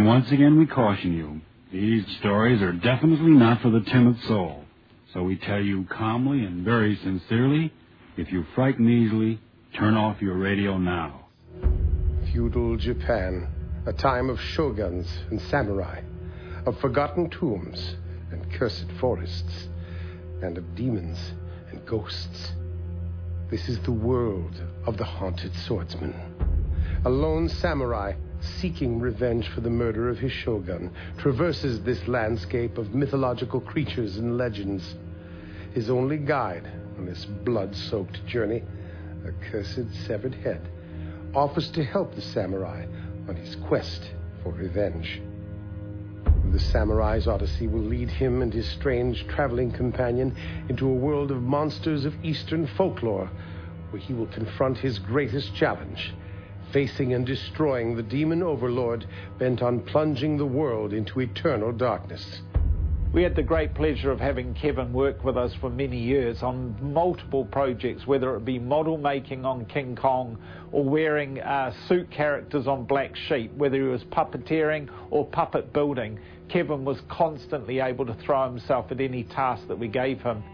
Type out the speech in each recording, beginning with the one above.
And once again, we caution you these stories are definitely not for the timid soul. So we tell you calmly and very sincerely if you frighten easily, turn off your radio now. Feudal Japan, a time of shoguns and samurai, of forgotten tombs and cursed forests, and of demons and ghosts. This is the world of the haunted swordsman. A lone samurai seeking revenge for the murder of his shogun, traverses this landscape of mythological creatures and legends. His only guide on this blood soaked journey, a cursed severed head, offers to help the samurai on his quest for revenge. The samurai's odyssey will lead him and his strange traveling companion into a world of monsters of Eastern folklore, where he will confront his greatest challenge facing and destroying the demon overlord bent on plunging the world into eternal darkness. We had the great pleasure of having Kevin work with us for many years on multiple projects, whether it be model making on King Kong or wearing uh, suit characters on Black Sheep, whether he was puppeteering or puppet building. Kevin was constantly able to throw himself at any task that we gave him.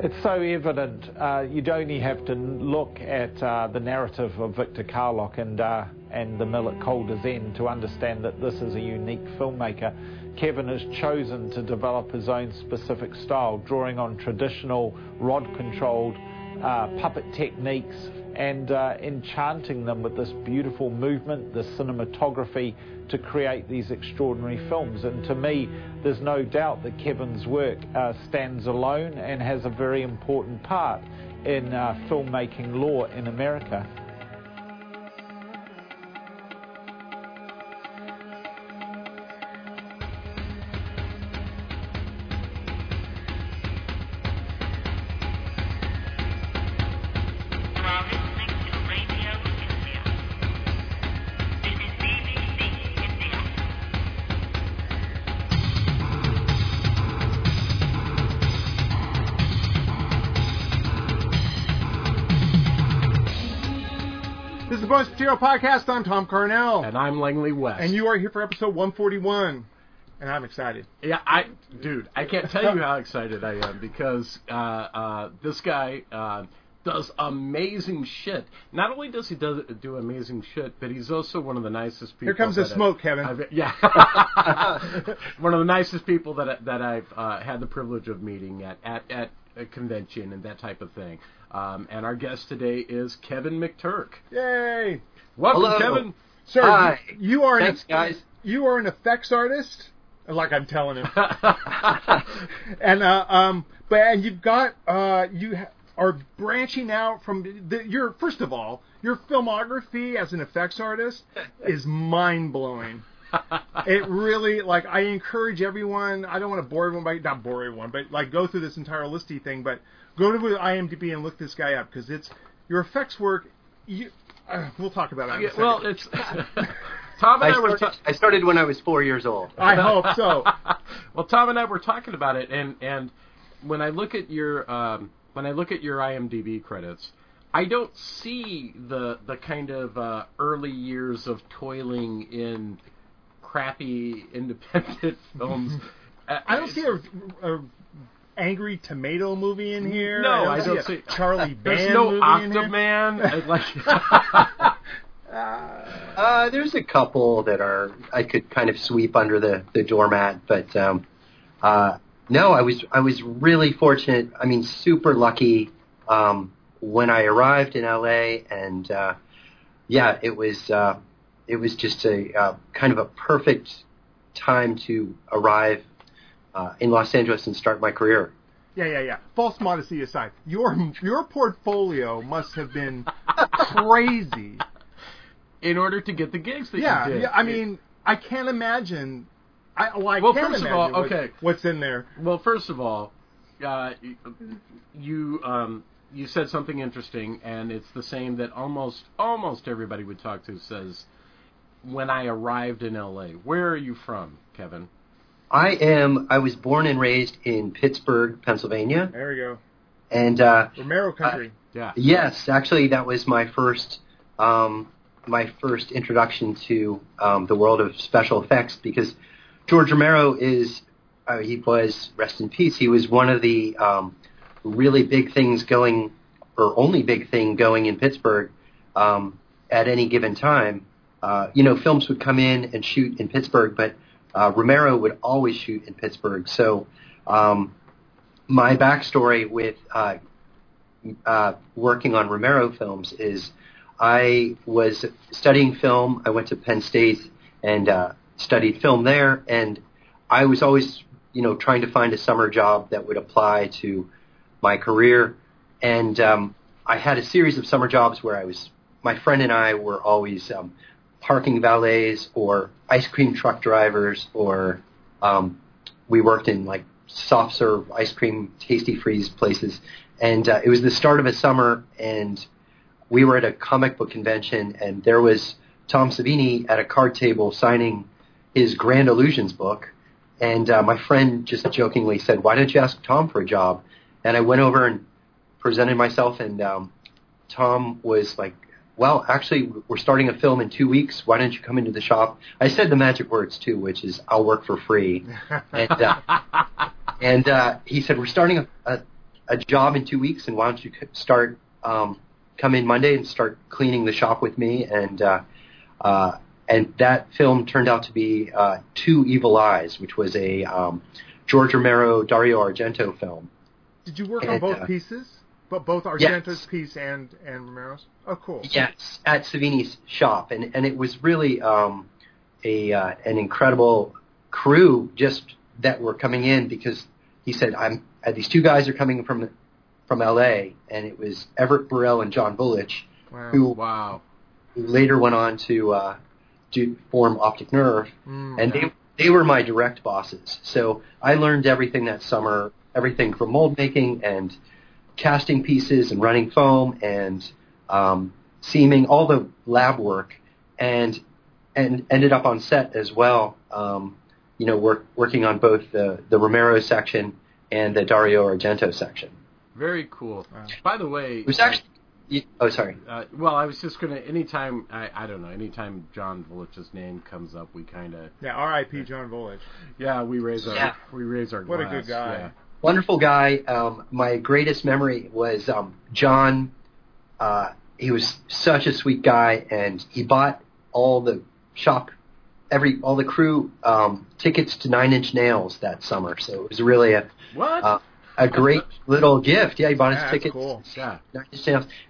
It's so evident. Uh, you'd only have to look at uh, the narrative of Victor Karloch and, uh, and The Mill at Calder's End to understand that this is a unique filmmaker. Kevin has chosen to develop his own specific style, drawing on traditional rod controlled uh, puppet techniques and uh, enchanting them with this beautiful movement, the cinematography to create these extraordinary films. And to me, there's no doubt that Kevin's work uh, stands alone and has a very important part in uh, filmmaking law in America. Podcast. I'm Thom Carnell. And I'm Langley West. And you are here for episode 141. And I'm excited. Yeah, I, dude, I can't tell you how excited I am because uh, uh, this guy uh, does amazing shit. Not only does he do, do amazing shit, but he's also one of the nicest people. Here comes the smoke, Kevin. I've, yeah, one of the nicest people that that I've uh, had the privilege of meeting at at at a convention and that type of thing. Um, and our guest today is Kevin McTurk. Yay! Welcome, Hello. Kevin. Sir, Hi. You, you are Thanks, an, guys. You are an effects artist, like I'm telling him. and uh, um, but and you've got uh, you are branching out from the, your first of all, your filmography as an effects artist is mind blowing. it really like I encourage everyone. I don't want to bore everyone, by not bore everyone, but like go through this entire listy thing. But go to IMDb and look this guy up because it's your effects work. You, uh, we'll talk about it. Yeah, well, it's Thom and I, I were. Ta- I started when I was four years old. I hope so. well, Thom and I were talking about it, and and when I look at your um, when I look at your IMDb credits, I don't see the the kind of uh, early years of toiling in crappy independent films. I don't see a, a angry tomato movie in here. No, I don't, I don't see, see Charlie Band. There's no movie Octoman. like. uh, there's a couple that are I could kind of sweep under the the doormat, but um, uh, no, I was I was really fortunate. I mean, super lucky um, when I arrived in LA, and uh, yeah, it was uh, it was just a uh, kind of a perfect time to arrive uh, in Los Angeles and start my career. Yeah, yeah, yeah. False modesty aside, your your portfolio must have been crazy. In order to get the gigs that yeah, you did. Yeah, I mean, I can't imagine. I, well, I well first of all, what, okay, what's in there. Well, first of all, uh, you um, you said something interesting, and it's the same that almost almost everybody would talk to says. When I arrived in LA, where are you from, Kevin? I am. I was born and raised in Pittsburgh, Pennsylvania. There we go. And uh, Romero country. Uh, yeah. Yes, actually, that was my first um, my first introduction to um, the world of special effects because George Romero is uh, he was rest in peace. He was one of the um, really big things going, or only big thing going in Pittsburgh um, at any given time. Uh, you know, films would come in and shoot in Pittsburgh, but uh, Romero would always shoot in Pittsburgh. So um, my backstory with uh, uh, working on Romero films is I was studying film. I went to Penn State and uh, studied film there, and I was always, you know, trying to find a summer job that would apply to my career. And um, I had a series of summer jobs where I was, my friend and I were always um, parking valets or ice cream truck drivers, or um, we worked in like soft serve ice cream tasty freeze places. And uh, it was the start of a summer, and we were at a comic book convention, and there was Tom Savini at a card table signing his Grand Illusions book. And uh, my friend just jokingly said, "Why don't you ask Tom for a job?" And I went over and presented myself, and um, Tom was like, "Well, actually, we're starting a film in two weeks. Why don't you come into the shop?" I said the magic words too, which is, "I'll work for free." and uh, and uh, he said, "We're starting a, a, a job in two weeks, and why don't you start um, come in Monday and start cleaning the shop with me?" And uh, uh, and that film turned out to be uh, Two Evil Eyes, which was a um, George Romero Dario Argento film. Did you work on both uh, pieces? But both Argento's yes. piece and and Romero's. Oh, cool. Yes, at Savini's shop, and and it was really um, a uh, an incredible crew just that were coming in because he said I'm uh, these two guys are coming from from L.A. and it was Everett Burrell and John Vulich wow. who wow who later went on to uh, to form Optic Nerve, mm, and they they were my direct bosses. So I learned everything that summer, everything from mold making and casting pieces and running foam and um, seaming, all the lab work, and and ended up on set as well. Um, you know, work, working on both the the Romero section and the Dario Argento section. Very cool. Wow. By the way, it was actually oh, sorry. Uh, well, I was just gonna. Anytime I, I don't know. Anytime John Vulich's name comes up, we kind of yeah. R.I.P. John Vulich. Yeah, we raise our yeah. we raise our. What glass. a good guy. Yeah. Wonderful guy. Um, my greatest memory was um, John. Uh, he was such a sweet guy, and he bought all the shop, every all the crew um, tickets to Nine Inch Nails that summer. So it was really a what. Uh, a great little gift. Yeah, he bought his yeah, tickets. Cool. Yeah.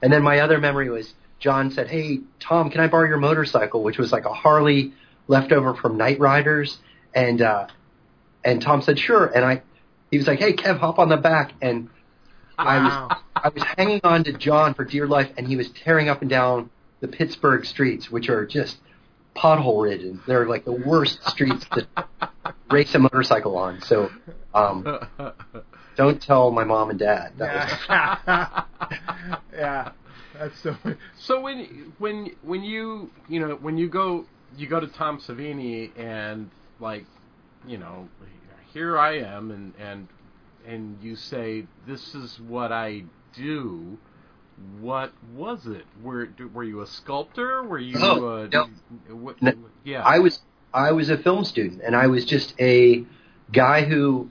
And then my other memory was John said, "Hey, Tom, can I borrow your motorcycle?" Which was like a Harley leftover from Knightriders, and uh, and Tom said, "Sure." And I, he was like, "Hey, Kev, hop on the back." And I was I was hanging on to John for dear life, and he was tearing up and down the Pittsburgh streets, which are just pothole ridden. They're like the worst streets to race a motorcycle on. So, um, don't tell my mom and dad. That yeah. yeah. That's so. Funny. So when when when you you know when you go you go to Tom Savini and like you know here I am and and and you say this is what I do. What was it? Were were you a sculptor? Were you? Oh, uh, no. What, no. Yeah. I was I was a film student and I was just a guy who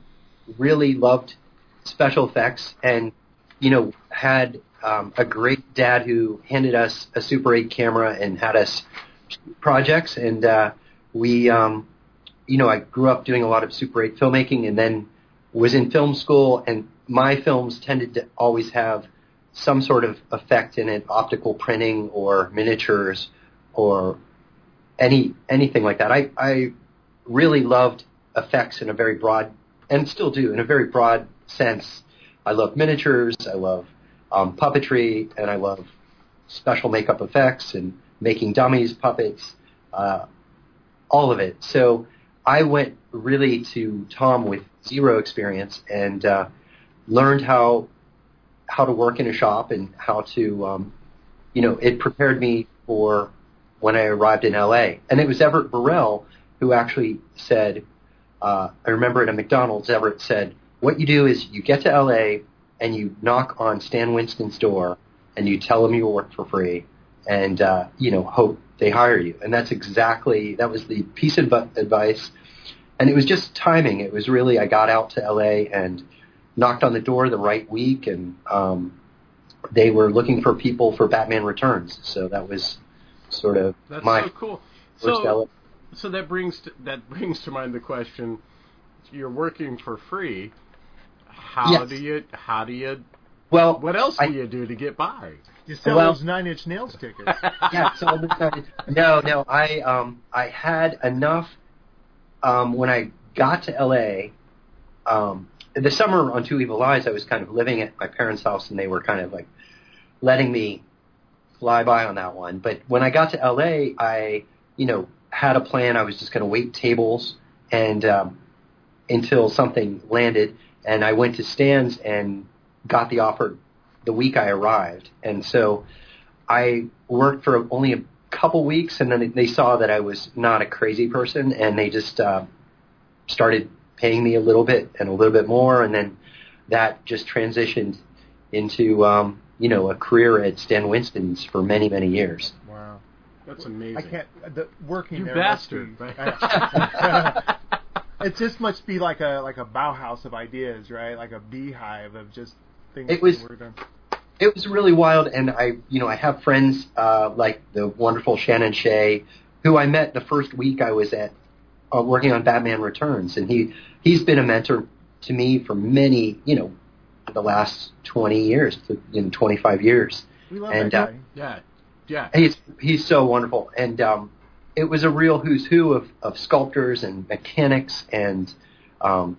really loved special effects and you know had um, a great dad who handed us a Super 8 camera and had us projects and uh, we um, you know I grew up doing a lot of Super 8 filmmaking and then was in film school and my films tended to always have some sort of effect in it optical printing or miniatures or any anything like that I I really loved effects in a very broad and still do in a very broad sense. I love miniatures, I love um, puppetry, and I love special makeup effects and making dummies, puppets, uh, all of it. So I went really to Tom with zero experience and uh, learned how how to work in a shop and how to, um, you know, it prepared me for when I arrived in LA. And it was Everett Burrell who actually said, uh, I remember at a McDonald's, Everett said, what you do is you get to LA and you knock on Stan Winston's door and you tell him you work for free and uh, you know hope they hire you. And that's exactly that was the piece of advice. And it was just timing. It was really I got out to LA and knocked on the door the right week, and um, they were looking for people for Batman Returns. So that was sort of That's my so cool. first So, LA. so that brings to, that brings to mind the question: You're working for free. How Yes. do you? How do you? Well, What else I- do you do to get by? You sell Well- those Nine Inch Nails tickets. yeah, so I decided, no, no, I um I had enough um when I got to LA um the summer on Two Evil Eyes I was kind of living at my parents' house and they were kind of like letting me fly by on that one. But when I got to LA I, you know, had a plan I was just gonna wait tables and um until something landed and I went to Stan's and got the offer the week I arrived. And so I worked for only a couple weeks, and then they saw that I was not a crazy person, and they just uh, started paying me a little bit and a little bit more, and then that just transitioned into um, you know a career at Stan Winston's for many many years. wow. That's amazing. I can't. The, working You there bastard! Must be, right? it just must be like a like a Bauhaus of ideas, right? Like a beehive of just things. It was- to work on. It was really wild and i you know i have friends uh like the wonderful shannon shea who i met the first week i was at uh, working on batman returns and he he's been a mentor to me for many you know the last 20 years to, you know 25 years We love and, that uh, guy. yeah, yeah. he's he's so wonderful and um it was a real who's who of of sculptors and mechanics and um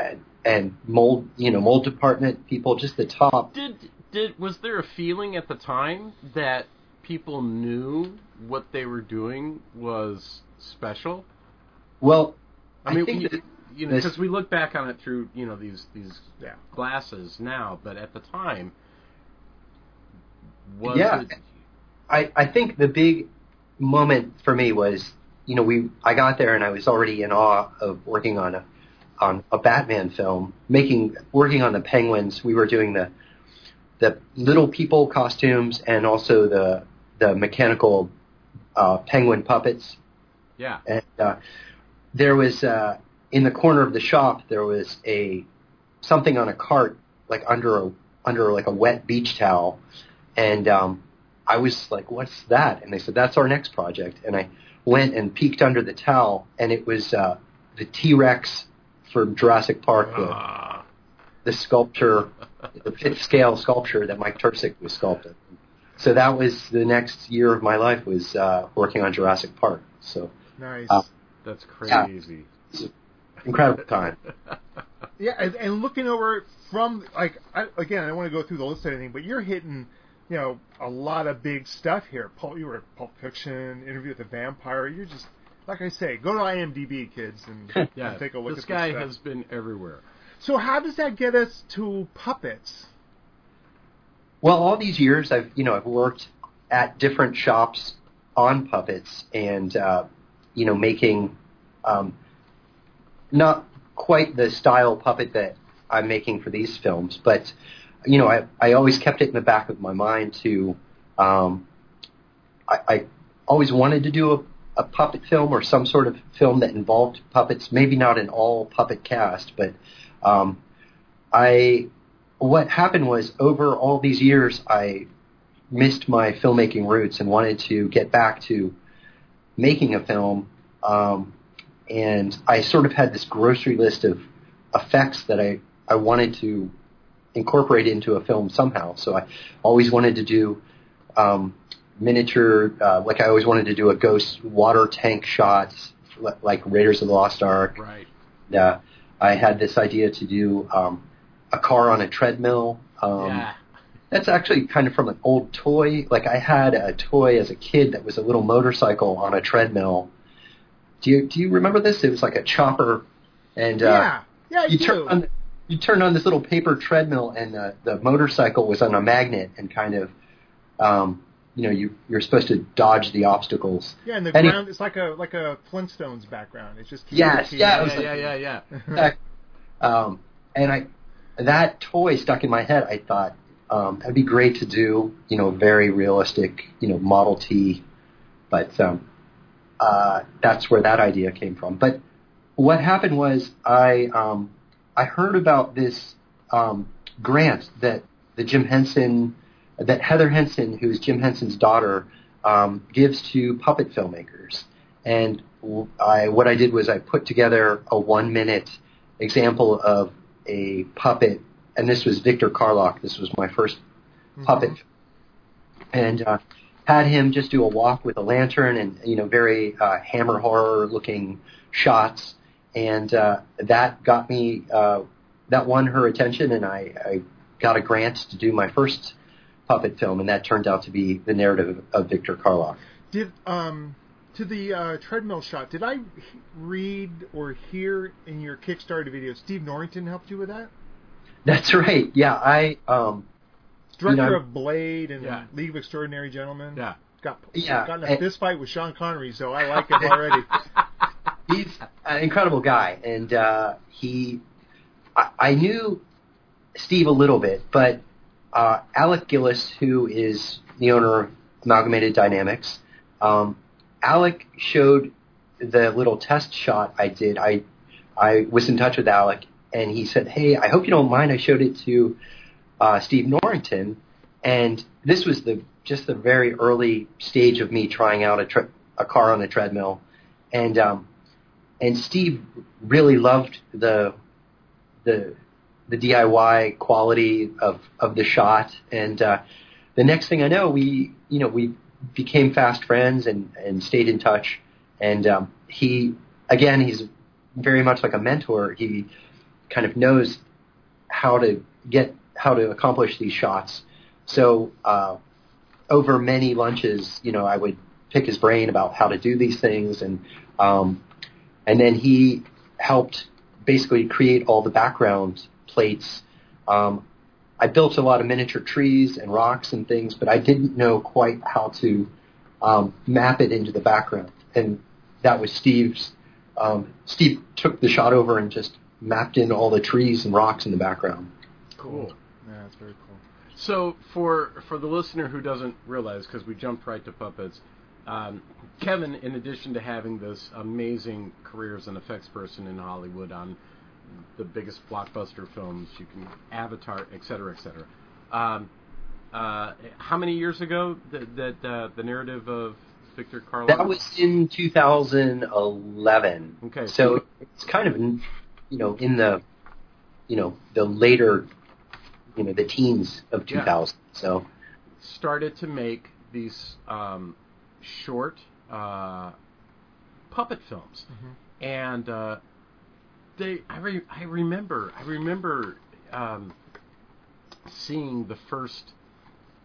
and, and mold you know mold department people just the top Did did was there a feeling at the time that people knew what they were doing was special? well I mean, think you, that you know, because we look back on it through you know these these Yeah. glasses now, but at the time, was Yeah. it? I, I think the big moment for me was, you know, we I got there and I was already in awe of working on a on a Batman film, making working on the penguins. We were doing the the little people costumes and also the the mechanical uh, penguin puppets. Yeah, And uh, there was uh, in the corner of the shop there was a something on a cart like under a under like a wet beach towel, and um, I was like, "What's that?" And they said, "That's our next project." And I went and peeked under the towel, and it was uh, the T Rex from Jurassic Park, the, Ah, the sculpture, the fifth scale sculpture that Mike Trcic was sculpting. So that was the next year of my life was uh, working on Jurassic Park. So Nice. uh, that's crazy. incredible time. Yeah, and, and looking over it from like I, again, I don't want to go through the list of anything, but you're hitting, you know, a lot of big stuff here. Pulp, you were at Pulp Fiction, Interview with the Vampire. You're just like I say, go to IMDb, kids, and, Yeah, and take a look this at guy this stuff. has been everywhere. So how does that get us to puppets? Well, all these years I've you know I've worked at different shops on puppets and uh, you know making um, not quite the style puppet that I'm making for these films, but you know I I always kept it in the back of my mind to um, I, I always wanted to do a, a puppet film or some sort of film that involved puppets. Maybe not an all puppet cast, but um, I what happened was over all these years I missed my filmmaking roots and wanted to get back to making a film. Um, and I sort of had this grocery list of effects that I, I wanted to incorporate into a film somehow. So I always wanted to do um, miniature uh, like I always wanted to do a ghost water tank shots li- like Raiders of the Lost Ark. Right. uh, I had this idea to do um, a car on a treadmill. Um, yeah. That's actually kind of from an old toy. Like I had a toy as a kid that was a little motorcycle on a treadmill. Do you do you remember this? It was like a chopper, and uh, yeah, yeah, you turn on you turned on this little paper treadmill, and uh, the motorcycle was on a magnet, and kind of, um, you know, you you're supposed to dodge the obstacles. yeah, and the and it- ground it's like a like a Flintstones background. It's just keeps Yes, repeating. yeah, it yeah, like- yeah, yeah, yeah. Exactly. um, and I that toy stuck in my head. I thought Um, that'd be great to do, you know, very realistic, you know, Model T. But um, uh, that's where that idea came from. But what happened was I um, I heard about this um, grant that the Jim Henson that Heather Henson, who's Jim Henson's daughter, um, gives to puppet filmmakers. And I, what I did was I put together a one minute example of a puppet, and this was Victor Karloch. This was my 1st mm-hmm. puppet, and uh, had him just do a walk with a lantern and you know very uh, Hammer horror looking shots, and uh, that got me uh, that won her attention, and I, I got a grant to do my first puppet film, and that turned out to be the narrative of Victor Karloch. Did um to the uh, treadmill shot? Did I read or hear in your Kickstarter video Steve Norrington helped you with that? That's right. Yeah, I um director you know, of Blade and yeah. League of Extraordinary Gentlemen. Yeah. Got yeah, got in a fist fight with Sean Connery, so I like him already. He's an incredible guy, and uh, he, I, I knew Steve a little bit, but uh, Alec Gillis, who is the owner of Amalgamated Dynamics, um, Alec showed the little test shot I did. I I was in touch with Alec, and he said, "Hey, I hope you don't mind. I showed it to uh, Steve Norrington, and this was the just the very early stage of me trying out a, a car on a treadmill, and um, and Steve really loved the the the DIY quality of of the shot, and uh, the next thing I know, we you know we became fast friends and and stayed in touch, and um, he again he's very much like a mentor. He kind of knows how to get how to accomplish these shots. So uh, over many lunches, you know, I would pick his brain about how to do these things, and um, and then he helped basically create all the background plates. Um, I built a lot of miniature trees and rocks and things, but I didn't know quite how to um, map it into the background. And that was Steve's. Um, Steve took the shot over and just mapped in all the trees and rocks in the background. Cool. Yeah, that's very cool. So for for the listener who doesn't realize, because we jumped right to puppets, um, Kevin, in addition to having this amazing career as an effects person in Hollywood on the biggest blockbuster films, you can Avatar, et cetera, et cetera. Um, uh, how many years ago that, that uh, the narrative of Victor Karloch? That was in 2011. Okay. So it's kind of, you know, in the, you know, the later you know the teens of 2000. Yeah. So started to make these um, short uh, puppet films, mm-hmm. and uh, they I, re- I remember I remember um, seeing the first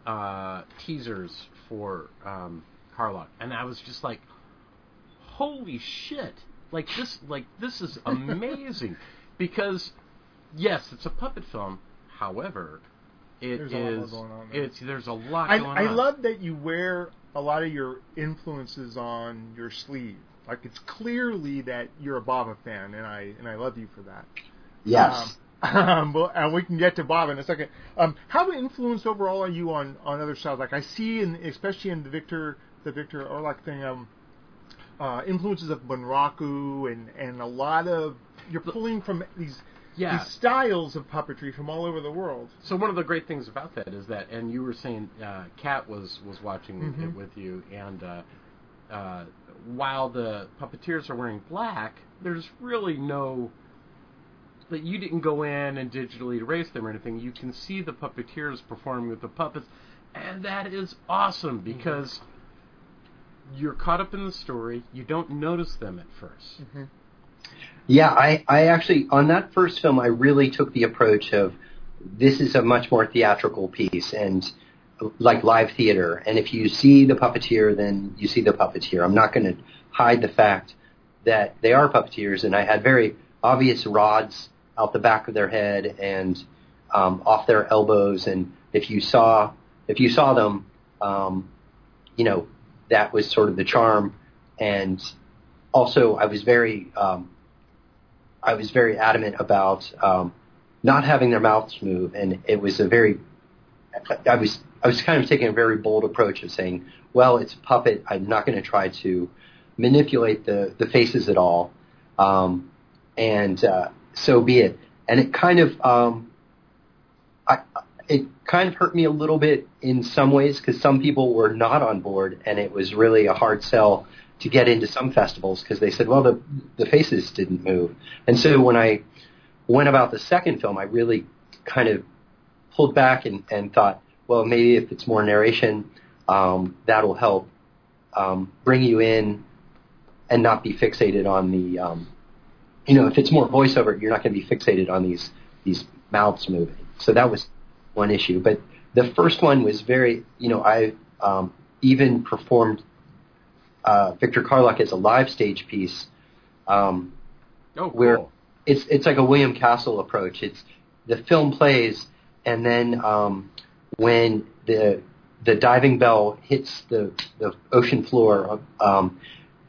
uh, teasers for um, Karloch, and I was just like, "Holy shit!" Like this, like this is amazing, because yes, it's a puppet film, However, it there's is it's there's a lot I, I love that you wear a lot of your influences on your sleeve. Like it's clearly that you're a Bava fan, and I and I love you for that. Yes. Um, but, and we can get to Bob in a second. Um, how influenced overall are you on, on other styles? Like I see, in especially in the Victor the Victor Karloch thing, um, uh, influences of Bunraku and and a lot of you're pulling from these yeah. these styles of puppetry from all over the world. So one of the great things about that is that, and you were saying, uh, Kat was was watching mm-hmm. it with you, and uh, uh, while the puppeteers are wearing black, there's really no that you didn't go in and digitally erase them or anything. You can see the puppeteers performing with the puppets, and that is awesome mm-hmm. because. Mm-hmm. You're caught up in the story. You don't notice them at 1st mm-hmm. Yeah, I, I actually on that first film I really took the approach of this is a much more theatrical piece and like live theater. And if you see the puppeteer, then you see the puppeteer. I'm not going to hide the fact that they are puppeteers, and I had very obvious rods out the back of their head and um, off their elbows. And if you saw if you saw them, um, you know that was sort of the charm. And also, I was very um, I was very adamant about um, not having their mouths move, and it was a very I was I was kind of taking a very bold approach of saying, well, it's a puppet. I'm not going to try to manipulate the the faces at all, um, and uh, so be it. And it kind of um, I, it kind of hurt me a little bit in some ways because some people were not on board, and it was really a hard sell to get into some festivals because they said, well, the the faces didn't move. And so when I went about the second film, I really kind of pulled back and, and thought, well, maybe if it's more narration, um, that'll help um, bring you in and not be fixated on the, um, you know, if it's more voiceover, you're not going to be fixated on these these mouths moving. So that was one issue. But the first one was very, you know, I um, even performed uh, Victor Karloch as a live stage piece. Um, Oh, cool. where it's it's like a William Castle approach. It's the film plays, and then um, when the the diving bell hits the the ocean floor, um,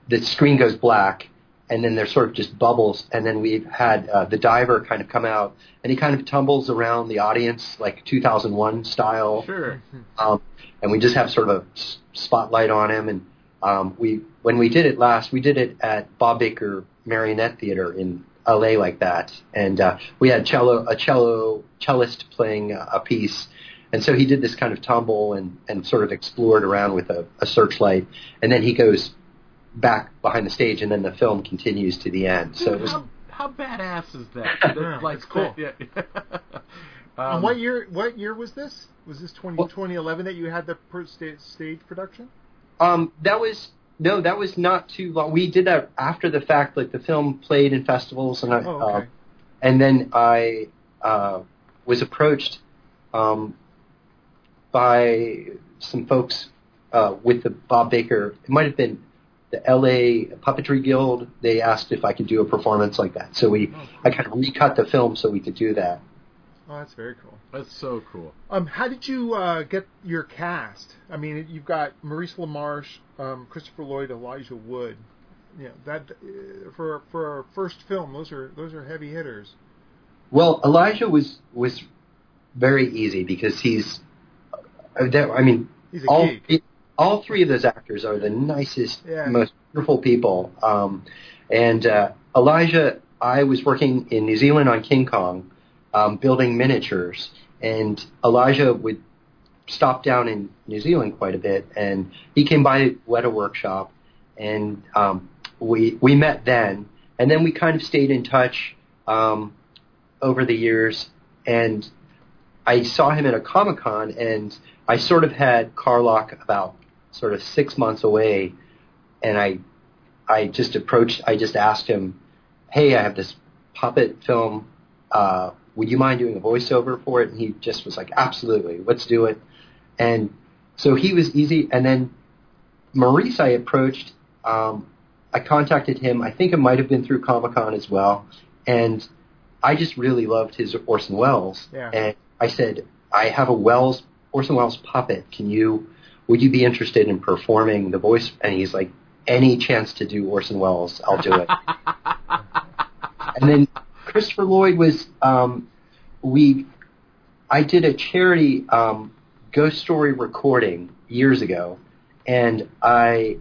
the screen goes black, and then there's sort of just bubbles, and then we've had uh, the diver kind of come out, and he kind of tumbles around the audience like 2001 style Sure. um, and we just have sort of a s- spotlight on him. And um, we, when we did it last, we did it at Bob Baker Marionette Theater in L.A. like that, and uh, we had cello, a cello cellist playing a, a piece. And so he did this kind of tumble and, and sort of explored around with a, a searchlight, and then he goes back behind the stage, and then the film continues to the end. So it was how, how badass is that? Yeah, like that's cool. Yeah. and um, what year? What year was this? Was this 20, 2011 that you had the per sta- stage production? Um, that was no, that was not too long. We did that after the fact. Like the film played in festivals, and I, Oh, uh, and then I uh, was approached um, by some folks uh, with the Bob Baker. It might have been the L.A. Puppetry Guild. They asked if I could do a performance like that. So we, Oh, I kind of recut the film so we could do that. Oh, that's very cool. That's so cool. Um, how did you uh, get your cast? I mean, you've got Maurice LaMarche, um, Christopher Lloyd, Elijah Wood. You know that uh, for for our first film, those are those are heavy hitters. Well, Elijah was was very easy because he's. Uh, that- I mean, a all all three of those actors are the nicest, Yeah. most wonderful people. Um, and uh, Elijah, I was working in New Zealand on King Kong, um, building miniatures, and Elijah would stop down in New Zealand quite a bit, and he came by Weta Workshop, and um, we we met then, and then we kind of stayed in touch um, over the years, and I saw him at a Comic Con, and I sort of had Karloch about sort of six months away, and I I just approached, I just asked him, hey, I have this puppet film. Uh, would you mind doing a voiceover for it? And he just was like, absolutely, let's do it. And so he was easy. And then Maurice, I approached. Um, I contacted him. I think it might have been through Comic Con as well. And I just really loved his Orson Welles. Yeah. And I said, I have a Wells Orson Welles puppet. Can you? Would you be interested in performing the voice? And he's like, any chance to do Orson Welles, I'll do it. and then Christopher Lloyd was um, we. I did a charity um, ghost story recording years ago, and I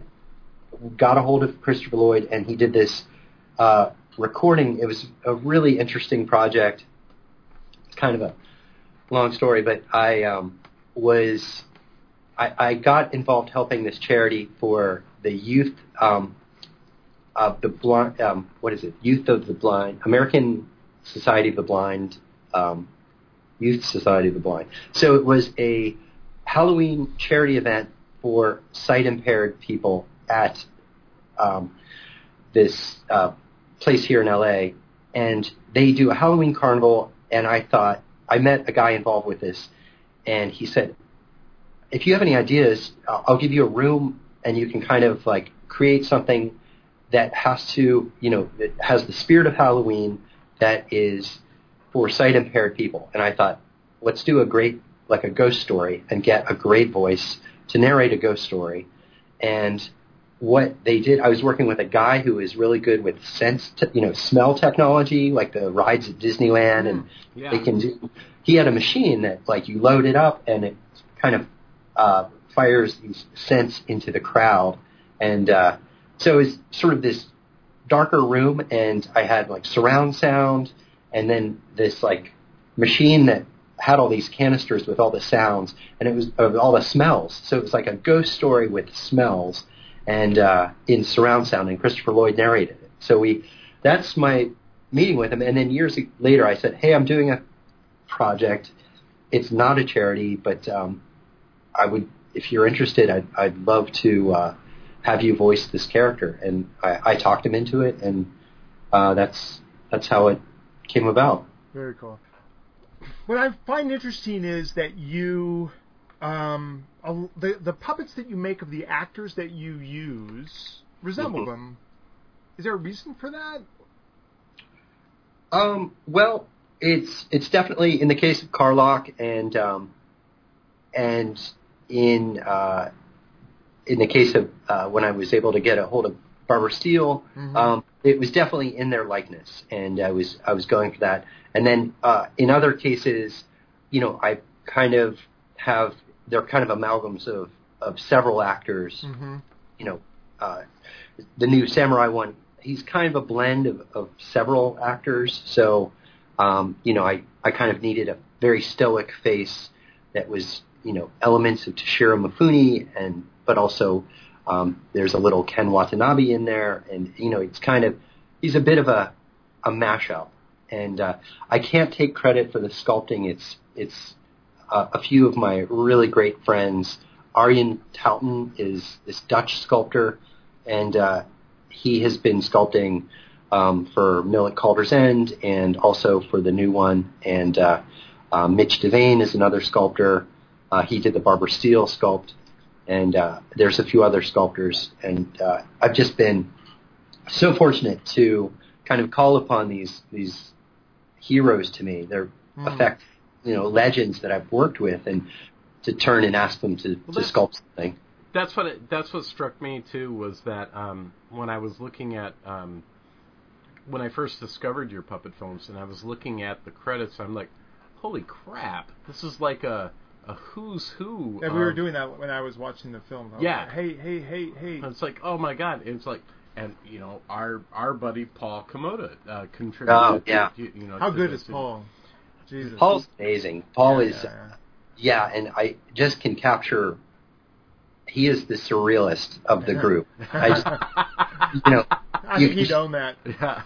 got a hold of Christopher Lloyd, and he did this uh, recording. It was a really interesting project. It's kind of a long story, but I um, was I, I got involved helping this charity for the youth um, of the blind. Um, what is it? Youth of the Blind, American Society of the Blind, um, Youth Society of the Blind. So it was a Halloween charity event for sight impaired people at um, this uh, place here in LA, and they do a Halloween carnival. And I thought I met a guy involved with this, and he said, "If you have any ideas, I'll give you a room, and you can kind of like create something that has to, you know, that has the spirit of Halloween that is for sight impaired people." And I thought, let's do a great like a ghost story and get a great voice to narrate a ghost story. And what they did, I was working with a guy who is really good with sense, te- you know, smell technology, like the rides at Disneyland, and Yeah. they can do. He had a machine that, like, you load it up and it kind of uh, fires these scents into the crowd, and uh, so it's sort of this darker room, and I had like surround sound, and then this like machine that had all these canisters with all the sounds, and it was of all the smells. So it was like a ghost story with smells, and uh, in surround sound. And Christopher Lloyd narrated it. So we, that's my meeting with him. And then years later, I said, "Hey, I'm doing a project. It's not a charity, but um, I would, if you're interested, I'd, I'd love to uh, have you voice this character." And I, I talked him into it, and uh, that's that's how it came about. Very cool. What I find interesting is that you, um, a- the the puppets that you make of the actors that you use resemble Mhm. them. Is there a reason for that? Um, well, it's it's definitely in the case of Karloch and um, and in uh, in the case of uh, when I was able to get a hold of Barbara Steele, Mhm. um, it was definitely in their likeness, and I was I was going for that. And then uh, in other cases, you know, I kind of have they're kind of amalgams of of several actors Mm-hmm. you know, uh, the new Samurai one, he's kind of a blend of, of several actors. So, um, you know, I, I kind of needed a very stoic face that was, you know, elements of Toshiro Mifune and, but also, um, there's a little Ken Watanabe in there. And, you know, it's kind of, he's a bit of a, a mashup. And, uh, I can't take credit for the sculpting. It's, it's, uh, a few of my really great friends, Arjen Tuiten is this Dutch sculptor, and uh, he has been sculpting um, for Mill at Calder's End and also for the new one. And uh, uh, Mitch Devane is another sculptor. Uh, he did the Barbara Steele sculpt, and uh, there's a few other sculptors. And uh, I've just been so fortunate to kind of call upon these these heroes to me. They're Hmm. effect, you know, legends that I've worked with, and to turn and ask them to, Well, to sculpt something. that's what it, that's what struck me too was that um, when I was looking at um, when I first discovered your puppet films and I was looking at the credits, I'm like, holy crap, this is like a a who's who. And we were of- doing that when I was watching the film. I Yeah. like, hey, hey, hey, hey. and It's like, oh my god, it's like. And you know our our buddy Paul Komoda uh, contributed. Oh, yeah. to, you know, How good this. is Paul? Jesus. Paul's amazing. Paul Yeah, is, yeah, yeah. yeah, and I just can capture. He is the surrealist of the group. I just, you know, I you- think he'd own that. Yeah.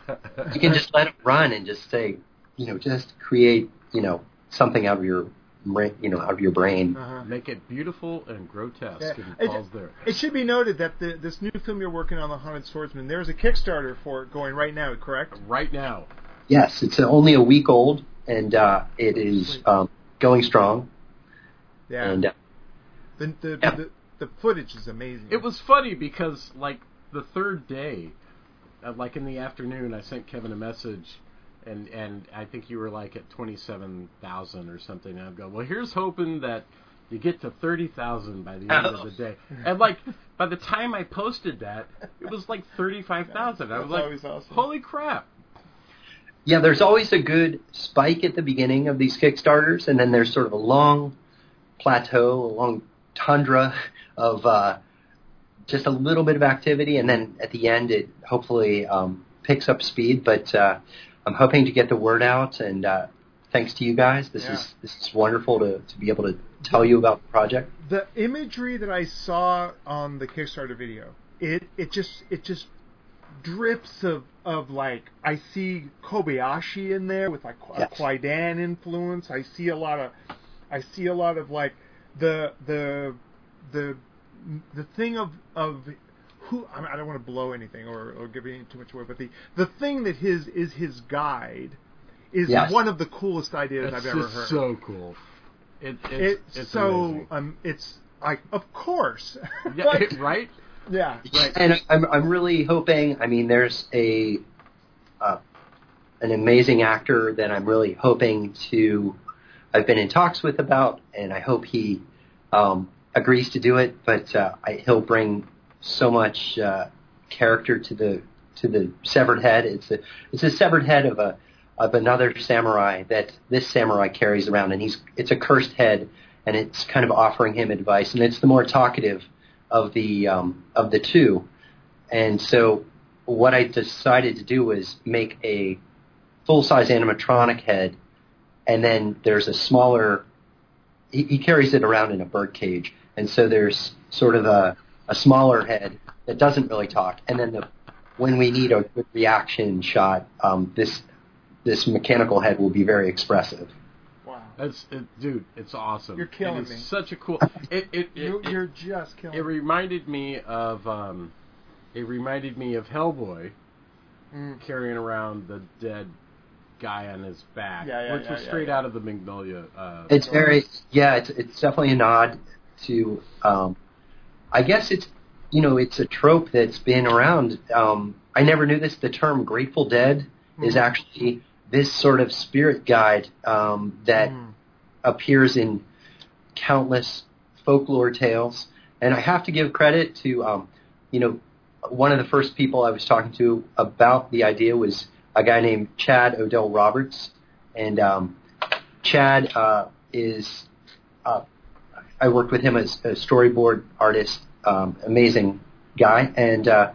you can just let him run and just say, you know, just create, you know, something out of your, bra- you know, out of your brain. Uh-huh. make it beautiful and grotesque, Yeah. and It- there. It should be noted that the, this new film you're working on, The Haunted Swordsman, there's a Kickstarter for it going right now, correct? Right now, Yes, it's only a week old, and uh, it is um, going strong. Yeah. And uh, the, the, Yeah. the, the footage is amazing. It was funny because like the third day, uh, like in the afternoon, I sent Kevin a message, and and I think you were like at twenty seven thousand or something. And I go, well, here's hoping that you get to thirty thousand by the end of the day. And like by the time I posted that, it was like thirty five thousand. I was That's like, always awesome. holy crap! Yeah, there's always a good spike at the beginning of these Kickstarters, and then there's sort of a long plateau, a long tundra of uh, just a little bit of activity, and then at the end it hopefully um, picks up speed. But uh, I'm hoping to get the word out, and uh, thanks to you guys, this Yeah. is this is wonderful to, to be able to tell you about the project. the imagery that I saw on the Kickstarter video, it it just it just drips of of like I see Kobayashi in there with like a Yes. Kwaidan influence. I see a lot of I see a lot of like the the the the thing of of who I, mean, I don't want to blow anything or, or give any too much away, but the the thing that his is his guide is Yes. one of the coolest ideas It's I've ever just heard. so cool. It, it's, it's, it's so amazing. um it's like of course yeah, But- right. Yeah Right. And I'm I'm really hoping. I mean, there's a uh, an amazing actor that I'm really hoping to. I've been in talks with about, and I hope he um, agrees to do it. But uh, I, he'll bring so much uh, character to the to the severed head. It's a it's a severed head of a of another samurai that this samurai carries around, and he's it's a cursed head, and it's kind of offering him advice, and it's the more talkative of the um, of the two, and so what I decided to do was make a full size animatronic head, and then there's a smaller. He, he carries it around in a bird cage, and so there's sort of a a smaller head that doesn't really talk, and then the when we need a good reaction shot, um, this this mechanical head will be very expressive. Wow. That's it, dude. It's awesome. You're killing It is me. Such a cool. It it, it, You, it, you're just killing me. it me. reminded me of um, it reminded me of Hellboy Mm. carrying around the dead guy on his back, Yeah, yeah, which yeah, was yeah, straight yeah. out of the Mignola. Uh, It's very yeah. It's it's definitely a nod to. Um, I guess it's you know it's a trope that's been around. Um, I never knew this. The term Grateful Dead is Mhm. actually this sort of spirit guide um, that Mm. appears in countless folklore tales. And I have to give credit to, um, you know, one of the first people I was talking to about the idea was a guy named Chad Odell Roberts. And um, Chad uh, is, uh, I worked with him as a storyboard artist, um, amazing guy. And, uh,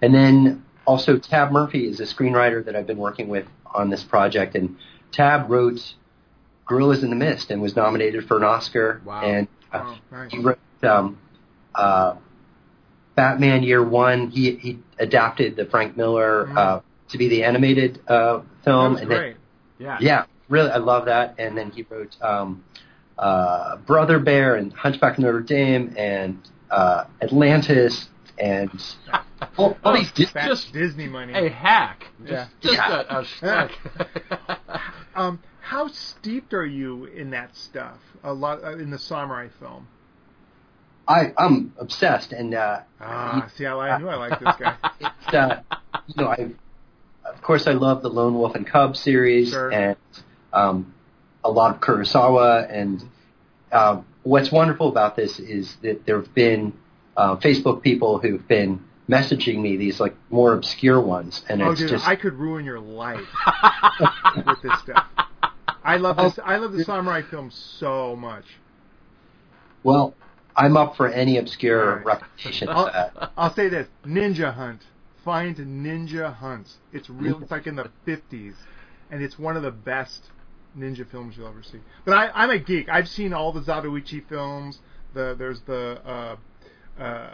and then also Tab Murphy is a screenwriter that I've been working with on this project. And Tab wrote Gorillas in the Mist and was nominated for an Oscar. Wow. And uh, Oh, nice. he wrote um, uh, Batman Year One. He he adapted the Frank Miller Mhm. uh, to be the animated uh, film. That and then- great. yeah. yeah, really, I love that. And then he wrote um, uh, Brother Bear and Hunchback of Notre Dame and uh, Atlantis and all, all these. Dis- just Disney money. a hack. Just, Yeah. just Yeah. a, a schmuck. Um, how steeped are you in that stuff? A lot uh, in the samurai film. I I'm obsessed and. Uh, Ah, see, I, I knew I liked this guy. it's uh, you know, I of course I love the Lone Wolf and Cub series Sure. and um, a lot of Kurosawa. And um, what's wonderful about this is that there have been uh, Facebook people who've been messaging me these like more obscure ones, and Oh, it's dude, just I could ruin your life with this stuff. I love this. I love the samurai film so much. well, I'm up for any obscure Right. representation of I'll. I'll say this: Ninja Hunt. Find Ninja Hunt. It's real. It's like in the fifties, and it's one of the best ninja films you'll ever see. But I, I'm a geek. I've seen all the Zatoichi films. The there's the uh, uh,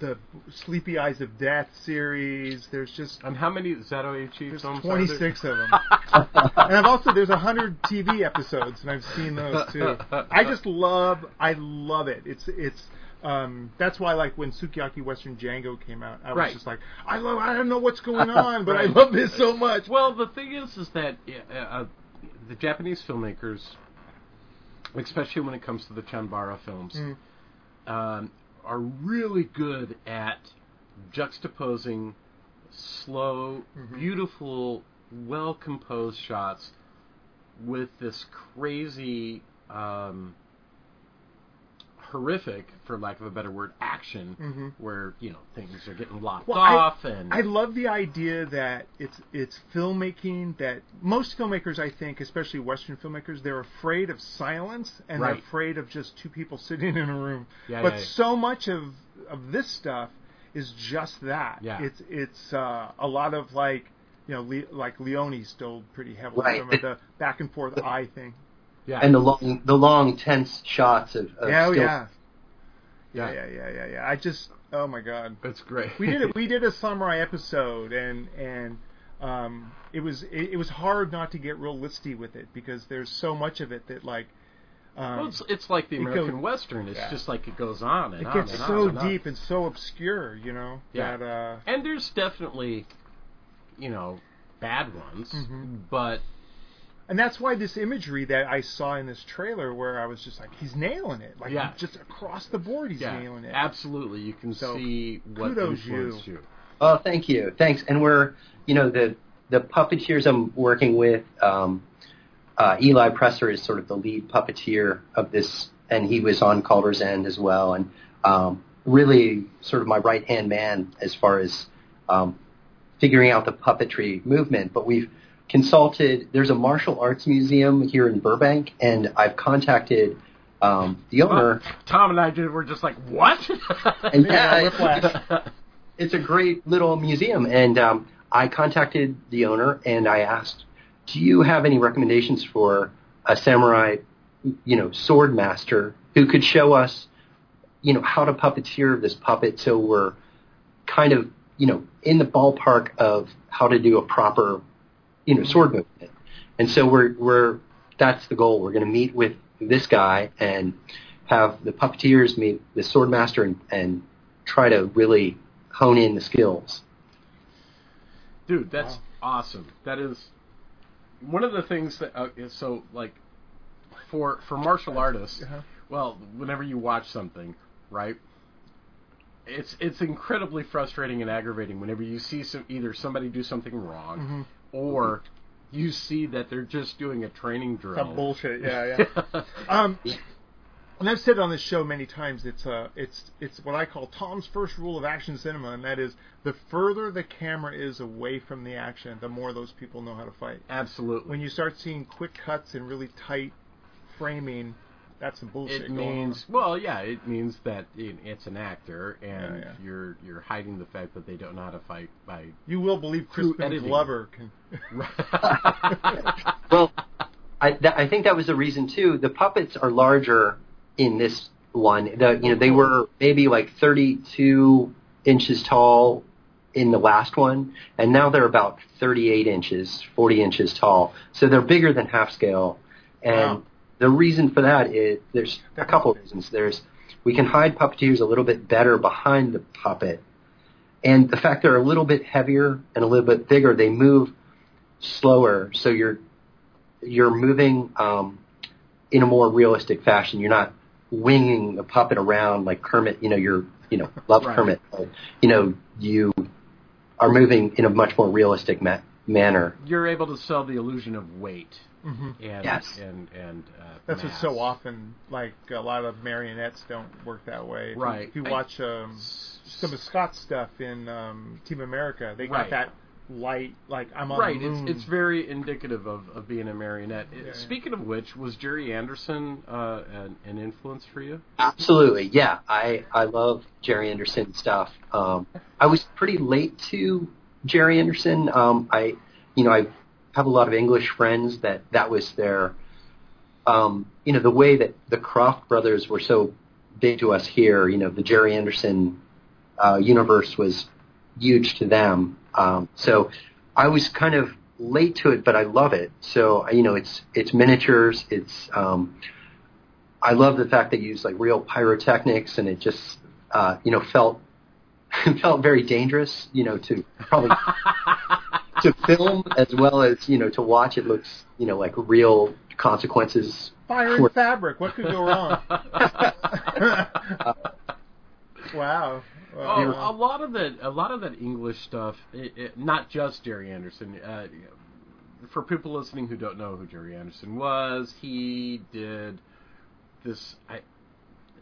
the Sleepy Eyes of Death series. There's just and how many Zatoichi films there? 26 of them. and I've also there's a hundred TV episodes, and I've seen those too. I just love, I love it. It's it's um, that's why like when Sukiyaki Western Django came out, I was Right. just like, I love, I don't know what's going on, but I love this so much. Well, the thing is, is that uh, uh, the Japanese filmmakers, especially when it comes to the Chanbara films, Mm. um, are really good at juxtaposing slow, Mhm. beautiful, well composed shots with this crazy, um, horrific, for lack of a better word, action, Mhm. where you know things are getting locked Well, I- off and I love the idea that it's it's filmmaking that most filmmakers, I think, especially Western filmmakers, they're afraid of silence and they're afraid of just two people sitting in a room. Yeah, but yeah, yeah. so much of of this stuff is just that. Yeah. It's it's uh, a lot of like you know Le- like Leone still pretty heavily Right. from the back and forth eye thing. Yeah, And the long, the long, tense shots of, of Yeah, oh, still- yeah. yeah, yeah, yeah, yeah, yeah, yeah. I just oh my god. it's great. we did it. We did a samurai episode, and and um, it was it, it was hard not to get real listy with it because there's so much of it that like um, Well, it's, it's like the it American goes- Western. It's yeah. just like it goes on and it on gets and so on and on. deep and so obscure, you know. Yeah. That, uh, And there's definitely, you know, bad ones, Mhm. but and that's why this imagery that I saw in this trailer, where I was just like, he's nailing it, like Yeah. just across the board, he's yeah, nailing it. absolutely, you can So, see what kudos you. you. Oh, thank you. Thanks. And we're, you know, the the puppeteers I'm working with, um, uh, Eli Presser is sort of the lead puppeteer of this, and he was on Calder's End as well. And um, really sort of my right hand man as far as um, figuring out the puppetry movement. But we've consulted. There's a martial arts museum here in Burbank, and I've contacted um, the owner. Thom and I did, were just like, what? And Yeah, whiplash. it's a great little museum. And um, I contacted the owner and I asked, "Do you have any recommendations for a samurai, you know, sword master who could show us, you know, how to puppeteer this puppet so we're kind of, you know, in the ballpark of how to do a proper, you know, sword movement." And so we're we're that's the goal. We're going to meet with this guy and have the puppeteers meet the sword master and, and try to really hone in the skills. Dude, that's awesome. That is one of the things that uh, is so like for for martial artists. Uh-huh. Well, whenever you watch something, right? It's it's incredibly frustrating and aggravating whenever you see some either somebody do something wrong Mm-hmm. Or you see that they're just doing a training drill. Some bullshit. Yeah, yeah. um, and I've said on this show many times, it's uh, it's it's what I call Thom's first rule of action cinema, and that is the further the camera is away from the action, the more those people know how to fight. Absolutely. When you start seeing quick cuts and really tight framing, that's some bullshit. it going means well, yeah, it means that it, it's an actor, and Yeah, yeah. you're you're hiding the fact that they don't know how to fight by. You will believe Through Crispin editing. Glover can. Well, I, th- I think that was the reason too. The puppets are larger in this one. The, you know, they were maybe like 32 inches tall in the last one, and now they're about 38 inches, 40 inches tall. So they're bigger than half scale. And Wow. The reason for that is there's a couple of reasons. There's we can hide puppeteers a little bit better behind the puppet, and the fact they're a little bit heavier and a little bit bigger, they move slower. So you're you're moving um, in a more realistic fashion. You're not winging the puppet around like Kermit. You know, you're you know love Right. Kermit. But, you know, you are moving in a much more realistic ma- manner. you're able to sell the illusion of weight hmm and Yes. and and uh, That's what's so often like a lot of marionettes don't work that way. If you- Right. If you I- watch um, some of Scott's stuff in um, Team America, they got that light. Like I'm on Right, the moon. it's it's very indicative of, of being a marionette. Yeah, yeah. Speaking of which, was Gerry Anderson uh, an, an influence for you? Absolutely, yeah. I I love Gerry Anderson stuff. Um, I was pretty late to Gerry Anderson. Um, I, you know, I have a lot of English friends that that was their, um, you know, the way that the Krofft brothers were so big to us here. You know, the Gerry Anderson uh, universe was huge to them. Um, so I was kind of late to it, but I love it. So you know, it's it's miniatures. It's um, I love the fact that you use like real pyrotechnics, and it just uh, you know felt felt very dangerous. You know, to probably to film as well as you know to watch. It looks you know like real consequences. fire and fabric. What could go wrong? wow. Oh, Wow. a lot of that, a lot of that English stuff, it, it, not just Gerry Anderson. Uh, for people listening who don't know who Gerry Anderson was, he did this. I,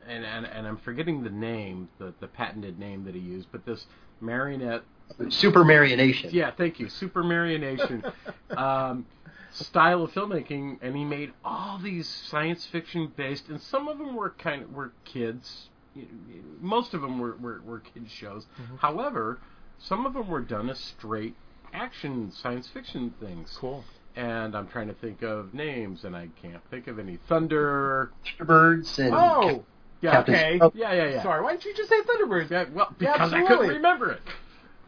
and, and and I'm forgetting the name, the the patented name that he used, but this marionette. Supermarionation. Yeah, thank you. Supermarionation um, style of filmmaking, and he made all these science fiction based, and some of them were kind of were kids. Most of them were were, were kids shows. However, some of them were done as straight action science fiction things. Cool. And I'm trying to think of names, and I can't think of any. Thunder. Thunderbirds and Oh, Yeah. Captain okay. Sprout. Yeah, yeah, yeah. sorry. Why didn't you just say Thunderbirds? Yeah, well, Yeah, because I couldn't remember it.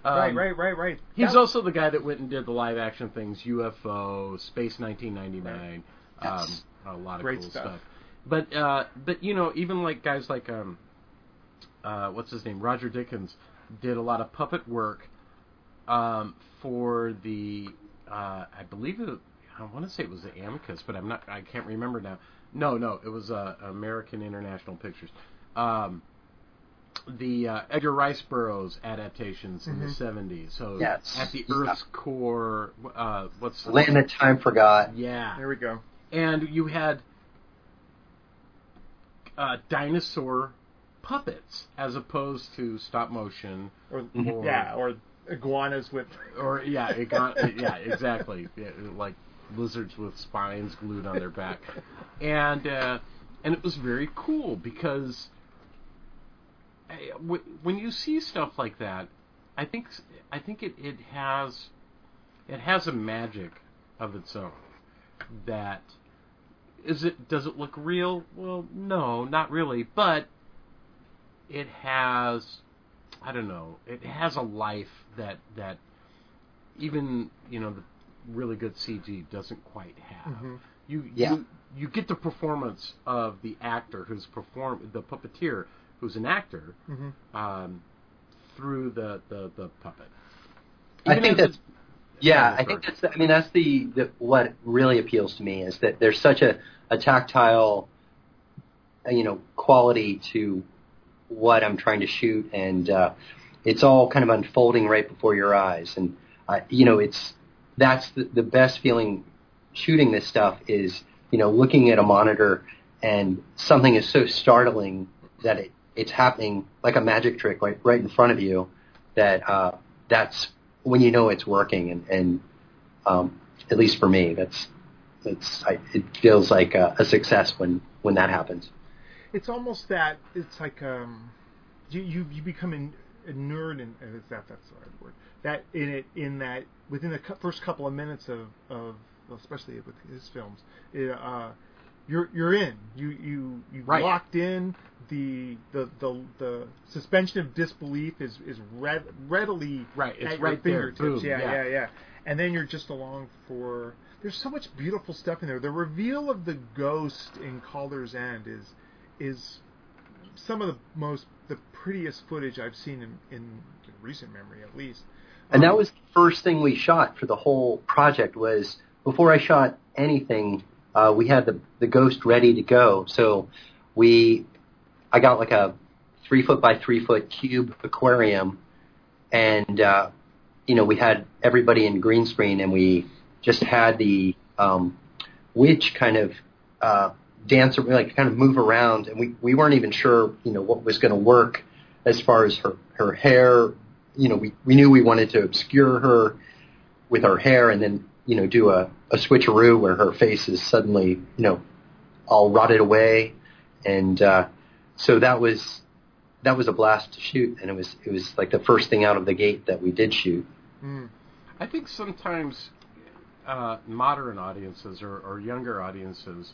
Right, Um, right, right, right. He's That- also the guy that went and did the live action things, UFO, Space 1999, Yes. um, a lot of Great cool stuff. stuff. But uh, but you know, even like guys like um, uh, what's his name, Roger Dickens, did a lot of puppet work um, for the uh, I believe it, I want to say it was the Amicus, but I'm not I can't remember now. No, no, it was uh, American International Pictures. Um, the uh, Edgar Rice Burroughs adaptations in the '70s. So Yes. at the Yeah. Earth's core, uh, what's the Land That Time Forgot. Yeah, There we go. and you had uh, dinosaur puppets as opposed to stop motion or, or yeah, or iguanas with or yeah, it got, yeah, exactly, yeah, like lizards with spines glued on their back, and uh, and it was very cool because w- when you see stuff like that, I think I think it, it has it has a magic of its own that is it does it look real? Well, no, not really, but it has I don't know, it has a life that that even, you know, the really good CG doesn't quite have. Mhm. You Yeah. you you get the performance of the actor who's perform the puppeteer who's an actor Mhm. um, through the, the, the puppet. I think that's it's- Yeah, Yeah, I think that's. The, I mean, that's the, the what really appeals to me is that there's such a, a tactile, uh, you know, quality to what I'm trying to shoot, and uh, it's all kind of unfolding right before your eyes, and uh, you know, it's that's the, the best feeling shooting this stuff is you know looking at a monitor and something is so startling that it, it's happening like a magic trick right right in front of you that uh, that's when you know it's working. And, and um, at least for me that's it's I, it feels like a, a success when when that happens. It's almost that it's like um, you you you become in, inured in is that that's the right word that in it in that within the first couple of minutes of of especially with his films it, uh, you're you're in you you you Right. locked in the the the the suspension of disbelief is is read, readily Right, it's at your right there. fingertips Boom, yeah, yeah. yeah yeah and then you're just along for there's so much beautiful stuff in there the reveal of the ghost in Calder's End is is some of the most the prettiest footage I've seen in, in recent memory, at least. and that Um, was the first thing we shot for the whole project was before I shot anything uh, we had the the ghost ready to go. So we I got like a three foot by three foot cube aquarium and uh, you know we had everybody in green screen and we just had the um, witch kind of uh, dance like kind of move around and we, we weren't even sure you know what was going to work as far as her her hair. You know we, we knew we wanted to obscure her with her hair and then you know do a, a switcheroo where her face is suddenly you know all rotted away. And uh, so that was that was a blast to shoot. And it was it was like the first thing out of the gate that we did shoot. Mm, I think sometimes uh, modern audiences or, or younger audiences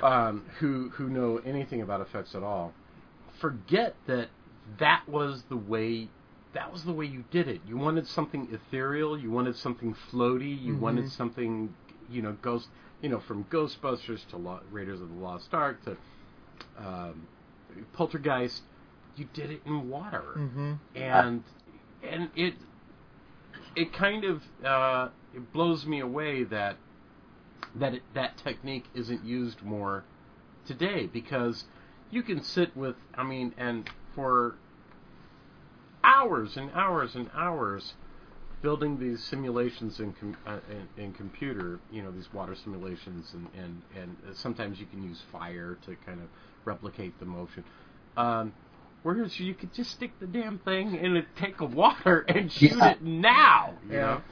um, who who know anything about effects at all forget that that was the way that was the way you did it. You wanted something ethereal. You wanted something floaty. You Mhm. wanted something you know ghost you know from Ghostbusters to Lo- Raiders of the Lost Ark to um, Poltergeist. You did it in water hmm and and it it kind of uh, it blows me away that that it, that technique isn't used more today because you can sit with I mean and for hours and hours and hours building these simulations in, com- uh, in in computer you know these water simulations and and and sometimes you can use fire to kind of replicate the motion um, Whereas you could just stick the damn thing in a tank of water and shoot Yeah. it now. You Yeah. know?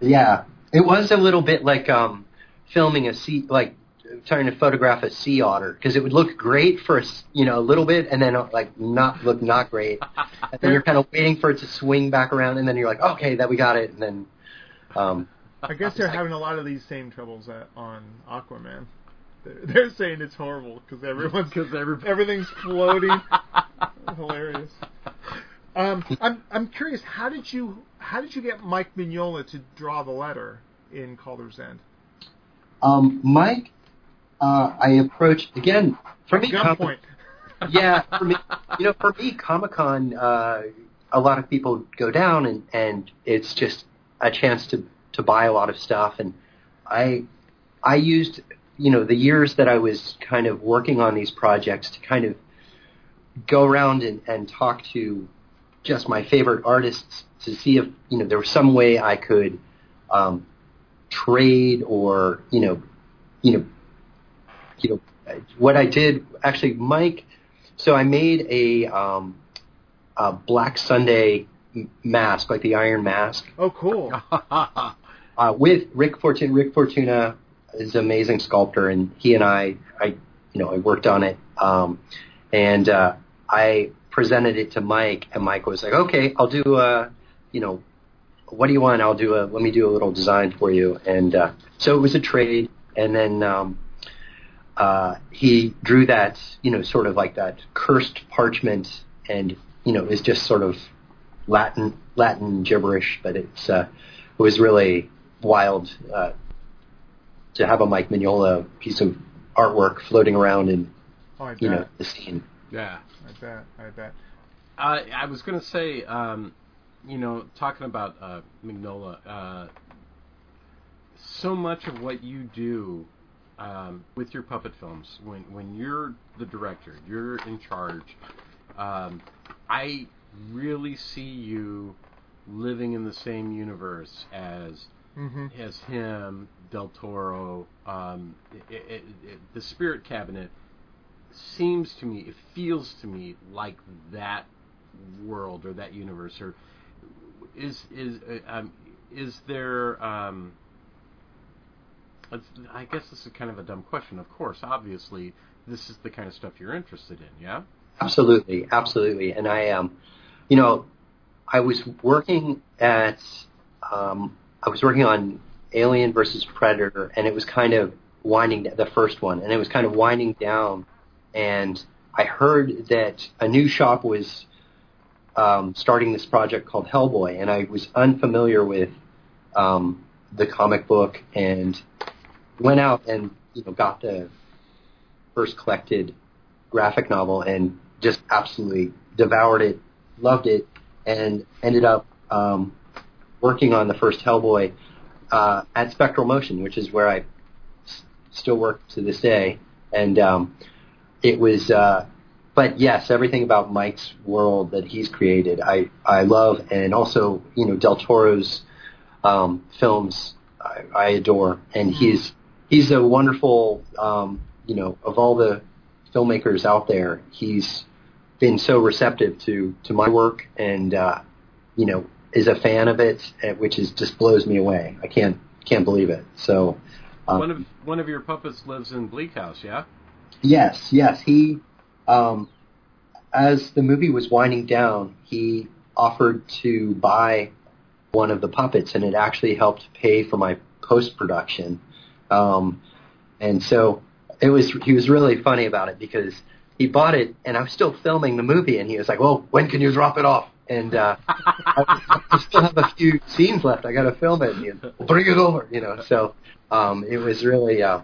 Yeah, it was a little bit like um, filming a sea, like trying to photograph a sea otter because it would look great for a s- you know a little bit and then uh, like not look not great, and then you're kind of waiting for it to swing back around and then you're like okay that we got it and then um, I guess they're having a lot of these same troubles at, on Aquaman. They're, they're saying it's horrible because everyone's Because everybody. everything's floating. Hilarious. Um, I'm I'm curious. How did you how did you get Mike Mignola to draw the letter in Calder's End? um, Mike, uh, I approached again for me. Com- Gunpoint. yeah, for me, you know, for me, Comic Con, uh, a lot of people go down, and and it's just a chance to to buy a lot of stuff, and I I used you know the years that I was kind of working on these projects to kind of go around and, and talk to just my favorite artists to see if you know there was some way I could um, trade or you know you know you know what I did actually Mike so I made a, um, a Black Sunday mask, like the Iron Mask, Oh, cool. uh, with Rick Fortuna. Rick Fortuna is an amazing sculptor, and he and I, I, you know, I worked on it, um, and uh, I presented it to Mike, and Mike was like, "Okay, I'll do a, you know, what do you want? I'll do a, let me do a little design for you." And uh, so it was a trade, and then um, uh, he drew that, you know, sort of like that cursed parchment, and you know, is just sort of Latin Latin gibberish, but it's uh, it was really wild uh, to have a Mike Mignola piece of artwork floating around in Oh, you know the scene. yeah. I bet. I bet. Uh, I was going to say, um, you know, talking about uh, Mignola, uh, so much of what you do um, with your puppet films, when when you're the director, you're in charge. Um, I really see you living in the same universe as hmm as him, Del Toro, um, it, it, it, the Spirit Cabinet seems to me, it feels to me like that world or that universe. Or is is uh, um, is there? Um, I guess this is kind of a dumb question. Of course, obviously, this is the kind of stuff you're interested in. Yeah. Absolutely, absolutely. And I um, you know, I was working at um, I was working on Alien versus Predator, and it was kind of winding the first one, and it was kind of winding down. And I heard that a new shop was um, starting this project called Hellboy, and I was unfamiliar with um, the comic book, and went out and you know got the first collected graphic novel and just absolutely devoured it, loved it, and ended up um, working on the first Hellboy uh, at Spectral Motion, which is where I s- still work to this day. And um, it was, uh, but yes, everything about Mike's world that he's created, I I love, and also you know Del Toro's um, films, I, I adore, and he's he's a wonderful, um, you know, of all the filmmakers out there, he's been so receptive to to my work, and uh, you know, is a fan of it, eh, which is just blows me away. I can't can't believe it. So, um, one of one of your puppets lives in Bleak House. Yeah. Yes, yes. He, um, as the movie was winding down, he offered to buy one of the puppets, and it actually helped pay for my post production. Um, and so it was. He was really funny about it because he bought it, and I was still filming the movie, and he was like, "Well, when can you drop it off?" And uh, I, I still have a few scenes left. I got to film it. And he, well, bring it over, you know. So um, it was really. Uh,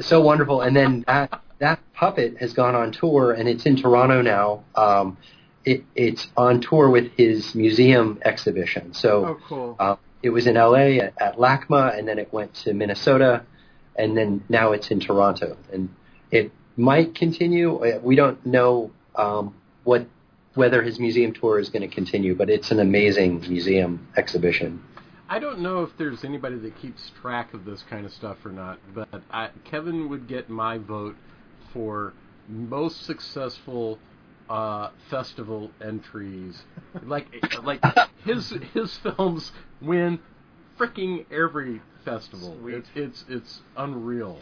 so wonderful. And then that that puppet has gone on tour, and it's in Toronto now. Um, it, it's on tour with his museum exhibition. So Oh, cool. uh, it was in LA at, at LACMA, and then it went to Minnesota, and then now it's in Toronto. And it might continue. Uh, We don't know um, what whether his museum tour is going to continue, but it's an amazing museum exhibition. I don't know if there's anybody that keeps track of this kind of stuff or not, but I, Kevin would get my vote for most successful uh, festival entries. Like, like his his films win freaking every festival. Sweet. It's it's it's unreal.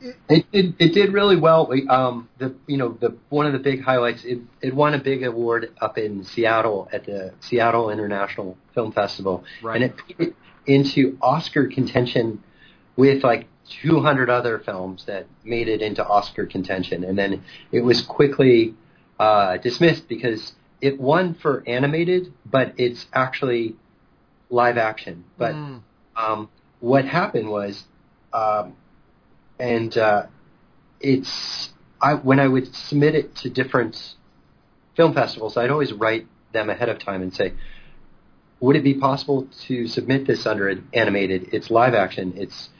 It did. It did really well. We, um, the you know the one of the big highlights. It it won a big award up in Seattle at the Seattle International Film Festival, Right. and it put it into Oscar contention with like 200 other films that made it into Oscar contention, and then it was quickly uh, dismissed because it won for animated, but it's actually live action. But Mm. um, what happened was, um, and uh, it's I when I would submit it to different film festivals, I'd always write them ahead of time and say, would it be possible to submit this under an animated? It's live action. It's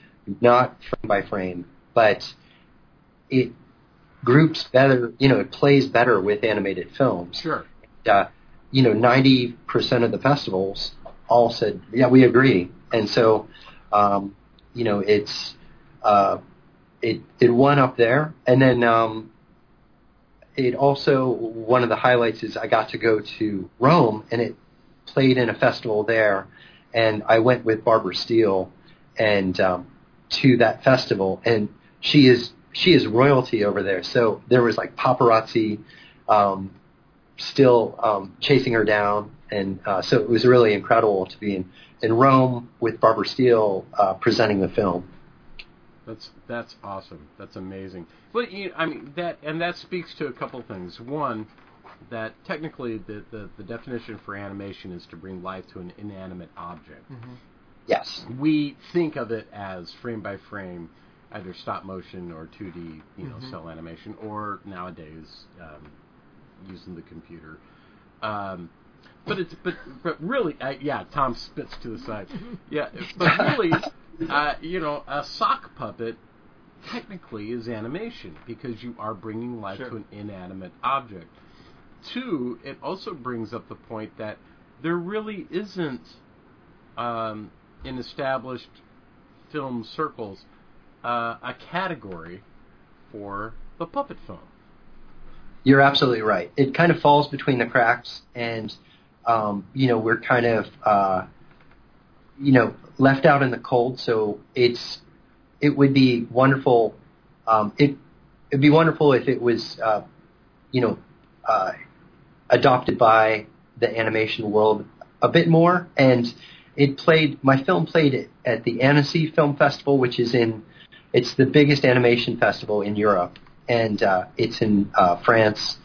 not frame by frame, but it groups better. You know, it plays better with animated films Sure. uh, you know, 90% of the festivals all said, yeah, we agree. And so, um, you know, it's, uh, it, it won up there. And then, um, it also one of the highlights is I got to go to Rome and it played in a festival there, and I went with Barbara Steele and um, to that festival, and she is she is royalty over there. So there was like paparazzi um, still um, chasing her down, and uh, so it was really incredible to be in in Rome with Barbara Steele uh, presenting the film. That's that's awesome. That's amazing. But you, I mean that, and that speaks to a couple things. One, that technically the, the, the definition for animation is to bring life to an inanimate object. Mm-hmm. Yes. We think of it as frame by frame, either stop motion or 2D, you know, Mhm. cell animation, or nowadays um, using the computer. Um, but it's but but really, uh, yeah. Thom spits to the side. Yeah, but really, uh, you know, a sock puppet technically is animation because you are bringing life Sure. to an inanimate object. Two, it also brings up the point that there really isn't, um, in established film circles, uh, a category for the puppet film. You're absolutely right. It kind of falls between the cracks, and um, you know we're kind of uh, you know left out in the cold. So it's it would be wonderful. Um, it it'd be wonderful if it was uh, you know uh, adopted by the animation world a bit more. And it played my film played at the Annecy Film Festival, which is in it's the biggest animation festival in Europe, and uh, it's in uh, France.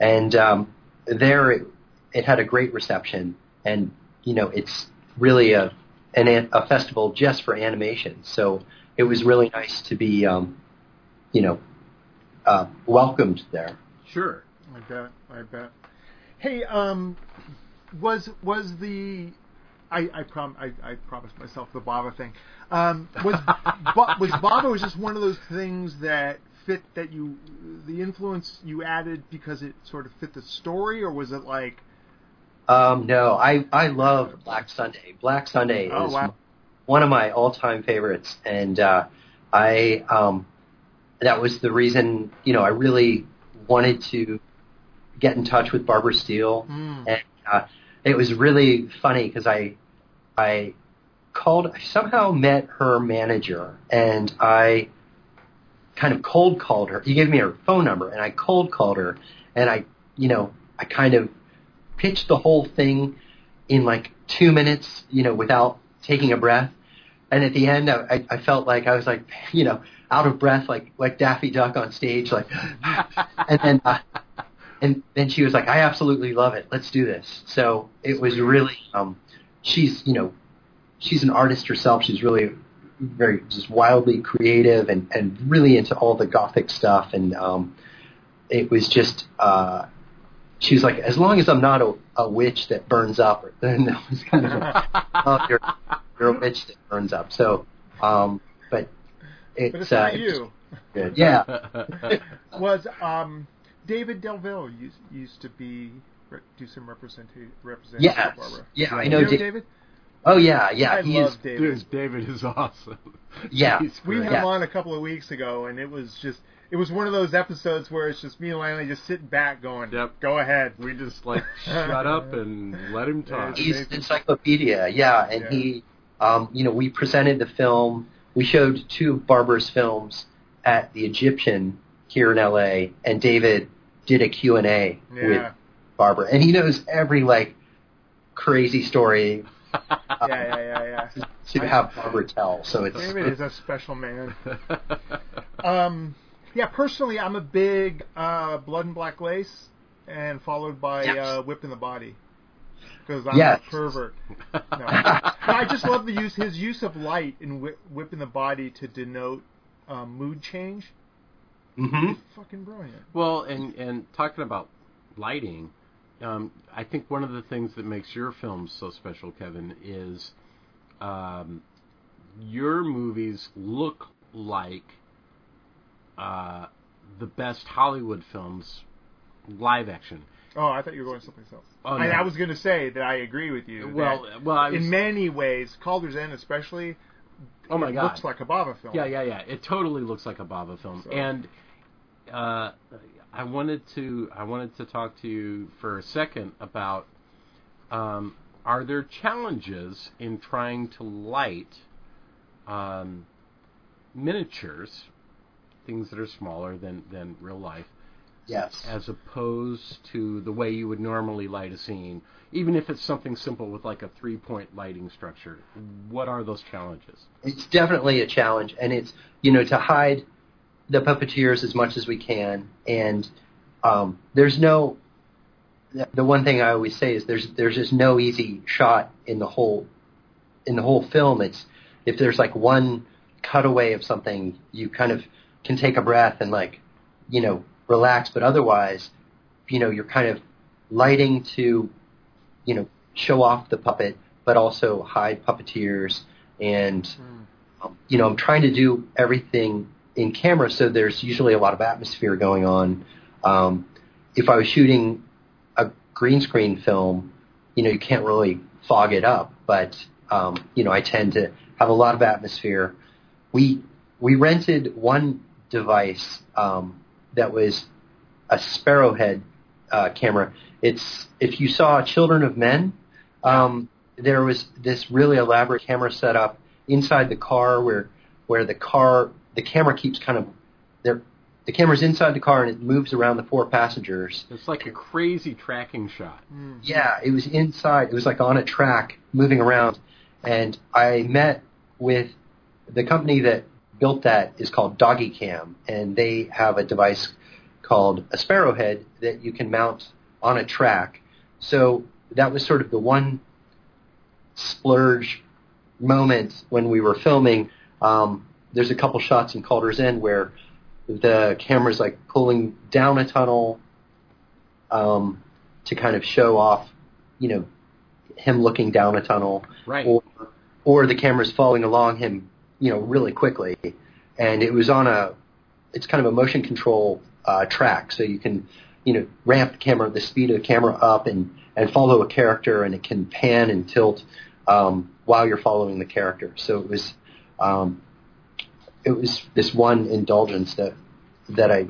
And um, there, it, it had a great reception, and you know, it's really a an, a festival just for animation. So it was really nice to be, um, you know, uh, welcomed there. Sure. I bet. I bet. Hey, um, was was the I I prom I, I promised myself the Bava thing. Um, was ba- was Bava was just one of those things that fit that you the influence you added because it sort of fit the story, or was it like Um, no, I I love Black Sunday. Black Sunday Oh, is wow. one of my all-time favorites, and uh, I um, that was the reason you know I really wanted to get in touch with Barbara Steele, Hmm. and uh, it was really funny because I I called I somehow met her manager, and I kind of cold called her. He gave me her phone number, and I cold called her, and I you know I kind of pitched the whole thing in like two minutes, you know, without taking a breath. And at the end, I, I felt like I was like, you know, out of breath, like like Daffy Duck on stage, like. and then, uh, and then she was like, "I absolutely love it. Let's do this." So it was really, um, she's you know, she's an artist herself. She's really very just wildly creative and and really into all the gothic stuff. And um, it was just. Uh, she was like, as long as I'm not a, a witch that burns up, then that was kind of a, oh, you're, you're a witch that burns up. So, um, but it's, but it's uh, not it's you. good. Yeah. was um David Del Valle used used to be do some representation representation Yes. Barbara. Yeah, I You know know Da- David. Oh yeah, yeah. I he love is. David. Dude, David is awesome. Yeah. We great. had Yeah. him on a couple of weeks ago, and it was just it was one of those episodes where it's just me and Langley just sitting back, going, Yep. "Go ahead." We just like shut up and let him talk. He's an encyclopedia. Yeah, and Yeah. he, um, you know, we presented the film. We showed two of Barbara's films at the Egyptian here in L.A. and David did a Q and A Yeah. with Barbara, and he knows every like crazy story yeah, yeah, yeah, yeah. to have Barbara tell. So it's David is a special man. Um, yeah, personally, I'm a big uh, Blood and Black Lace, and followed by Yes. uh, Whip and the Body, because I'm Yes. a pervert. No. I just love the use his use of light in Whip, Whip and the Body to denote um, mood change. Hmm Fucking brilliant. Well, and and talking about lighting, um, I think one of the things that makes your films so special, Kevin, is um, your movies look like uh, the best Hollywood films live action. Oh, I thought you were going someplace else. Oh, no. I was going to say that I agree with you. Well, well, I was, in many ways, Calder's End especially, oh my it god, looks like a Bava film. Yeah, yeah, yeah. It totally looks like a Bava film, So- and uh, I wanted to I wanted to talk to you for a second about um, are there challenges in trying to light um, miniatures, things that are smaller than, than real life, Yes. as opposed to the way you would normally light a scene, even if it's something simple with like a three point lighting structure? What are those challenges? It's definitely a challenge, and it's you know to hide the puppeteers as much as we can, and um, there's no. The one thing I always say is there's there's just no easy shot in the whole in the whole film. It's if there's like one cutaway of something, you kind of can take a breath and like you know relax, but otherwise, you know, you're kind of lighting to you know show off the puppet, but also hide puppeteers and um, you know, I'm trying to do everything in camera, so there's usually a lot of atmosphere going on. Um, if I was shooting a green screen film, you know, you can't really fog it up, but um, you know, I tend to have a lot of atmosphere. We we rented one device um, that was a Sparrowhead uh, camera. It's if you saw Children of Men, um, there was this really elaborate camera setup inside the car where where the car the camera keeps kind of there the camera's inside the car and it moves around the four passengers. It's like a crazy tracking shot. Yeah, it was inside. It was like on a track moving around. And I met with the company that built that is called Doggicam, and they have a device called a Sparrowhead that you can mount on a track. So that was sort of the one splurge moment when we were filming. Um, there's a couple shots in Calder's End where the camera's like pulling down a tunnel um, to kind of show off, you know, him looking down a tunnel, Right. or or the camera's following along him, you know, really quickly. And it was on a, it's kind of a motion control uh, track, so you can, you know, ramp the camera, the speed of the camera up, and and follow a character, and it can pan and tilt um, while you're following the character. So it was, um, it was this one indulgence that that I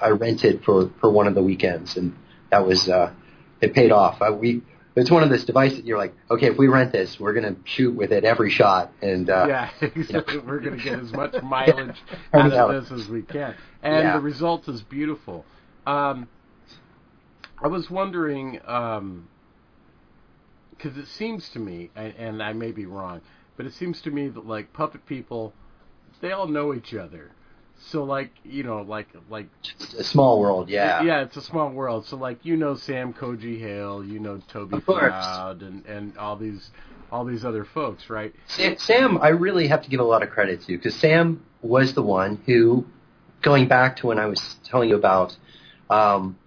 I rented for for one of the weekends, and that was uh, it paid off. I, we it's one of this device that you're like, okay, if we rent this, we're gonna shoot with it every shot, and uh, yeah, exactly. we're going to get as much mileage out of this as we can, and Yeah. the result is beautiful. Um, I was wondering because it seems to me, and, and I may be wrong, but it seems to me that like puppet people, they all know each other. So like you know like like it's a small world, yeah. yeah, it's a small world. So like you know Sam Koji Hale, you know Toby Of course. Froud, and and all these all these other folks, right? Sam, Sam, I really have to give a lot of credit to because Sam was the one who, going back to when I was telling you about um,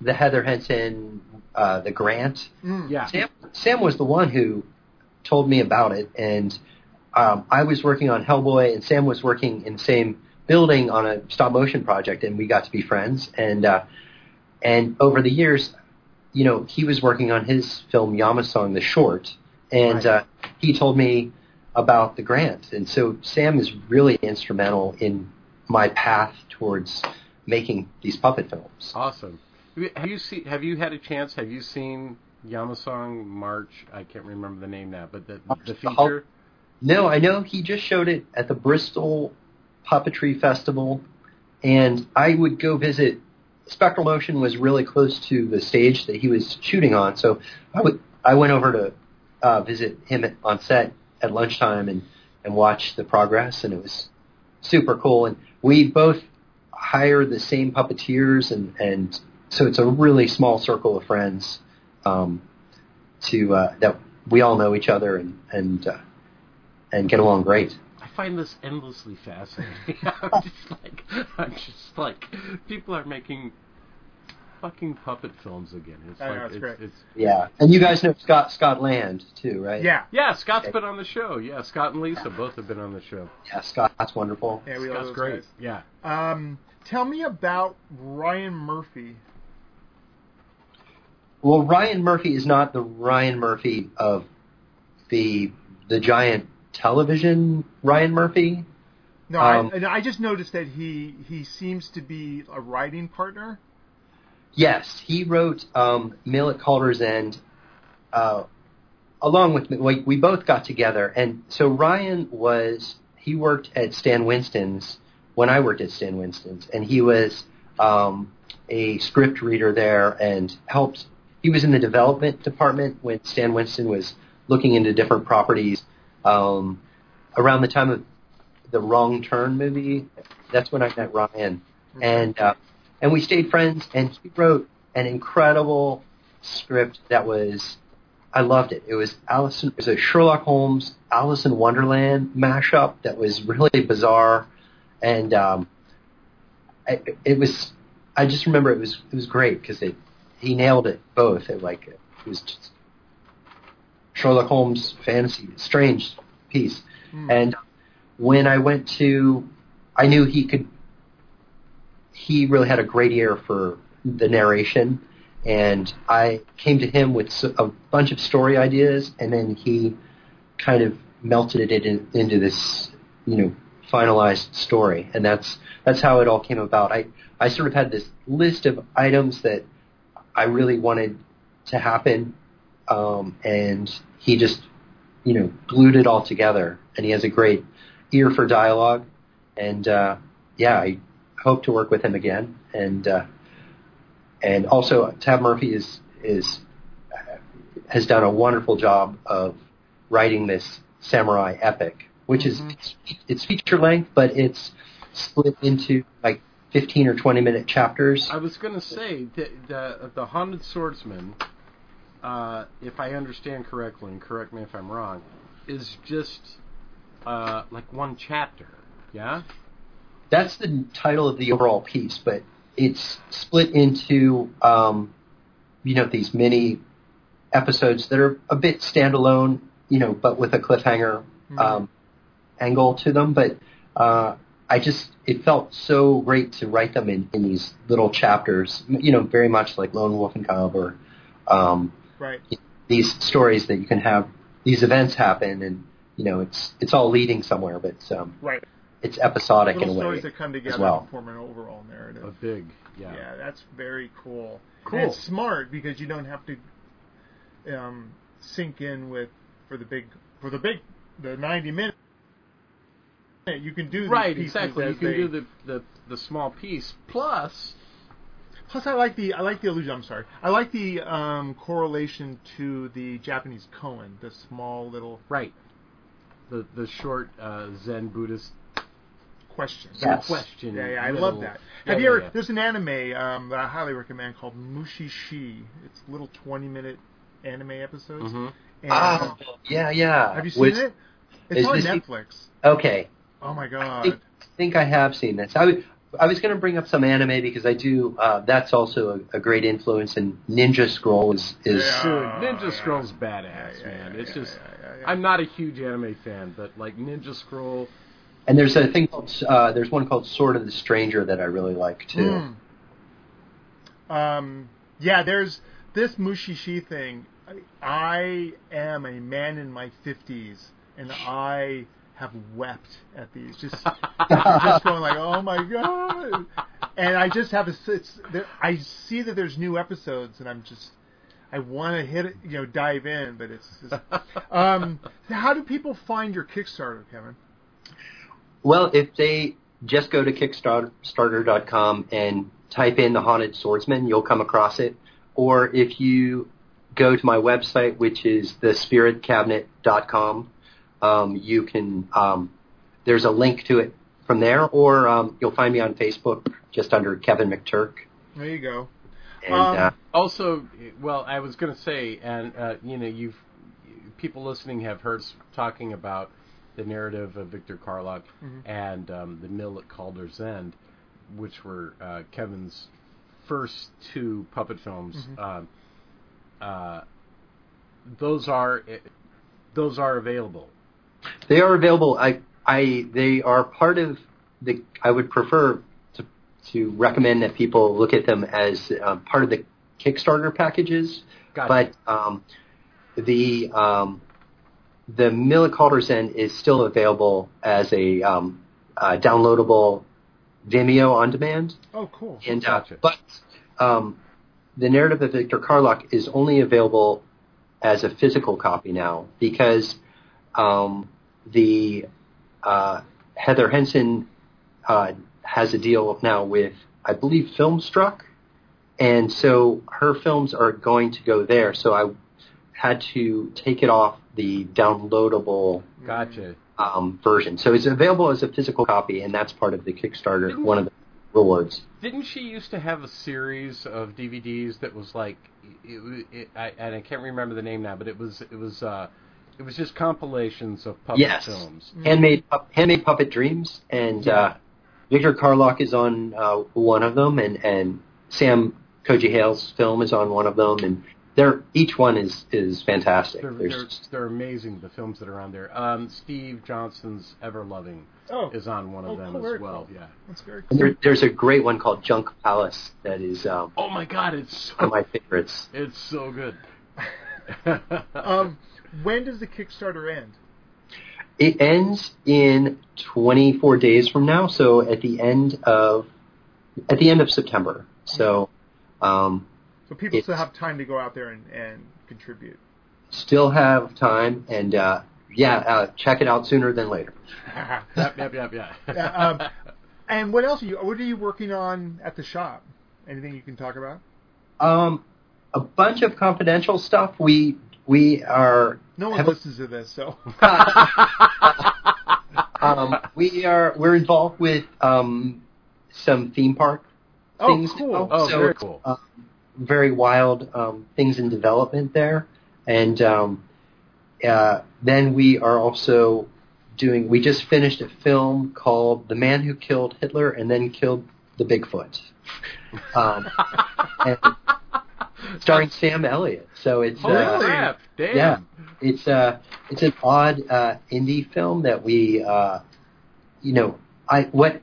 the Heather Henson, uh, the grant. Yeah. Sam, Sam was the one who told me about it, and um, I was working on Hellboy, and Sam was working in the same building on a stop motion project, and we got to be friends. And uh, and over the years, you know, he was working on his film Yamasong, the short, and Right. uh, he told me about the grant, and so Sam is really instrumental in my path towards making these puppet films. Awesome. Have you- seen? Have you had a chance? Have you seen Yamasong March? I can't remember the name now, but the the feature. No, I know he just showed it at the Bristol Puppetry Festival, and I would go visit. Spectral Motion was really close to the stage that he was shooting on, so I would I went over to uh, visit him at, on set at lunchtime and and watch the progress, and it was super cool. And we both hire the same puppeteers, and and so it's a really small circle of friends um, to uh, that we all know each other and and uh, and get along great. I find this endlessly fascinating. I'm just like, I'm just like, people are making fucking puppet films again. It's I know, like it's it's, great. it's Yeah, and you guys know Scott Scott Land too, right? Yeah. yeah. Scott's been on the show. Yeah, Scott and Lisa both have been on the show. yeah. Scott's wonderful. Yeah, we love Scott's those great. guys. Yeah. Um, tell me about Ryan Murphy. Well, Ryan Murphy is not the Ryan Murphy of the the giant television Ryan Murphy. No, Um, I, I just noticed that he he seems to be a writing partner. Yes, he wrote um, Mill at Calder's End. Uh, along with me, like we both got together, and so Ryan was he worked at Stan Winston's when I worked at Stan Winston's, and he was um, a script reader there and helped. He was in the development department when Stan Winston was looking into different properties. Um, around the time of the Wrong Turn movie, that's when I met Ryan, and uh, and we stayed friends. And he wrote an incredible script that was I loved it. It was Allison. It was a Sherlock Holmes Alice in Wonderland mashup that was really bizarre, and um, I, it was. I just remember it was it was great because it he nailed it both. It like it was just Sherlock Holmes fantasy, strange piece. Hmm. And when I went to, I knew he could. He really had a great ear for the narration, and I came to him with a bunch of story ideas, and then he kind of melted it in, into this, you know, finalized story, and that's that's how it all came about. I I sort of had this list of items that I really wanted to happen, um, and he just, you know, glued it all together. And he has a great ear for dialogue, and uh, yeah, I hope to work with him again. And uh, and also, Tab Murphy is is has done a wonderful job of writing this samurai epic, which is it's feature length, but it's split into like 15 or 20 minute chapters. I was going to say the, the the haunted swordsman, uh, if I understand correctly, and correct me if I'm wrong, is just uh, like one chapter. Yeah. That's the title of the overall piece, but it's split into um, you know these mini episodes that are a bit standalone, you know, but with a cliffhanger um, angle to them. But uh, I just it felt so great to write them in, in these little chapters, you know, very much like Lone Wolf and Cub or um, Right. these stories that you can have these events happen and you know it's it's all leading somewhere, but it's, um, Right. it's episodic Little in a way stories that come together well. and form an overall narrative. A big. Yeah. Yeah, that's very cool. Cool. And it's smart because you don't have to um, sink in with for the big for the big the ninety minutes. You can do these Right. Exactly. You can they- do the, the the small piece plus. Plus, I like the I like the illusion. I'm sorry. I like the um, correlation to the Japanese koan, the small little Right. The the short uh, Zen Buddhist questions. Yes. question. Yeah, yeah, I little- love that. Yeah, Have you ever? yeah. There's an anime um, that I highly recommend called Mushishi. It's little 20 minute anime episodes. Mhm. And, Oh, yeah, yeah. have you seen Was- it? It's on this- Netflix. Okay, Oh my I god. think, I think I have seen this. I, w- I was going to bring up some anime because I do. Uh, that's also a, a great influence, and Ninja Scroll is is Yeah. Dude, Ninja yeah. Scroll's badass, Yeah, yeah, man. yeah, it's yeah, just. yeah, yeah, yeah. I'm not a huge anime fan, but like Ninja Scroll. and there's a thing called uh, there's one called Sword of the Stranger that I really like too. Mm. Um, yeah, there's this Mushishi thing. I, I am a man in my 50s, and I have wept at these. Just, just going like, oh my god! And I just have a. It's, there, I see that there's new episodes, and I'm just. I want to hit it, you know, dive in, but it's. Just, um, how do people find your Kickstarter, Kevin? Well, if they just go to Kickstarter.com and type in the Haunted Swordsman, you'll come across it. Or if you go to my website, which is thespiritcabinet.com, um, you can. Um, there's a link to it from there, or um, you'll find me on Facebook just under Kevin McTurk. There you go. And Um, uh, Also, well, I was going to say, and uh, you know, you've people listening have heard us talking about the narrative of Victor Karloch and um, the Mill at Calder's End, which were uh, Kevin's first two puppet films. Um, uh, those are those are available. They are available. I, I, they are part of the. I would prefer to to recommend that people look at them as um, part of the Kickstarter packages. Gotcha. But um, the um, the Mill at Calder's End is still available as a um, uh, downloadable Vimeo on demand. Oh, cool. And uh, Gotcha. but um, the narrative of Victor Karloch is only available as a physical copy now because um, the uh, Heather Henson uh, has a deal now with, I believe, Filmstruck, and so her films are going to go there. So I had to take it off the downloadable Gotcha. um, version. So it's available as a physical copy, and that's part of the Kickstarter, Didn't- one of the rewards. Didn't she used to have a series of DVDs that was like, it, it, I, and I can't remember the name now, but it was it was uh, it was just compilations of puppet Yes. films. Handmade, Pup- handmade puppet dreams, and uh, Victor Karloch is on uh, one of them, and and Sam Koji Hale's film is on one of them, and they're each one is is fantastic. They're, they're, just- they're amazing. The films that are on there. Um, Steve Johnson's Ever Loving Oh, is on one of Oh, them cool, as well. cool. Yeah. that's very cool. there, there's a great one called Junk Palace that is um, Oh my God, it's one of my favorites. it's so good. Um, when does the Kickstarter end? It ends in 24 days from now, so at the end of at the end of September. So um, So people still have time to go out there and, and contribute. still have time, and uh, yeah, uh, check it out sooner than later. yep, yep, yep, yeah. Yeah, um, and what else are you? What are you working on at the shop? Anything you can talk about? Um, a bunch of confidential stuff. We we are No one have- listens to this, so um, we are we're involved with um, some theme park Oh, things. cool. now. Oh, so very cool. um, very wild um, things in development there, and um, uh, then we are also doing. We just finished a film called "The Man Who Killed Hitler and Then Killed the Bigfoot," um, and starring Sam Elliott. So it's Holy uh, crap! Damn. yeah, it's uh it's an odd uh, indie film that we uh, you know I what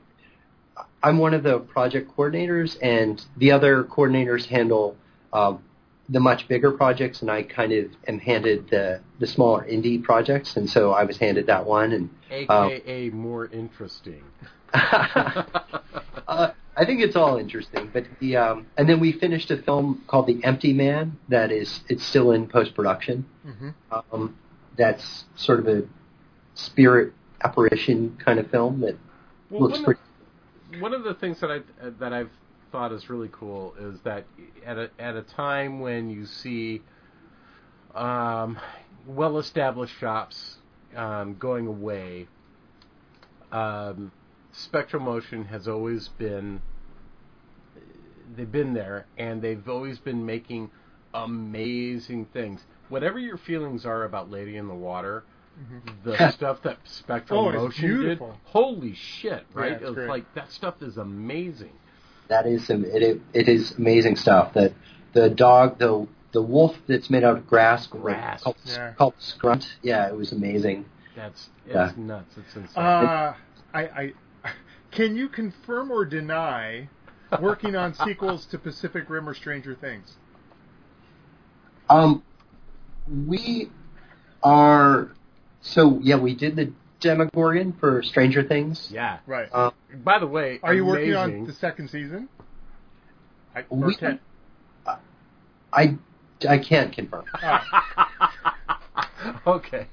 I'm one of the project coordinators and the other coordinators handle uh, the much bigger projects and I kind of am handed the the smaller indie projects and so I was handed that one and AKA more interesting. uh, I think it's all interesting, but the um, and then we finished a film called The Empty Man that is it's still in post production. hmm Um, that's sort of a spirit apparition kind of film that Well, looks one pretty. Of, one of the things that I that I've thought is really cool is that at a at a time when you see um, well-established shops um, going away, um, Spectral Motion has always been they've been there and they've always been making amazing things. Whatever your feelings are about Lady in the Water, the stuff that Spectral Oh, Motion beautiful. did, holy shit, right? it's it's great. like that stuff is amazing. That is some, it, it is amazing stuff. That the dog, the the wolf that's made out of grass, Grass. called, Yeah. called Scrunt. Yeah, it was amazing. That's it's Yeah. nuts. It's insane. Uh, I, I can you confirm or deny working on sequels to Pacific Rim or Stranger Things? Um, we are so yeah. We did the Demogorgon for Stranger Things. yeah. Right. Uh, By the way, Are you working on the second season? I, we, can- I I can't confirm. okay.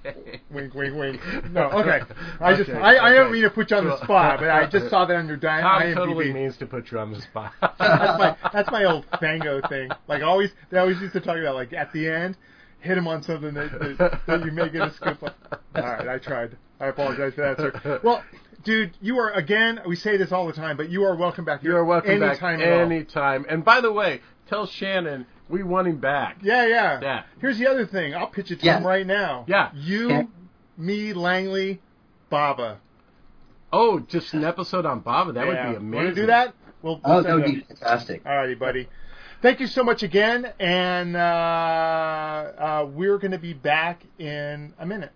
Wink, wink, wink. No, okay. I just, Okay, I, I don't mean to put you on the spot, but I just saw that on your di- Thom IMDb. totally means to put you on the spot. that's my that's my old Fango thing. Like always, they always used to talk about like at the end, hit him on something that, that, that you may get a scoop on. All right, I tried. I apologize for that, sir. Well, dude, you are again. We say this all the time, but you are welcome back. you are welcome back anytime anytime. And by the way, tell Shannon we want him back. Yeah, yeah. Yeah. Here's the other thing. I'll pitch it to Yeah. him right now. Yeah. You, Yeah. me, Langley, Bava. Oh, just an episode on Bava. That Yeah. would be amazing. Want to do that? We'll, Oh, we'll that would be it. fantastic. Alrighty, buddy. Thank you so much again, and uh, uh, we're going to be back in a minute.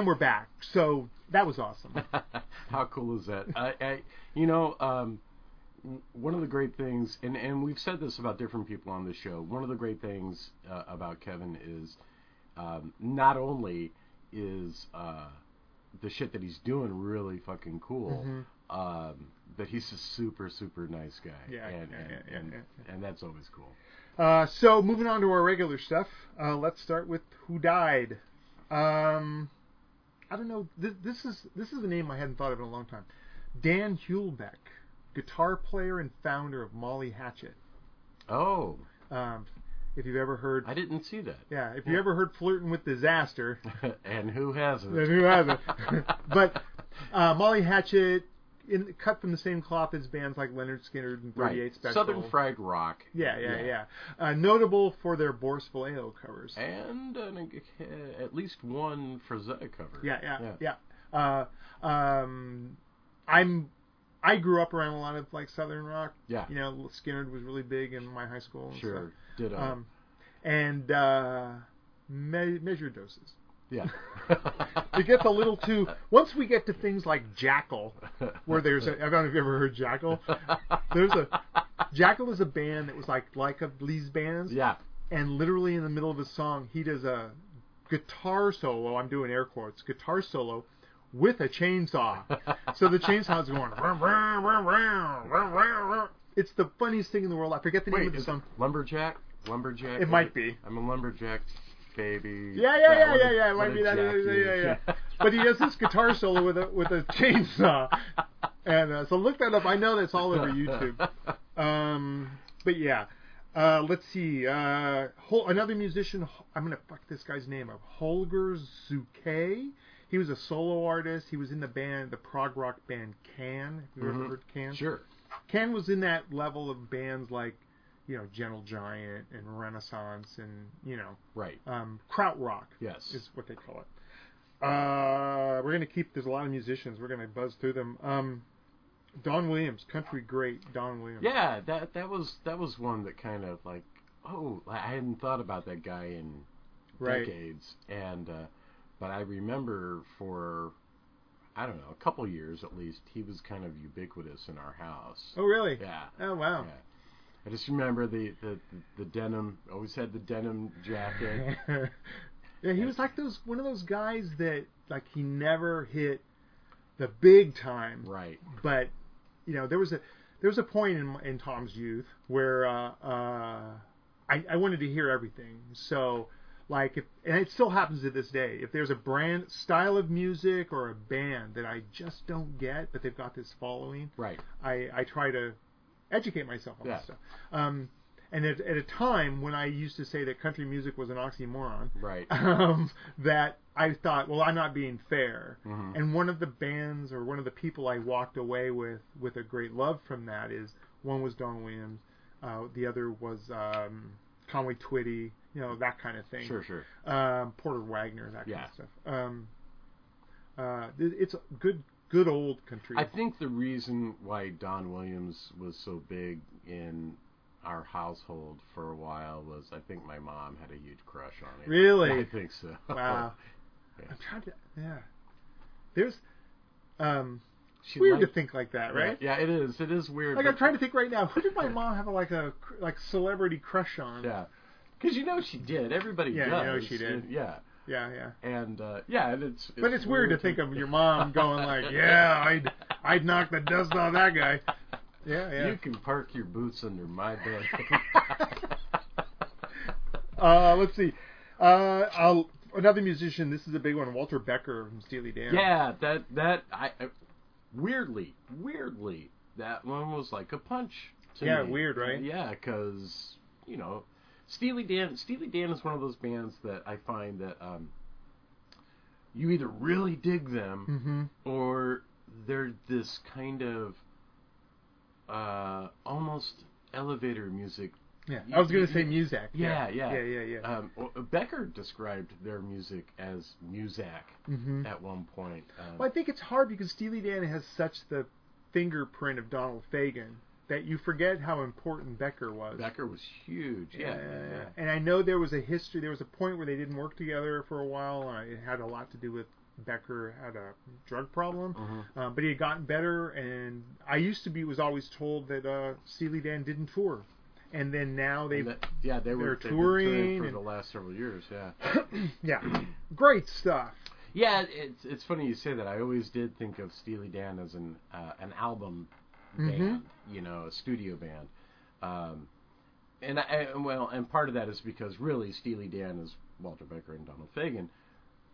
And we're back. So that was awesome. How cool is that? I, I you know, um, one of the great things, and, and we've said this about different people on the show. One of the great things uh, about Kevin is um, not only is uh, the shit that he's doing really fucking cool, um, but he's a super super nice guy. Yeah, and yeah, and, yeah, yeah, and, yeah. and that's always cool. Uh, so moving on to our regular stuff. Uh, let's start with who died. Um, I don't know. This, this is this is a name I hadn't thought of in a long time. Dan Hlubek, guitar player and founder of Molly Hatchet. Oh, Um, if you've ever heard, I didn't see that. yeah, if you ever heard "Flirting with Disaster," and who hasn't? then who hasn't? but uh, Molly Hatchet, in, cut from the same cloth as bands like Lynyrd Skynyrd and 38 right. Special. Southern fried rock. Yeah, yeah, Yeah. yeah. Uh, notable for their Boris Vallejo covers. and an, uh, at least one Frazetta cover. Yeah, yeah, yeah. Uh, um, I'm. I grew up around a lot of like Southern rock. Yeah. You know, Skinner was really big in my high school. And Sure. Did I? Um, and uh, me- measured doses. Yeah. It gets a little too. Once we get to things like Jackyl, where there's a, I don't know if you ever heard Jackyl. There's a Jackyl is a band that was like like of Lee's bands, yeah. and literally in the middle of a song, he does a guitar solo. I'm doing air quotes. Guitar solo with a chainsaw. so the chainsaw's going. "Vroom, vroom, vroom, vroom, vroom, vroom, vroom." It's the funniest thing in the world. I forget the name of the is song. lumberjack? Lumberjack. It might be. I'm a lumberjack, baby. Yeah, yeah, yeah, yeah, yeah. It might be that. Yeah, yeah, yeah. but he does this guitar solo with a with a chainsaw, and uh, so look that up. I know that's all over YouTube. Um, but yeah, uh, let's see. Uh, Hol- another musician. I'm gonna fuck this guy's name up. Holger Zuke. He was a solo artist. He was in the band, the prog rock band Can. Have you ever Mhm. heard Can? Sure. Can was in that level of bands like, you know, Gentle Giant and Renaissance and you know, Right. um, krautrock Yes. is what they call it. Uh, we're gonna keep. There's a lot of musicians. We're gonna buzz through them. Um, Don Williams, country great. Don Williams. Yeah, that that was that was one that kind of like, oh, I hadn't thought about that guy in Right. decades, and uh, but I remember for I don't know a couple years at least he was kind of ubiquitous in our house. Oh really? Yeah. Oh wow. Yeah. I just remember the, the, the denim. Always had the denim jacket. yeah, he was like those one of those guys that like he never hit the big time, right. but you know there was a there was a point in in Thom's youth where uh, uh, I, I wanted to hear everything. So like if and it still happens to this day. If there's a brand style of music or a band that I just don't get, but they've got this following, Right. I, I try to educate myself on Yeah. this stuff. Um, and at, at a time when I used to say that country music was an oxymoron, Right. um, that I thought, well, I'm not being fair. Mhm. And one of the bands or one of the people I walked away with with a great love from that is one was Don Williams, uh, the other was um, Conway Twitty, you know that kind of thing. Sure. Sure. Um, Porter Wagoner, that kind of stuff. Um, uh, it's good, good old country. I think the reason why Don Williams was so big in our household for a while was I think my mom had a huge crush on him. Really? I think so. Wow. Yeah. I'm trying to. Yeah. There's. Um. She weird to think like that, right? Yeah, it is. It is weird. Like I'm trying to think right now. Who did my mom have a, like a like celebrity crush on? Yeah. Because you know she did. Everybody Yeah, you know she did. Yeah. Yeah, yeah. And uh, yeah, and it's, But it's weird to think of your mom going like, "Yeah, I'd I'd knock the dust off that guy." Yeah, yeah. You can park your boots under my bed. Uh, let's see. Uh, I'll, another musician. This is a big one. Walter Becker from Steely Dan. yeah, that that I, I weirdly, weirdly, that one was like a punch. To Yeah, me. weird, right? Yeah, because you know, Steely Dan. Steely Dan is one of those bands that I find that um, you either really dig them Mm-hmm. or they're this kind of uh, almost elevator music. Yeah. I was gonna say Muzak. Yeah, yeah, Yeah, yeah, yeah. Um, well, Becker described their music as Muzak mm-hmm. at one point. Um, Well, I think it's hard because Steely Dan has such the fingerprint of Donald Fagen that you forget how important Becker was. Becker was huge. Yeah, yeah, yeah. And I know there was a history. There was a point where they didn't work together for a while. And it had a lot to do with Becker had a drug problem, Mhm. uh, but he had gotten better. And I used to be was always told that uh, Steely Dan didn't tour, and then now they yeah, they were been touring for and- the last several years. Yeah, yeah, great stuff. yeah. It's it's funny you say that. I always did think of Steely Dan as an uh, an album Mhm. band, you know, a studio band. Um, and I, and, well, and part of that is because really Steely Dan is Walter Becker and Donald Fagen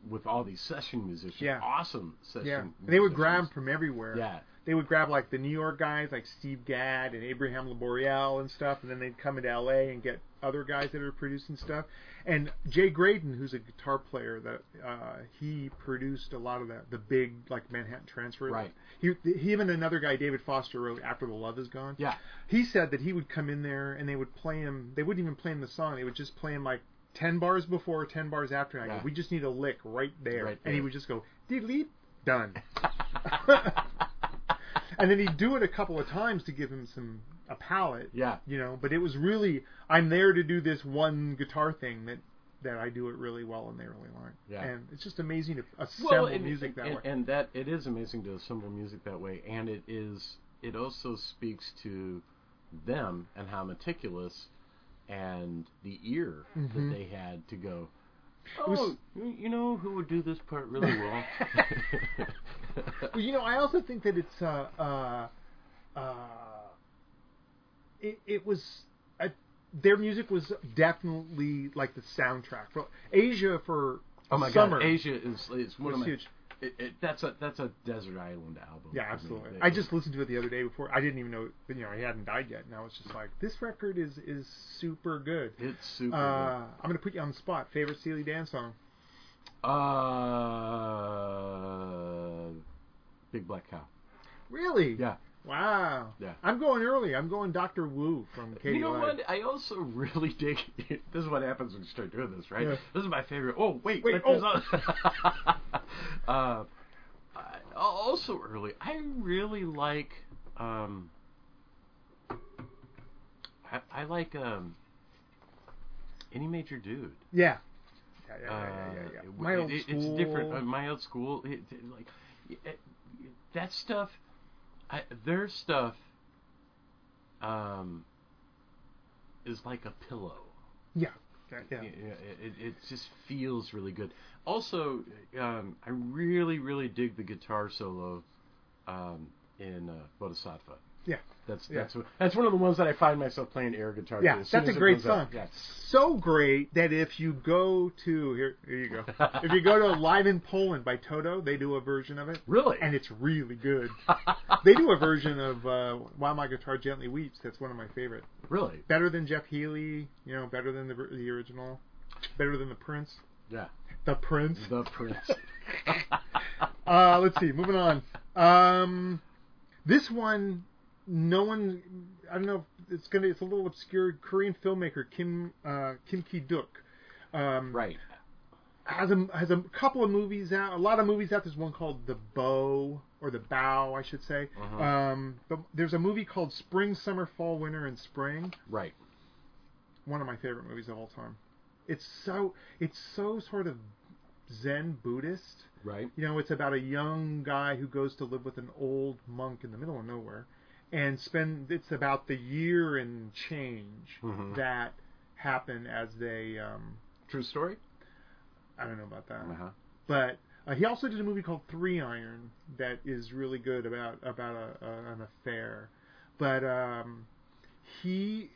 with all these session musicians, Yeah. awesome session. Yeah, they would grab from everywhere. Yeah, they would grab like the New York guys like Steve Gadd and Abraham Laboriel and stuff, and then they'd come into LA and get other guys that are producing stuff. And Jay Graydon, who's a guitar player, that uh, he produced a lot of the the big like Manhattan Transfer. Right. He, he even another guy, David Foster, wrote "After the Love Is Gone." yeah, He said that he would come in there and they would play him. They wouldn't even play him the song. They would just play him like. 10 bars before, 10 bars after. And I Yeah. go, we just need a lick right there. Right And he would just go, delete, done. and then he'd do it a couple of times to give him some a palette. yeah. You know, but it was really I'm there to do this one guitar thing that that I do it really well and they really like. Yeah. And it's just amazing to assemble well, and, music that and, way. and that it is amazing to assemble music that way, and it is it also speaks to them and how meticulous and the ear Mhm. that they had to go. Oh, you you know who would do this part really well? Well, you know, I also think that it's uh uh uh it it was uh their music was definitely like the soundtrack for Aja for oh my summer. God, Aja is is one of my. huge. It, it, that's a that's a desert island album. Yeah, for me. absolutely. I just listened to it the other day before. I didn't even know, you know, he hadn't died yet. And I was just like, this record is is super good. it's super. Uh, I'm gonna put you on the spot. Favorite Steely Dan song? Uh, Big Black Cow. Really? Yeah. Wow. Yeah. I'm going early. I'm going Doctor Wu from Katy you know what? I also really dig. This is what happens when you start doing this, right? Yeah. This is my favorite. Oh wait, Wait, a- uh, also early. I really like. Um, I, I like um, any major dude. Yeah. Yeah, yeah, Uh, yeah, yeah, yeah. My it- old it- school. It's different. Uh, my old school, it, like that stuff. I, their stuff um, is like a pillow. yeah. Yeah. it, it just feels really good. Also, um, I really, really dig the guitar solo um, in uh, Bodhisattva. Yeah. That's Yeah. that's that's one of the ones that I find myself playing air guitar. to Yeah, soon that's a great song. Yeah. So great that if you go to here, here you go. if you go to Live in Poland by Toto, they do a version of it, Really? and it's really good. they do a version of uh, While My Guitar Gently Weeps. That's one of my favorite. really? Better than Jeff Healey, you know, better than the the original, better than the Prince. Yeah. The Prince. The Prince. Uh, let's see. Moving on. Um, this one, no one. I don't know. if It's gonna. It's a little obscure. Korean filmmaker Kim uh, Kim Ki Duk. Um, right. Has a has a couple of movies out. A lot of movies out. There's one called The Bow or The Bow, I should say. Uh-huh. Um, but there's a movie called Spring, Summer, Fall, Winter, and Spring. Right. One of my favorite movies of all time. It's so. It's so sort of Zen Buddhist. Right. You know, it's about a young guy who goes to live with an old monk in the middle of nowhere, and spend. It's about the year and change Mhm. that happen as they. Um, True story. I don't know about that, Uh-huh. but uh, he also did a movie called Three Iron that is really good about about a, a, an affair. But um, he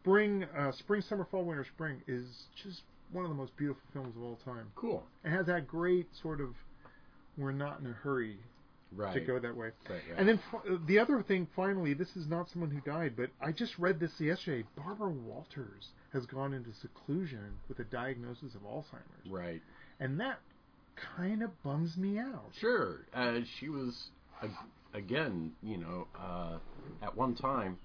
spring, uh, spring, summer, fall, winter, spring is just one of the most beautiful films of all time. Cool. It has that great sort of we're not in a hurry Right. to go that way. Right, right. And then the other thing, finally, this is not someone who died, but I just read this yesterday. Barbara Walters has gone into seclusion with a diagnosis of Alzheimer's, Right. and that kind of bums me out. Sure. Uh, she was again, you know, uh, at one time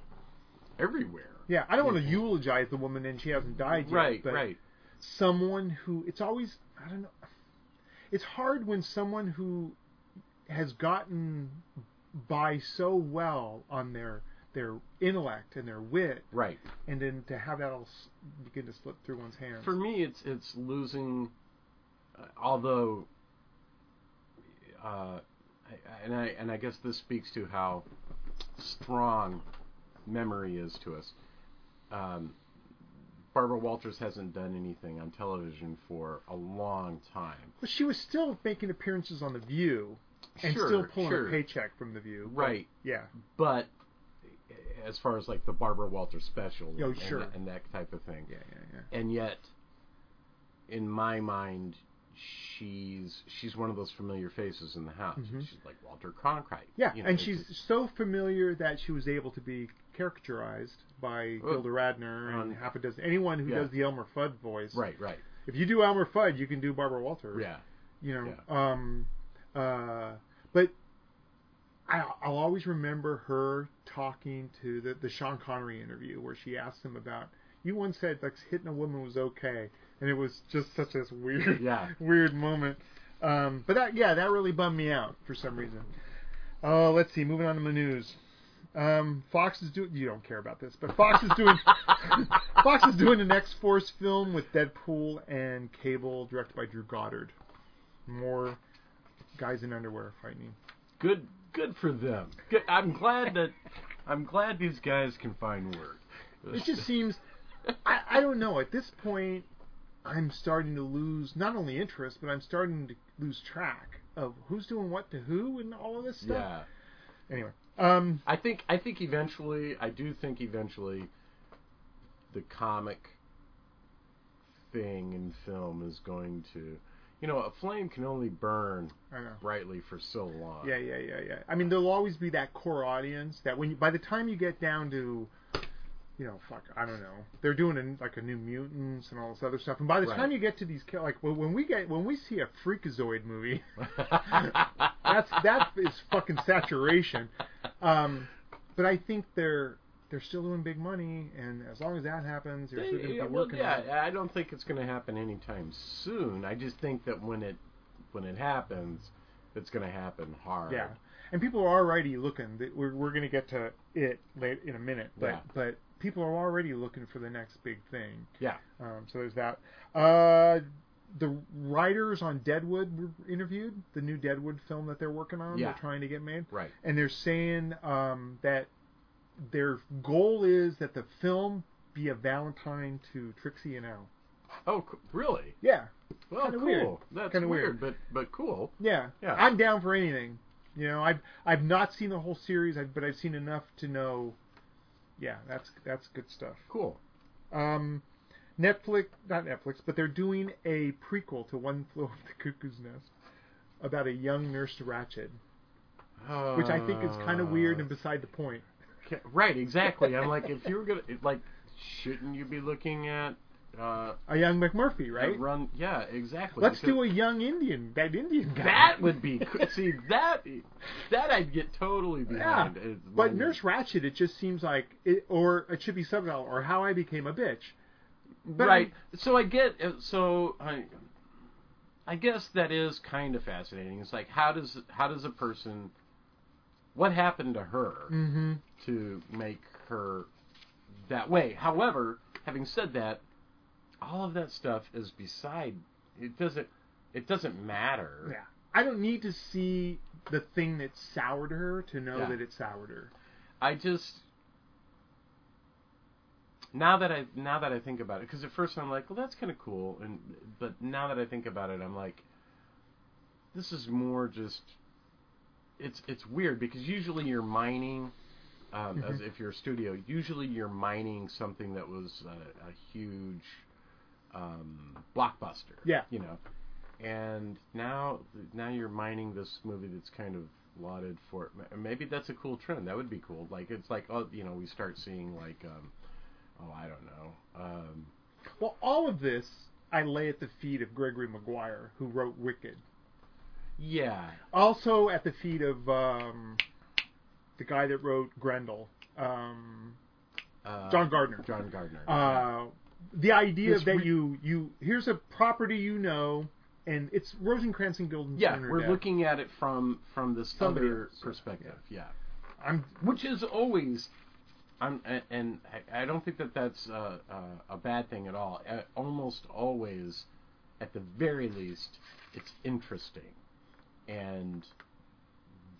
everywhere. Yeah, I don't want to eulogize the woman, and she hasn't died yet. Right. but Right. Someone who it's always I don't know. It's hard when someone who has gotten by so well on their their intellect and their wit, Right. and then to have that all begin to slip through one's hands. For me, it's it's losing uh, although, uh, I, and I and I guess this speaks to how strong memory is to us. Um, Barbara Walters hasn't done anything on television for a long time. But she was still making appearances on The View and Sure, still pulling sure. a paycheck from The View. but- Right. Yeah. But as far as like the Barbara Walters special Oh, and, sure. and that type of thing, Yeah, yeah, yeah. and yet, in my mind, she's she's one of those familiar faces in the house. Mhm. She's like Walter Cronkite. Yeah, you know, and she's just- so familiar that she was able to be caricaturized by Well, Gilda Radner and on- half a dozen anyone who yeah. does the Elmer Fudd voice. right, right, If you do Elmer Fudd, you can do Barbara Walters. yeah, You know. Um. Uh. But I, I'll always remember her talking to the the Sean Connery interview where she asked him about. You once said like hitting a woman was okay, and it was just such a weird, Yeah. weird moment. Um, but that, yeah, that really bummed me out for some reason. Uh, let's see. Moving on to the news. Um, Fox is doing. You don't care about this, but Fox is doing. Fox is doing an X Force film with Deadpool and Cable, directed by Drew Goddard. More guys in underwear fighting. good, good for them. Good. I'm glad that I'm glad these guys can find work. It just seems. I, I don't know. At this point, I'm starting to lose not only interest, but I'm starting to lose track of who's doing what to who and all of this stuff. yeah. Anyway, um, I think I think eventually I do think eventually the comic thing in film is going to you know a flame can only burn brightly for so long. Yeah, yeah, yeah, yeah. I mean, there'll always be that core audience that when you, by the time you get down to, you know, fuck, I don't know, they're doing a, like a New Mutants and all this other stuff, and by the Right. time you get to these, like when when we get when we see a Freakazoid movie, that's that is fucking saturation. Um, but I think they're they're still doing big money, and as long as that happens, they're still going to be working. on it. yeah, I don't think it's going to happen anytime soon. I just think that when it when it happens, it's going to happen hard. Yeah, and people are already looking. We're we're going to get to it late in a minute, but Yeah. but people are already looking for the next big thing. Yeah. Um, so there's that. Uh, the writers on Deadwood were interviewed. The new Deadwood film that they're working on, Yeah. they're trying to get made, Right. and they're saying um, that their goal is that the film be a Valentine to Trixie and Al. Oh, really? Yeah, Well, Kinda cool. weird. That's Kinda weird, weird. but but cool. Yeah, Yeah. I'm down for anything. You know, I've I've not seen the whole series, but I've seen enough to know. Yeah, that's that's good stuff. Cool. Um, Netflix, not Netflix, but they're doing a prequel to One Flew Over the Cuckoo's Nest about a young Nurse Ratched, Oh. which I think is kind of weird and beside the point. Right, exactly. I'm like, if you were gonna like, shouldn't you be looking at uh, A young McMurphy, right? run? Yeah, exactly. Let's do a young Indian, that Indian guy. That would be see that that I'd get totally Yeah, behind. It's but Nurse Ratched, it just seems like, it, or a Chippy Subtitle, or How I Became a Bitch. But right. So I get uh, so I I guess that is kind of fascinating. It's like how does how does a person what happened to her Mm-hmm. To make her that way? However, having said that, all of that stuff is beside it doesn't it doesn't matter. Yeah. I don't need to see the thing that soured her to know Yeah. that it soured her. I just now that I now that I think about it, because at first I'm like, well, that's kind of cool, and but now that I think about it, I'm like, this is more just it's it's weird because usually you're mining. Um, As if you're a studio, usually you're mining something that was a, a huge um, blockbuster. Yeah. you know, and now now you're mining this movie that's kind of lauded for maybe that's a cool trend that would be cool like it's like oh you know we start seeing like um oh i don't know um Well, all of this I lay at the feet of Gregory Maguire, who wrote Wicked. yeah Also at the feet of um, the guy that wrote Grendel, um, uh, John Gardner. john gardner Uh, the idea This that re- you you here's a property you know, and it's Rosencrantz and yeah Guildenstern. are we're looking at it from from this Somebody other else, perspective yeah. I'm which is always I'm, and- and I- don't think that that's uh, a bad thing at all. Almost always, at the very least, it's interesting and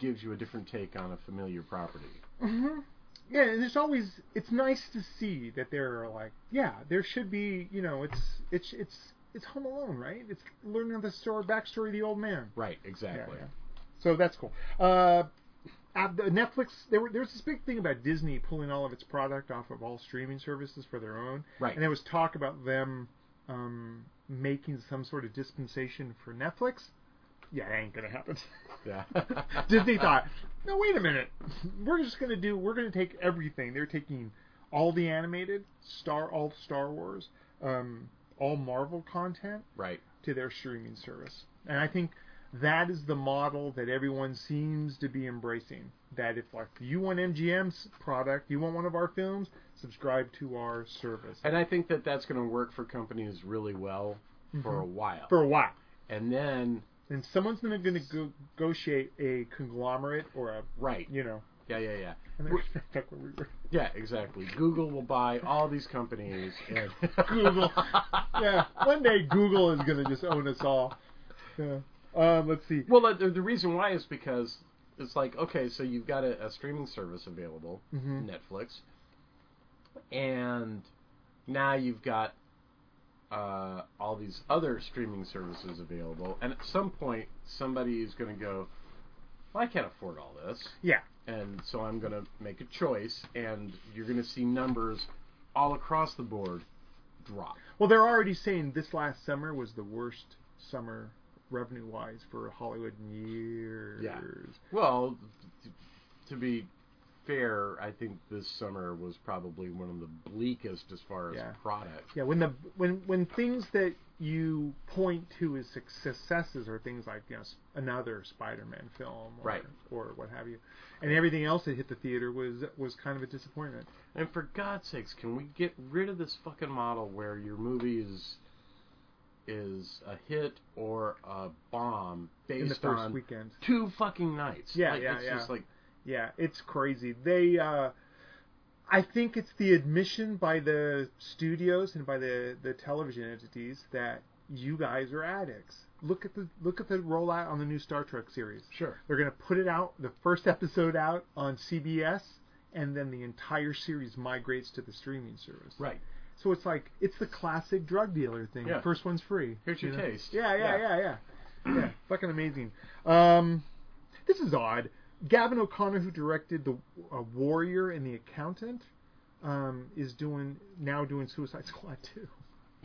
gives you a different take on a familiar property. Mm-hmm. Yeah, and there's always it's nice to see that there are like yeah, there should be you know it's it's it's it's Home Alone, right? It's learning the story backstory of the old man. Right, exactly. Yeah, yeah. So that's cool. Uh, Netflix, there, were, there was this big thing about Disney pulling all of its product off of all streaming services for their own. Right. And there was talk about them um, making some sort of dispensation for Netflix. Yeah, it ain't gonna happen. Yeah. Disney thought, no, wait a minute. We're just gonna do. We're gonna take everything. They're taking all the animated Star, all Star Wars, um, all Marvel content right. to their streaming service. And I think that is the model that everyone seems to be embracing. That if like you want MGM's product, you want one of our films, subscribe to our service And I think that that's going to work for companies really well for a while. Mm-hmm. for a while. and then, And someone's going to negotiate a conglomerate or a right. you know. Yeah, yeah, yeah. We were. Yeah, exactly. Google will buy all these companies. And Google. yeah, one day Google is going to just own us all. Yeah. Um, let's see. Well, the, the reason why is because it's like, okay, so you've got a, a streaming service available, Mhm. Netflix, and now you've got uh, all these other streaming services available, and at some point, somebody is going to go, well, I can't afford all this, Yeah. and so I'm going to make a choice, and you're going to see numbers all across the board drop. Well, they're already saying this last summer was the worst summer revenue wise for Hollywood in years. Yeah. Well, to be fair, I think this summer was probably one of the bleakest as far as Yeah. product. Yeah, when the when when things that you point to as successes are things like you know another Spider-Man film, or, Right. or what have you, and everything else that hit the theater was was kind of a disappointment. And for God's sakes, can we get rid of this fucking model where your movie is is a hit or a bomb based in the first on weekend. two fucking nights? Yeah, Like, yeah, it's yeah. just like Yeah, it's crazy. They, uh, I think it's the admission by the studios and by the, the television entities that you guys are addicts. Look at the look at the rollout on the new Star Trek series. sure. They're going to put it out, the first episode out on CBS, and then the entire series migrates to the streaming service. Right. So it's like it's the classic drug dealer thing. Yeah. First one's free. Here's your you know? taste. Yeah, yeah, Yeah. yeah, yeah. Yeah, fucking amazing. Um, this is odd. Gavin O'Connor, who directed the uh, Warrior and the Accountant, um, is doing now doing Suicide Squad too.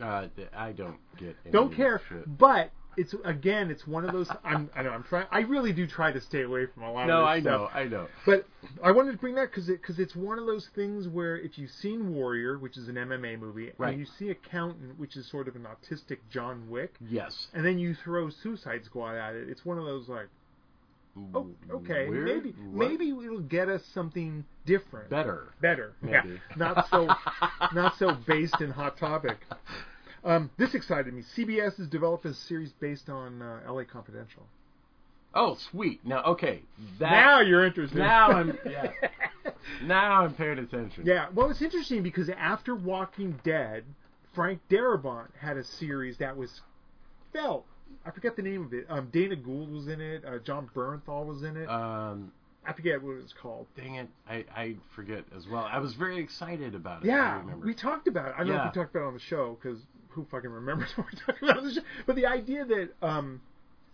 Uh, I don't get. Any Don't care, shit. but it's again, it's one of those. I'm, I know I'm trying. I really do try to stay away from a lot No, of No, I this know. I know. But I wanted to bring that because it, cause it's one of those things where if you've seen Warrior, which is an MMA movie, Right. and you see Accountant, which is sort of an autistic John Wick, Yes. and then you throw Suicide Squad at it, it's one of those like, oh, okay, Weird? maybe What? maybe it'll get us something different, better. better, Maybe. Yeah, not so not so based in Hot Topic. Um, this excited me. CBS has developed a series based on uh, L.A. Confidential. Oh, sweet. Now, okay. That, now you're interested. now I'm yeah. Now I'm paying attention. Yeah, well, it's interesting because after Walking Dead, Frank Darabont had a series that was felt. I forget the name of it. Um, Dana Gould was in it. Uh, Jon Bernthal was in it. Um, I forget what it was called. dang it, I, I forget as well. I was very excited about it. Yeah, we talked about it. I don't know Yeah. if we talked about it on the show because who fucking remembers what we talked about on the show. But the idea that um,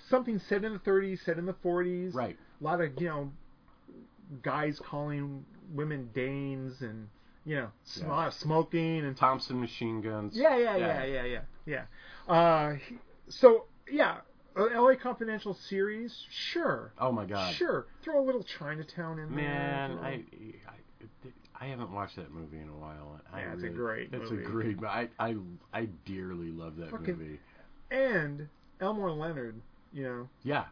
something set in the 30s, set in the 40s, Right. a lot of you know guys calling women Danes and you know sm- Yeah. smoking and Thompson machine guns. Yeah, yeah, yeah, yeah, yeah, yeah. Uh, he- so yeah, uh, L.A. Confidential series, sure, Oh my god. sure. Throw a little Chinatown in Man, there. I, I I haven't watched that movie in a while. I Yeah, it's a great It's movie. a great. but I I I dearly love that Fucking- movie. and Elmore Leonard. You know, Yeah.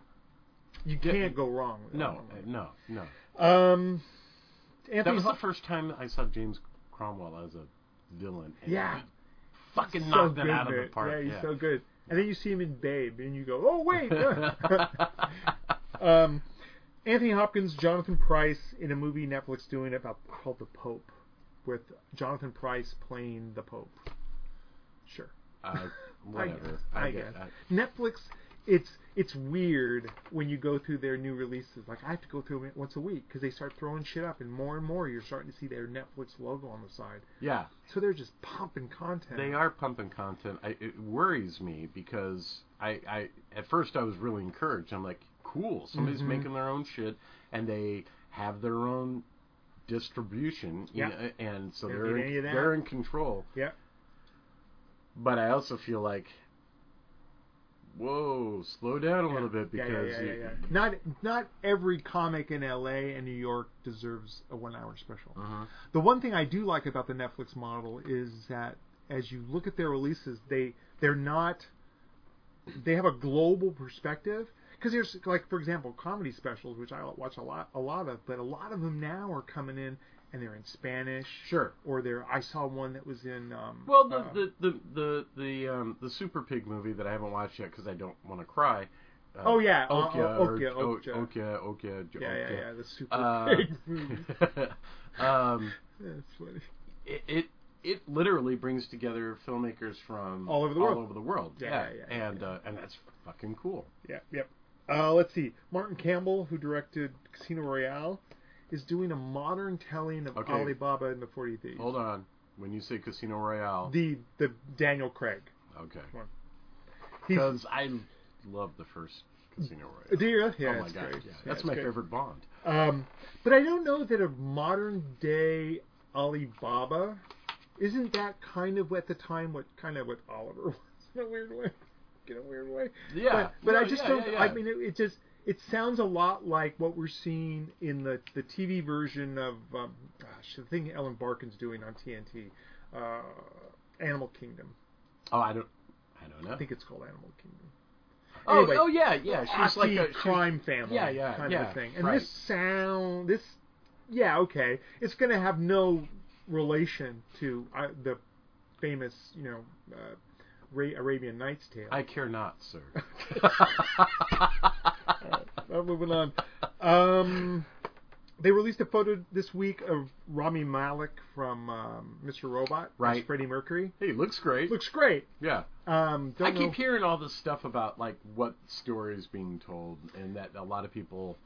you can't go wrong. With No. No. No. Um, That was the first time I saw James Cromwell as a villain. and Yeah. fucking so knocked it out of the park. Yeah, he's yeah. so good. And then you see him in Babe, and you go, "Oh wait." um, Anthony Hopkins, Jonathan Pryce in a movie Netflix doing about called The Pope, with Jonathan Pryce playing the Pope. Sure. Uh, whatever. I I guess. get that. Netflix, it's it's weird when you go through their new releases. Like I have to go through it once a week because they start throwing shit up, and more and more you're starting to see their Netflix logo on the side. Yeah, So they're just pumping content. they are pumping content. I, it worries me because I, I at first I was really encouraged. I'm like, cool, somebody's Mhm. making their own shit, and they have their own distribution. you Yeah. know, and so they're need any of in, they're in control. Yeah. But I also feel like, whoa, slow down a little bit because yeah, yeah, you- yeah, yeah. not not every comic in L.A. and New York deserves a one-hour special. Mhm. The one thing I do like about the Netflix model is that as you look at their releases, they they're not they have a global perspective because there's like for example comedy specials which I watch a lot a lot of, but a lot of them now are coming in and they're in Spanish. Sure. Or they're I saw one that was in um, Well, the uh, the the the the, um, the Super Pig movie that I haven't watched yet because I don't want to cry. Uh, Oh, yeah, Okja, uh, Okja, Okja. Okja, Okja, yeah yeah yeah the super Uh, big movie. um, That's funny. it, it it literally brings together filmmakers from All over the world. All over the world. Yeah, yeah, yeah, and Uh, and that's fucking cool. Yeah, yep. Uh, let's see. Martin Campbell, who directed Casino Royale, is doing a modern telling of Okay. Alibaba and the Forty Thieves. Hold on. When you say Casino Royale, The the Daniel Craig. okay, because I love the first Casino Royale. do you? Yeah, oh my it's god, great. yeah, Yeah, that's my great. favorite Bond. Um, but I don't know that a modern day Alibaba isn't that kind of at the time what kind of what Oliver was in a weird way. In a weird way. Yeah, But, but I just yeah, don't. I mean, it, it just it sounds a lot like what we're seeing in the the TV version of um, gosh, the thing Ellen Barkin's doing on TNT, uh, Animal Kingdom. Oh, I don't, I don't know. I think it's called Animal Kingdom. oh, Anyway, oh yeah, yeah. She's like a crime family, Yeah, yeah, kind yeah, of a thing. And right. this sound, this, yeah, okay, it's going to have no relation to uh, the famous, you know, uh, Ra- Arabian Nights tale. I care not, sir. Uh, moving on. Um, they released a photo this week of Rami Malek from um, Mr. Robot, Right. Freddie Mercury. hey, looks great. Looks great. yeah. Um, don't I keep hearing all this stuff about like what story is being told, and that a lot of people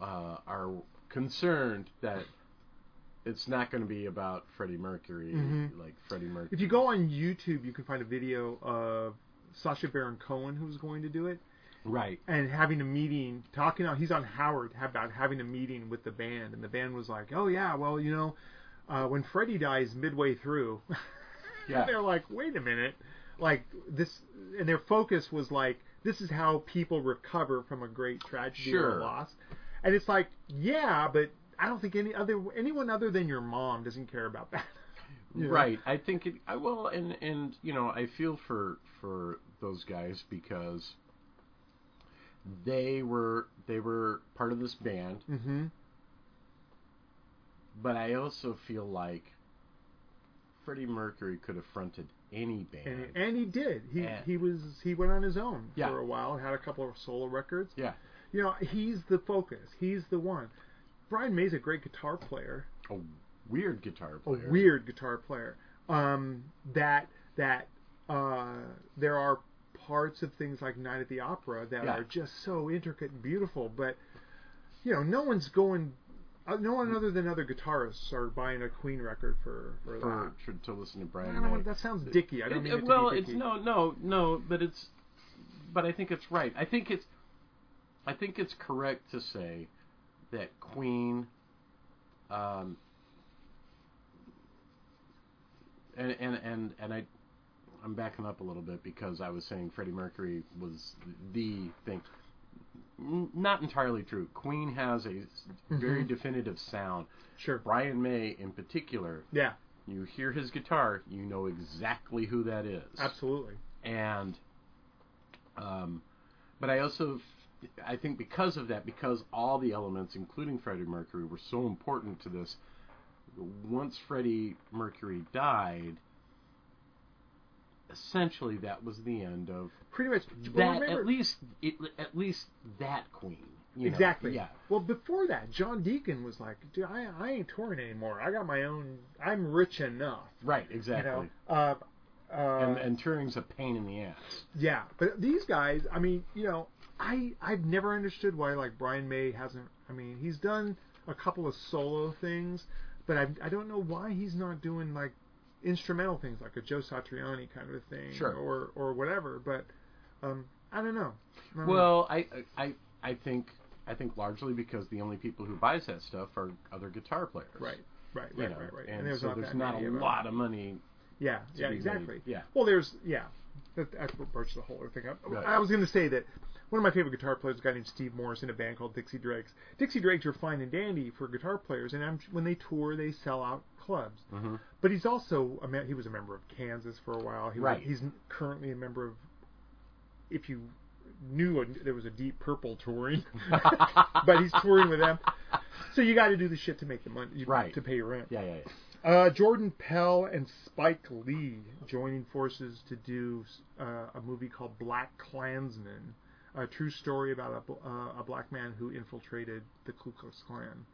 uh, are concerned that it's not going to be about Freddie Mercury, Mhm. like Freddie Mercury. If you go on YouTube, you can find a video of Sacha Baron Cohen who's going to do it. right, and having a meeting, talking on, he's on Howard about having a meeting with the band, and the band was like, "Oh yeah, well you know, uh, when Freddie dies midway through, Yeah. they're like, wait a minute, like this, and their focus was like, this is how people recover from a great tragedy or Sure. a loss, and it's like, yeah, but I don't think any other anyone other than your mom doesn't care about that. You know? right. I think it. I well, and and you know, I feel for for those guys because they were they were part of this band, Mm-hmm. but I also feel like Freddie Mercury could have fronted any band. And, and he did. He And- he was he went on his own Yeah. for a while and had a couple of solo records. yeah, You know, he's the focus. He's the one. Brian May's a great guitar player, a weird guitar player. a weird guitar player. Um, that that uh, there are parts of things like Night at the Opera that Yeah. are just so intricate and beautiful, but you know, no one's going. Uh, no one other than other guitarists are buying a Queen record for for, for, that. to, to listen to I Brian don't May. want- that sounds dicky. I don't It- mean it- it to well, be it's no, no, no, but it's, but I think it's right. I think it's, I think it's correct to say that Queen, um, and and and and I, I'm backing up a little bit because I was saying Freddie Mercury was the thing. Not entirely true. Queen has a very Mhm. definitive sound. Sure. Brian May, in particular, Yeah. you hear his guitar, you know exactly who that is. Absolutely. And, um, but I also, I think because of that, because all the elements, including Freddie Mercury, were so important to this. Once Freddie Mercury died, essentially that was the end of Pretty much. that. well, at least, it, at least that Queen. you know? exactly. Yeah. Well, before that, John Deacon was like, "Dude, I, I ain't touring anymore. I got my own. I'm rich enough." Right. Exactly. You know. Uh, Uh, and and touring's a pain in the ass. yeah, but these guys, I mean, you know, I I've never understood why like Brian May hasn't. I mean, he's done a couple of solo things, but I I don't know why he's not doing like instrumental things like a Joe Satriani kind of a thing, Sure. or or whatever. But um, I don't know. I don't know. Well, I I I think I think largely because the only people who buys that stuff are other guitar players. right, right, You right, know, right, right. And, so there's that not many a lot of money. Yeah, yeah, exactly. made. Yeah. Well, there's yeah. That, that's what Birch the whole thing up. Right. I was going to say that one of my favorite guitar players, is a guy named Steve Morse, in a band called Dixie Dregs. Dixie Dregs are fine and dandy for guitar players, and I'm, when they tour, they sell out clubs. Mm-hmm. But he's also a me- he was a member of Kansas for a while. He Right. he's currently a member of. If you knew a, there was a Deep Purple touring, but he's touring with them. So you got to do the shit to make the money, Right. to pay your rent. Yeah, yeah, yeah. Uh, Jordan Peele and Spike Lee joining forces to do uh, a movie called Black Klansman, a true story about a, uh, a black man who infiltrated the Ku Klux Klan.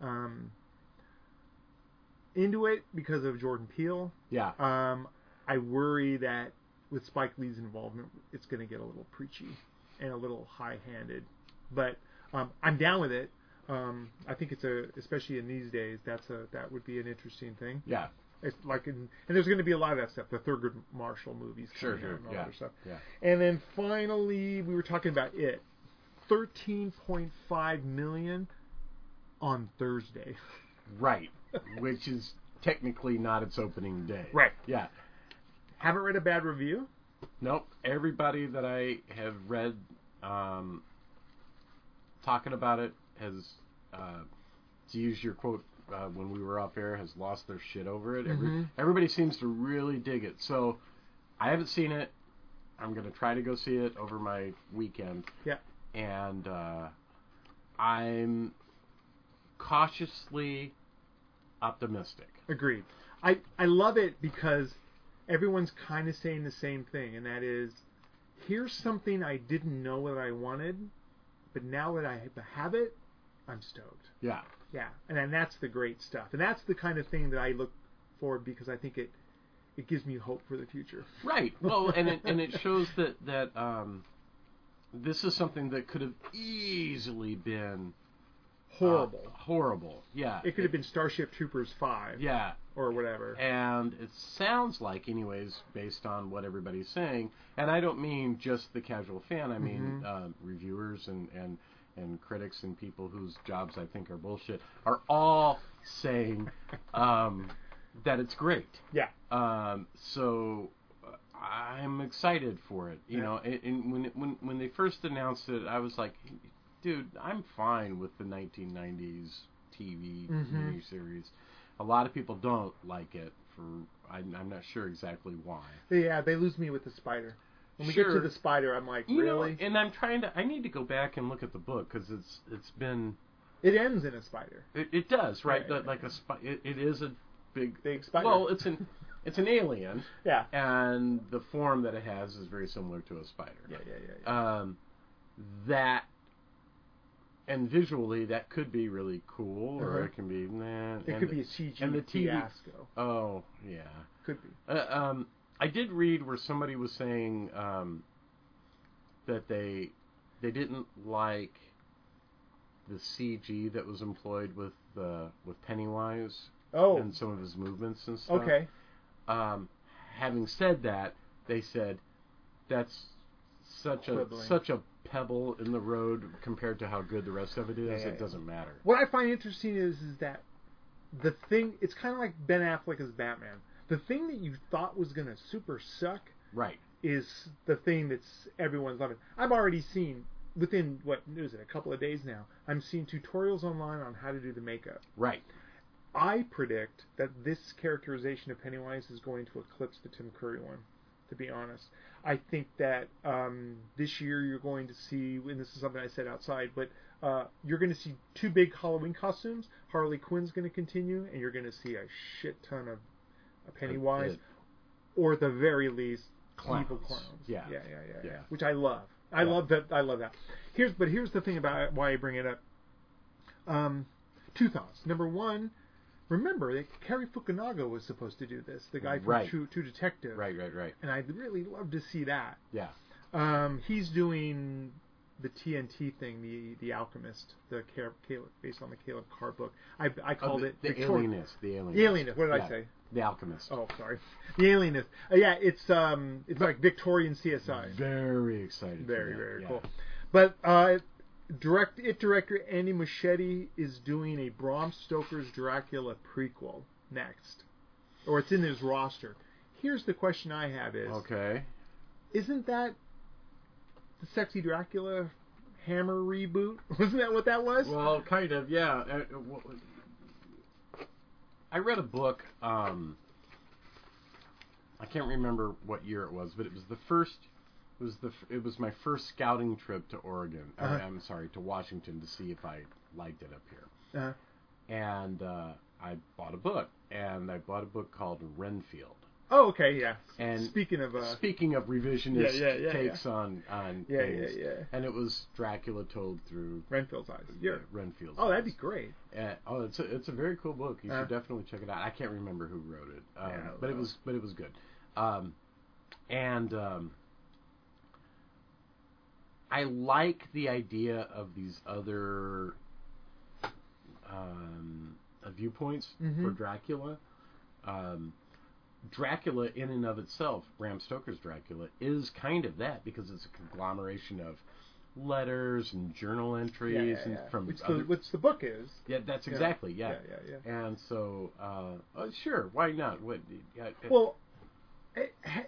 Um, into it because of Jordan Peele. Yeah. Um, I worry that with Spike Lee's involvement, it's going to get a little preachy and a little high-handed. But um, I'm down with it. Um, I think it's a, especially in these days, that's a that would be an interesting thing. Yeah. It's like, in, and there's going to be a lot of that stuff. The Thurgood Marshall movies, Sure, sure. and all Yeah. stuff. Yeah. And then finally, we were talking about it. 13.5 million on Thursday. Right. Which is technically not its opening day. Right. Yeah. Haven't read a bad review. Nope. Everybody that I have read um, talking about it has, uh, to use your quote uh, when we were off air, has lost their shit over it. Every, Mhm. everybody seems to really dig it. So I haven't seen it. I'm going to try to go see it over my weekend. Yeah. And uh, I'm cautiously optimistic. Agreed. I I love it because everyone's kind of saying the same thing, and that is, here's something I didn't know that I wanted, but now that I have it, I'm stoked. Yeah. Yeah, and then that's the great stuff, and that's the kind of thing that I look forward because I think it it gives me hope for the future. Right. Well, and it and it shows that that um, this is something that could have easily been uh, Horrible. horrible. Yeah. it could have been Starship Troopers five Yeah. or whatever. And it sounds like, anyways, based on what everybody's saying, and I don't mean just the casual fan. I mean Mhm. uh, reviewers and and and critics and people whose jobs I think are bullshit are all saying um, that it's great. Yeah. Um, so uh, I'm excited for it. You Yeah. know, and, and when it, when when they first announced it, I was like, dude, I'm fine with the 1990s TV Mhm. miniseries. A lot of people don't like it for I'm, I'm not sure exactly why. Yeah, they lose me with the spider. When we get to the spider, I'm like, You really? know, and I'm trying to. I need to go back and look at the book because it's it's been it ends in a spider. it, it does right, Right, like a spy. It, it is a big Big spider. Well, it's an it's an alien, Yeah. and the form that it has is very similar to a spider. Yeah, yeah, yeah. yeah. um, that and visually that could be really cool or Uh-huh. it can be nah, it could the- be a CG and the TV fiasco. oh yeah Could be. uh, um, I did read where somebody was saying um, that they they didn't like the CG that was employed with uh, with Pennywise Oh, and some of his movements and stuff okay. um, having said that, they said that's such a such a pebble in the road compared to how good the rest of it is. Yeah, yeah, it yeah. doesn't matter. What I find interesting is is that the thing it's kind of like Ben Affleck as Batman. The thing that you thought was going to super suck Right. is the thing that's everyone's loving. I've already seen within what is it a couple of days now. I'm seeing tutorials online on how to do the makeup. Right. I predict that this characterization of Pennywise is going to eclipse the Tim Curry one. To be honest, I think that um, this year you're going to see, and this is something I said outside, but uh, you're going to see two big Halloween costumes. Harley Quinn's going to continue, and you're going to see a shit ton of Pennywise, It- or at the very least, Clowns. evil clowns. Yeah. yeah, yeah, yeah, yeah. Yeah. Which I love. I Yeah. love that. I love that. Here's, but here's the thing about why I bring it up. Um, two thoughts. Number one, remember that Cary Fukunaga was supposed to do this, the guy from Right. True, True Detective. Right, right, right. And I'd really love to see that. Yeah. Um, he's doing the TNT thing, the the Alchemist, the Cal- Caleb, based on the Caleb Carr book. I I Oh, called the, it the Victor- alienist. The alienist. The Alienist, what did I say? The alchemist. Oh, sorry, the Alienist. Uh, yeah, it's um, it's like Victorian CSI. Very excited. Very very yeah. cool. But uh, direct it director Andy Muschietti is doing a Bram Stoker's Dracula prequel next, or it's in his roster. Here's the question I have: Is Okay. isn't that the Sexy Dracula Hammer reboot? Wasn't that what that was? Well, kind of, yeah. Uh, I read a book. Um, I can't remember what year it was, but it was the first. It was the. It was my first scouting trip to Oregon. or, Uh-huh. I'm sorry, to Washington to see if I liked it up here. Uh, And uh, I bought a book, and I bought a book called Renfield. Oh, okay, yeah. And speaking of, uh, Speaking of revisionist Yeah, yeah, yeah, takes on on Yeah, things, yeah, yeah. and it was Dracula told through Renfield's eyes. Yeah. Renfield's. Oh, that'd be great. Uh, oh, it's a it's a very cool book. You Uh. should definitely check it out. I can't remember who wrote it, um, Yeah, but it was but it was good. Um, and um, I like the idea of these other um, uh, viewpoints for Mhm. Dracula. Um, Dracula, in and of itself, Bram Stoker's Dracula, is kind of that because it's a conglomeration of letters and journal entries Yeah, yeah, and from which, other the, which the book is. yeah, that's exactly yeah. Yeah, yeah, yeah. And so, uh, oh, sure, why not? What? Yeah, Well, eh, eh,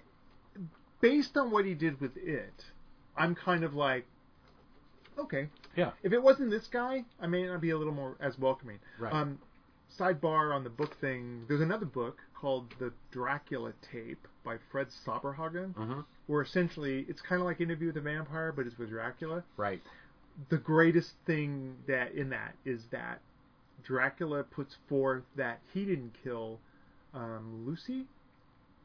based on what he did with it, I'm kind of like, okay. yeah, If it wasn't this guy, I may not be a little more as welcoming. Right. Um, sidebar on the book thing. There's another book called The Dracula Tape by Fred Saberhagen, Mhm. where essentially it's kind of like Interview with the Vampire, but it's with Dracula. right, the greatest thing that in that is that Dracula puts forth that he didn't kill um, Lucy,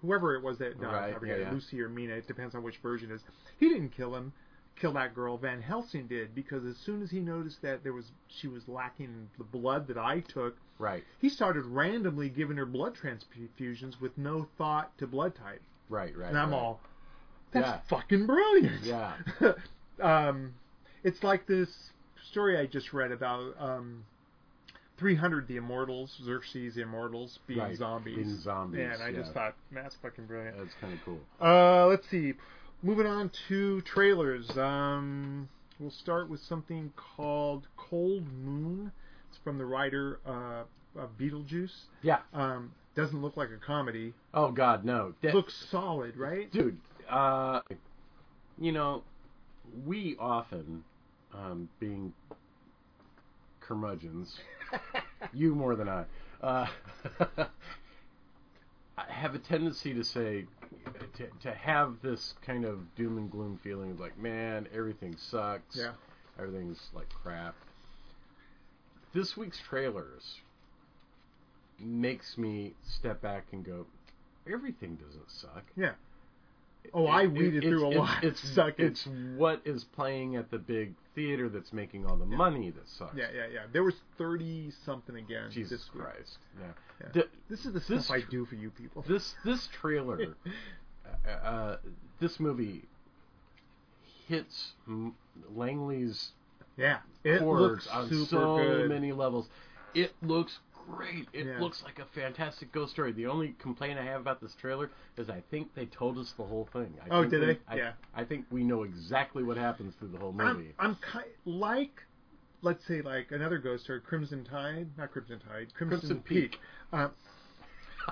whoever it was that died. Right, I forget yeah, yeah. Lucy or Mina. It depends on which version it is. He didn't kill him. Kill that girl. Van Helsing did because as soon as he noticed that there was she was lacking the blood that I took, right, he started randomly giving her blood transfusions with no thought to blood type. right, right. And I'm right. all, that's Yeah. fucking brilliant. Yeah. um, it's like this story I just read about um, 300 the Immortals, Xerxes the Immortals being Right, zombies. being zombies, Yeah, and I just thought, that's fucking brilliant. That's kind of cool. Uh, let's see. Moving on to trailers. Um, we'll start with something called Cold Moon. From the writer uh, of Beetlejuice. Yeah. Um, doesn't look like a comedy. Oh God, no. That- Looks solid, right? dude. Uh, you know, we often, um, being curmudgeons, you more than I, uh, have a tendency to say, to, to have this kind of doom and gloom feeling of like, man, everything sucks. Yeah. Everything's like crap. This week's trailers makes me step back and go, everything doesn't suck. Yeah. Oh, I weeded it's- through a lot. It's Suck it. it's what is playing at the big theater that's making all the money that sucks. Yeah, yeah, yeah. There was thirty something again. Jesus this. Christ. Yeah. Yeah. The- This is the this stuff I do for you people. This this trailer, uh, uh, this movie hits M- Langley's yeah, it looks on super so good. many levels. It looks great. It Yeah. looks like a fantastic ghost story. The only complaint I have about this trailer is I think they told us the whole thing. I Oh, think did we- they? I, Yeah. I think we know exactly what happens through the whole movie. I'm, I'm ki- like, let's say, like another ghost story, Crimson Tide, not Crimson Tide, Crimson, Crimson Peak. Peak. Uh,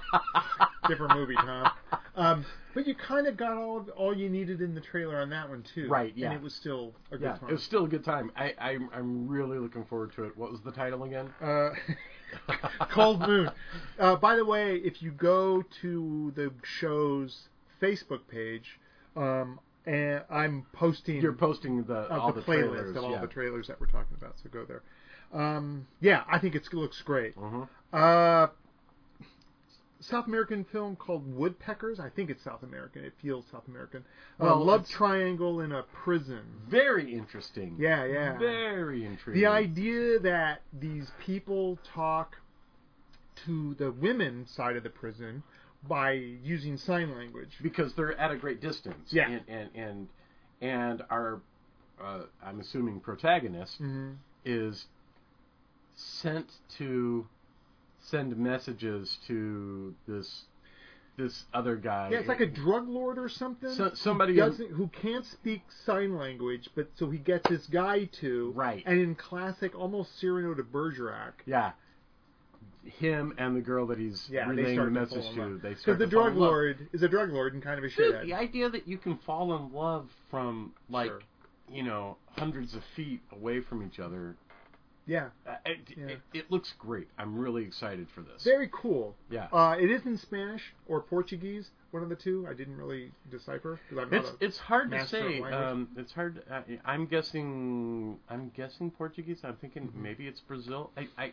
different movie, Thom. Um, but you kind of got all all you needed in the trailer on that one too, Right, yeah. And it was still a good yeah, time. it was still a good time. I, I'm I'm really looking forward to it. What was the title again? Uh, Cold Moon. Uh, by the way, if you go to the show's Facebook page, um, and I'm posting You're posting the of all the, the, playlist trailers. of all yeah. the trailers that we're talking about. So go there. Um, yeah, I think it's, it looks great. Mhm. Uh, South American film called Woodpeckers. I think it's South American. It feels South American. Well, uh, love triangle in a prison. Very interesting. Yeah, yeah. Very intriguing. The idea that these people talk to the women side of the prison by using sign language. because they're at a great distance. Yeah. And and and, and our, uh, I'm assuming protagonist Mhm. is sent to send messages to this this other guy. Yeah, it's like a drug lord or something. So- somebody who, doesn't, who can't speak sign language, but so he gets this guy to. Right. And in classic, almost Cyrano de Bergerac. yeah. Him and the girl that he's Yeah, relaying start the message to, love. they Because the to drug lord is a drug lord and kind of a shithead. the idea that you can fall in love from like Sure. you know hundreds of feet away from each other, Yeah. uh, it, Yeah. it, it looks great. I'm really excited for this. Very cool. Yeah. Uh, it is in Spanish or Portuguese, one of the two. I didn't really decipher because I'm It's not it's hard to say. Um, it's hard. Uh, I'm guessing. I'm guessing Portuguese. I'm thinking Mm-hmm. maybe it's Brazil. I I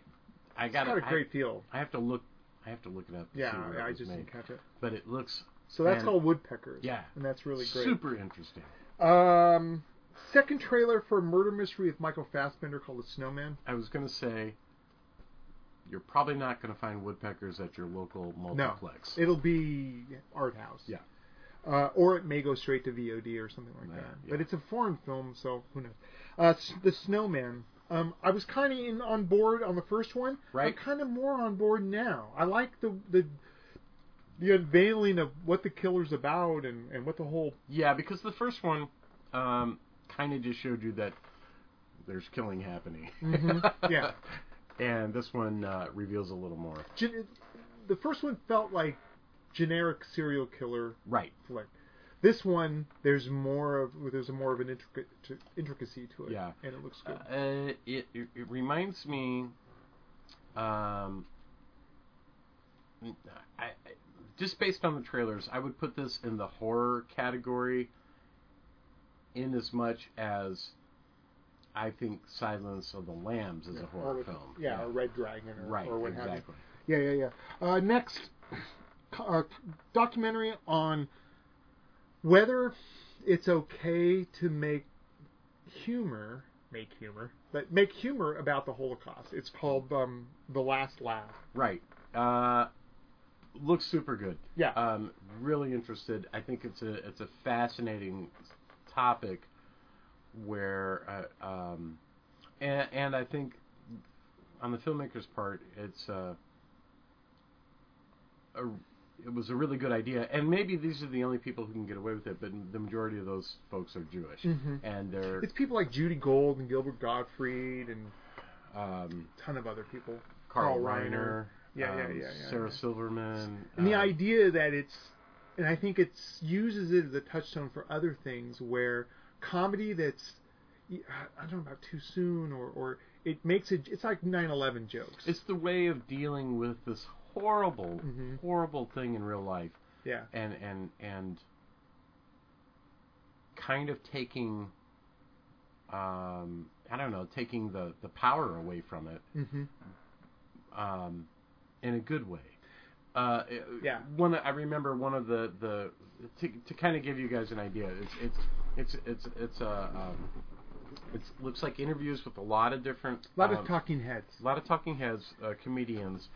I it's got got a great feel. I, have to look. I have to look it up. Yeah, where I just made. didn't catch it. But it looks So that's and called Woodpeckers. Yeah. And that's really great. super interesting. Um, second trailer for a murder mystery with Michael Fassbender called The Snowman. I was gonna say. You're probably not going to find woodpeckers at your local multiplex. No, it'll be art house. Yeah. Uh, or it may go straight to VOD or something like Yeah, that. yeah. But it's a foreign film, so who knows? Uh, the Snowman. Um, I was kind of in on board on the first one. Right. I'm kind of more on board now. I like the the the unveiling of what the killer's about and, and what the whole Yeah, because the first one um, kind of just showed you that there's killing happening. Mhm, yeah. and this one uh, reveals a little more. gen- the first one felt like generic serial killer Right. flick. This one, there's more of there's more of an intricate to, intricacy to it. Yeah. and it looks good. Uh, it, it it reminds me, um, I, I, just based on the trailers, I would put this in the horror category. In as much as I think Silence of the Lambs is a horror or, film. Yeah, or Red Dragon, or, Right, or what have exactly. you. Yeah, yeah, yeah. Uh, next, uh, documentary on whether it's okay to make humor, make humor, but make humor about the Holocaust. It's called um, The Last Laugh. Right. Uh, looks super good. Yeah. Um, really interested. I think it's a it's a fascinating topic where uh, um, and and I think on the filmmaker's part, it's uh, a it was a really good idea, and maybe these are the only people who can get away with it. But the majority of those folks are Jewish, Mhm. and they're It's people like Judy Gold and Gilbert Gottfried and um, a ton of other people. Carl Reiner, Yeah, yeah, um, yeah, yeah, Sarah yeah. Silverman, And the um, idea that it's, and I think it's uses it as a touchstone for other things where comedy that's, I don't know about too soon or, or it makes it, it's like 9/11 jokes. It's the way of dealing with this horrible, Mhm. horrible thing in real life, yeah, and and and kind of taking, um, I don't know, taking the the power away from it, hmm um, in a good way. Uh, it- Yeah. One, I remember one of the the to, to kind of give you guys an idea. It's it's it's it's it's a um, it looks like interviews with a lot of different a lot um, of talking heads. a lot of talking heads, uh, comedians,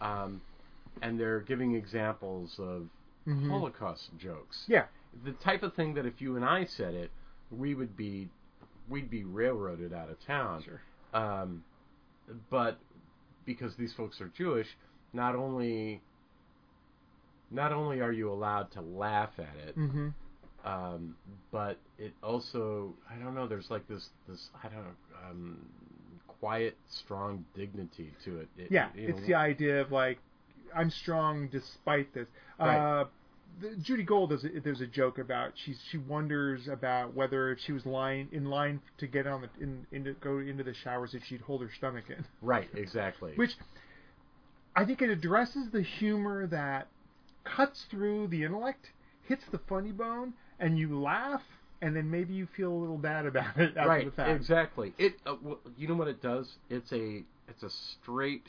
um, and they're giving examples of Mhm. Holocaust jokes. Yeah, The type of thing that if you and I said it, we would be we'd be railroaded out of town. Sure. Um, but because these folks are Jewish, not only not only are you allowed to laugh at it, hmm um, but it also I don't know. There's like this this I don't know um, quiet, strong dignity to it. it yeah. you It's the idea of like, I'm strong despite this. Right. Uh, the, Judy Gold, there's a, there's a joke about she she wonders about whether if she was lying in line to get on the in, in to go into the showers if she'd hold her stomach in. right, exactly. which I think it addresses the humor that cuts through the intellect, hits the funny bone, and you laugh, and then maybe you feel a little bad about it after right, the fact. exactly. It uh, w- you know what it does? It's a it's a straight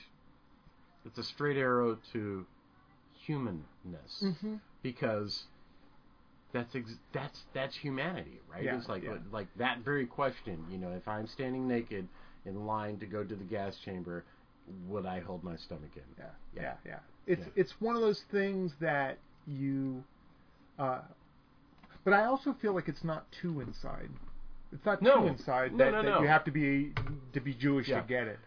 it's a straight arrow to humanness Mhm. because that's ex- that's that's humanity, right? Yeah, it's like yeah. like that very question. You know, if I'm standing naked in line to go to the gas chamber, would I hold my stomach in. Yeah, Yeah. yeah, yeah. It's Yeah. it's one of those things that you, uh, but I also feel like it's not too inside. It's not No. too inside No, that, no, that you have to be to be Jewish Yeah. to get it.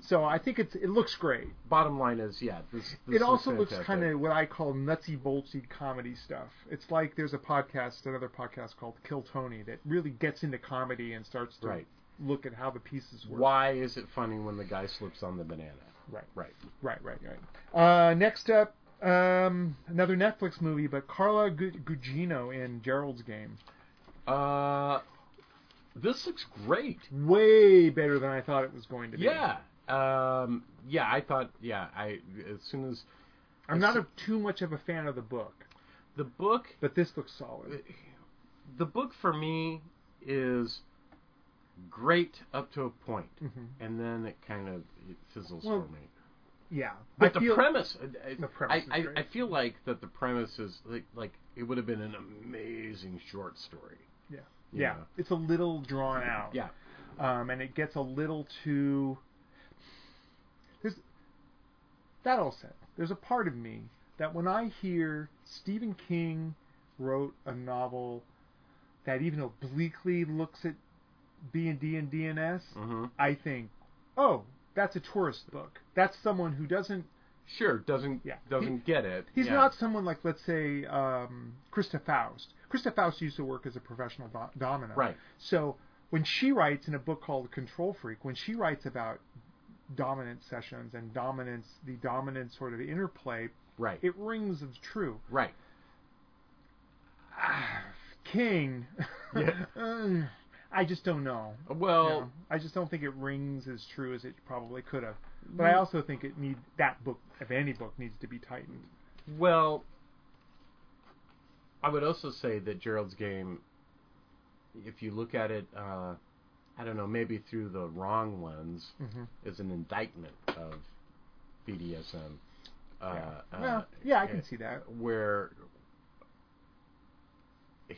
So I think it's it looks great. Bottom line is, yeah, this. this it also is looks kind of what I call nutsy boltsy comedy stuff. It's like there's a podcast, another podcast called Kill Tony that really gets into comedy and starts to Right. Look at how the pieces work. Why is it funny when the guy slips on the banana? Right. Right. Right, right, right. Uh, next up, um, another Netflix movie, but Carla Gu- Gugino in Gerald's Game. Uh, this looks great. Way better than I thought it was going to be. Yeah. Um. Yeah, I thought. Yeah, I as soon as I'm not a, too much of a fan of the book, the book, but this looks solid. the book for me is great up to a point, Mhm. and then it kind of it fizzles Well, for me. Yeah, But the feel- premise, I- I- The premise, I, I. I feel like that the premise is like like it would have been an amazing short story. Yeah, yeah, know. it's a little drawn out. Yeah. um, and it gets a little too. There's that all said. There's a part of me that when I hear Stephen King wrote a novel that even obliquely looks at B and D and DNS, Mm-hmm. I think, oh, that's a tourist book. That's someone who doesn't. Sure, doesn't Yeah. doesn't get it. He's Yeah. not someone like, let's say, um, Christa Faust. Christa Faust used to work as a professional do- domino. Right. So when she writes in a book called Control Freak, when she writes about dominant sessions and dominance, the dominant sort of interplay, right. it rings as true. right. Ah, King, Yeah. I just don't know. Well, I just don't think it rings as true as it probably could have. But I also think it need that book, if any book, needs to be tightened. Well, I would also say that Gerald's game, if you look at it, uh, I don't know, maybe through the wrong lens, Mhm. is an indictment of BDSM. Uh, Yeah. uh, well, yeah, I can uh, see that. Where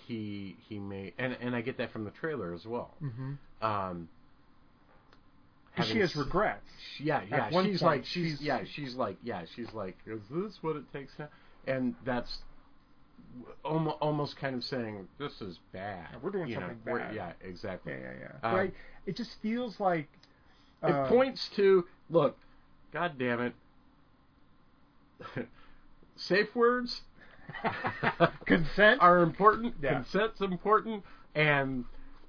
he he may, and and I get that from the trailer as well. hmm Um, she has regrets. yeah, yeah. one She's point, like, she's, she's- yeah, she's like, yeah, she's like, is this what it takes now? And that's almost, almost kind of saying, this is bad. Yeah, we're doing you something we're- bad. Yeah, exactly. Yeah, yeah, yeah. Um, I, it just feels like uh, It points to, look, God damn it, safe words consent. are important. Yeah. Consent's important, and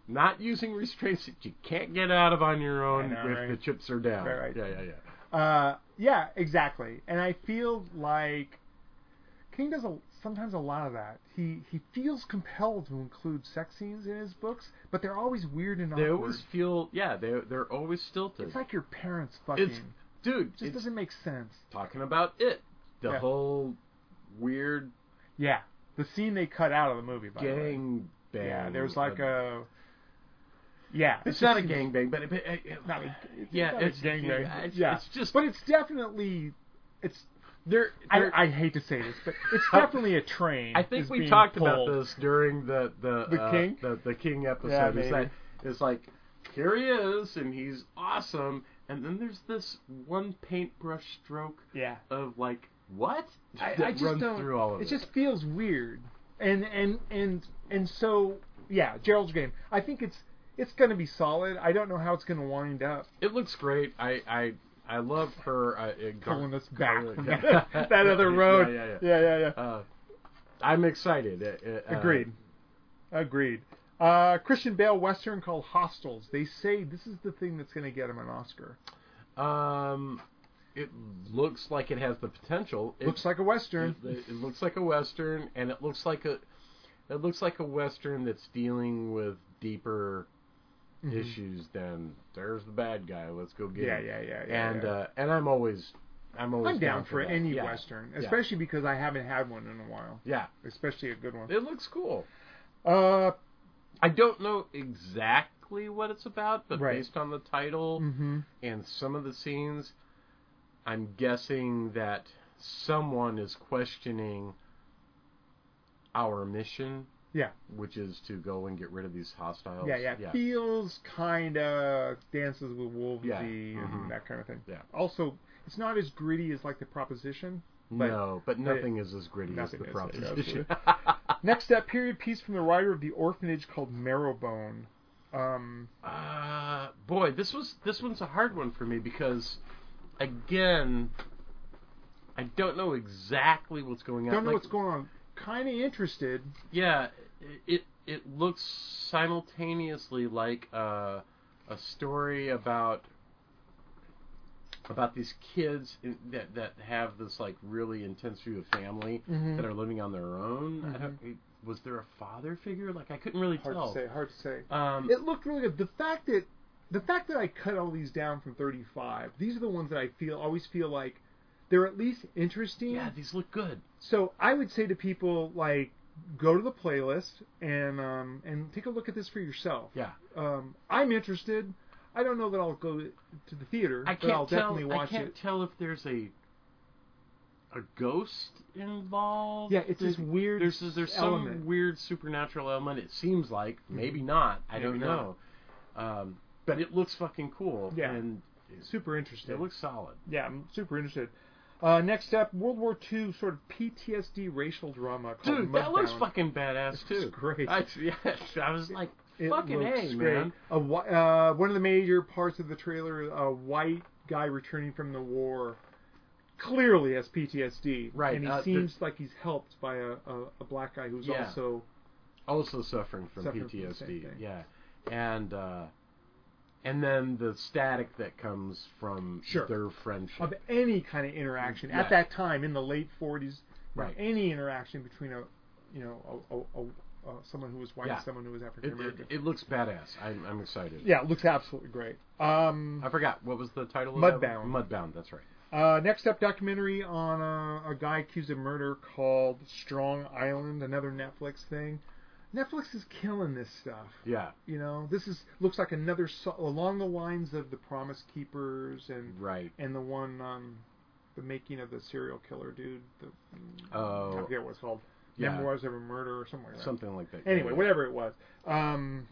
not using restraints that you can't get out of on your own know, if right? the chips are down. Right, right. Yeah, yeah, yeah. Uh, yeah, exactly. And I feel like King does a, sometimes a lot of that. He he feels compelled to include sex scenes in his books, but they're always weird and They awkward. always feel, yeah, they they're always stilted. It's like your parents fucking. It's dude, it just doesn't make sense. talking about it. The Yeah. whole weird Yeah, the scene they cut out of the movie. By the way. gang bang. Yeah, there's like uh, a. Yeah, It's the not a gang bang, but it, it, it- Not a, it's yeah, not a it's gangbang. yeah, It's, yeah, it's just but it's definitely it's. there. I, I hate to say this, but it's definitely a train. I think we talked pulled. about this during the the The uh, King? the, the King episode. Yeah, maybe. that it's like here he is and he's awesome, and then there's this one paintbrush stroke Yeah, of like what I, I just don't. through all of it it. just feels weird, and and and and so yeah, Gerald's game. I think it's it's going to be solid. I don't know how it's going to wind up. It looks great. I I I love her uh, uh, Pulling us back from that, that other road. Yeah, yeah, yeah. yeah, yeah. yeah. Uh, I'm excited. Uh, uh, Agreed. Agreed. Uh, Christian Bale Western called Hostiles. They say this is the thing that's going to get him an Oscar. Um, it looks like it has the potential. It, Looks like a Western. It, it looks like a western, and it looks like a it looks like a western that's dealing with deeper Mhm. issues than there's the bad guy. Let's go get Yeah, him. yeah, yeah, yeah. and yeah. uh, and I'm always I'm always I'm down for that. any Yeah. Western, Yeah. especially because I haven't had one in a while. Yeah, Especially a good one. it looks cool. Uh, I don't know exactly what it's about, but Right. based on the title mhm. and some of the scenes, I'm guessing that someone is questioning our mission Yeah. which is to go and get rid of these hostiles. Yeah, yeah. yeah. Feels kind of dances with wolves Yeah. and Mhm. that kind of thing. Yeah. Also, it's not as gritty as like the proposition. But no, but nothing is as gritty as the is, proposition. Next up, period piece from the writer of the orphanage called Marrowbone. Um, Uh, boy, this was this one's a hard one for me because, again, I don't know exactly what's going on. don't know Like, what's going on. Kind of interested. Yeah, it it looks simultaneously like a a story about about these kids in, that that have this like really intense view of family Mhm. that are living on their own. I don't, was there a father figure? Like I couldn't really Hard tell. to say. Hard to say. Um, It looked really good. The fact that the fact that I cut all these down from 35. These are the ones that I feel always feel like they're at least interesting. yeah, these look good. So I would say to people like go to the playlist and um, and take a look at this for yourself. Yeah. Um, I'm interested. I don't know that I'll go to the theater, I but I'll can't tell. definitely I watch can't it. tell if there's a a ghost involved. Yeah, it's this There's- weird There's there's some weird supernatural element. It seems like maybe not. I Maybe don't know. Um, but it looks fucking cool. Yeah. and Super interested. it looks solid. yeah, I'm super interested. Uh, next up, World War II sort of PTSD racial drama called Dude, that looks fucking badass too. It's great. I, yeah, I was like, It fucking looks a great. man. A, uh, one of the major parts of the trailer, a white guy returning from the war, clearly has PTSD. Right, And he uh, seems like he's helped by a, a, a black guy who's Yeah. also Also suffering from Suffering from PTSD. thing. yeah, and uh, and then the static that comes from Sure. their friendship. of any kind of interaction at that time in the late 40s. Right. Any interaction between a, you know, a, a, a, uh, someone who was white Yeah. and someone who was African American. it, it looks badass. I'm, I'm excited. Yeah, it looks absolutely great. Um, I forgot what was the title. of Mudbound. Mudbound. That's right. Uh, next up, documentary on a, a guy accused of murder called Strong Island, another Netflix thing. Netflix is killing this stuff. Yeah. You know, this is looks like another so, along the lines of the Promise Keepers and Right. and the one um, the making of the serial killer dude. The, Oh. I forget what it's called. Yeah. Memoirs of a Murder or something like that. Something like that. Anyway, Yeah. whatever it was. Um,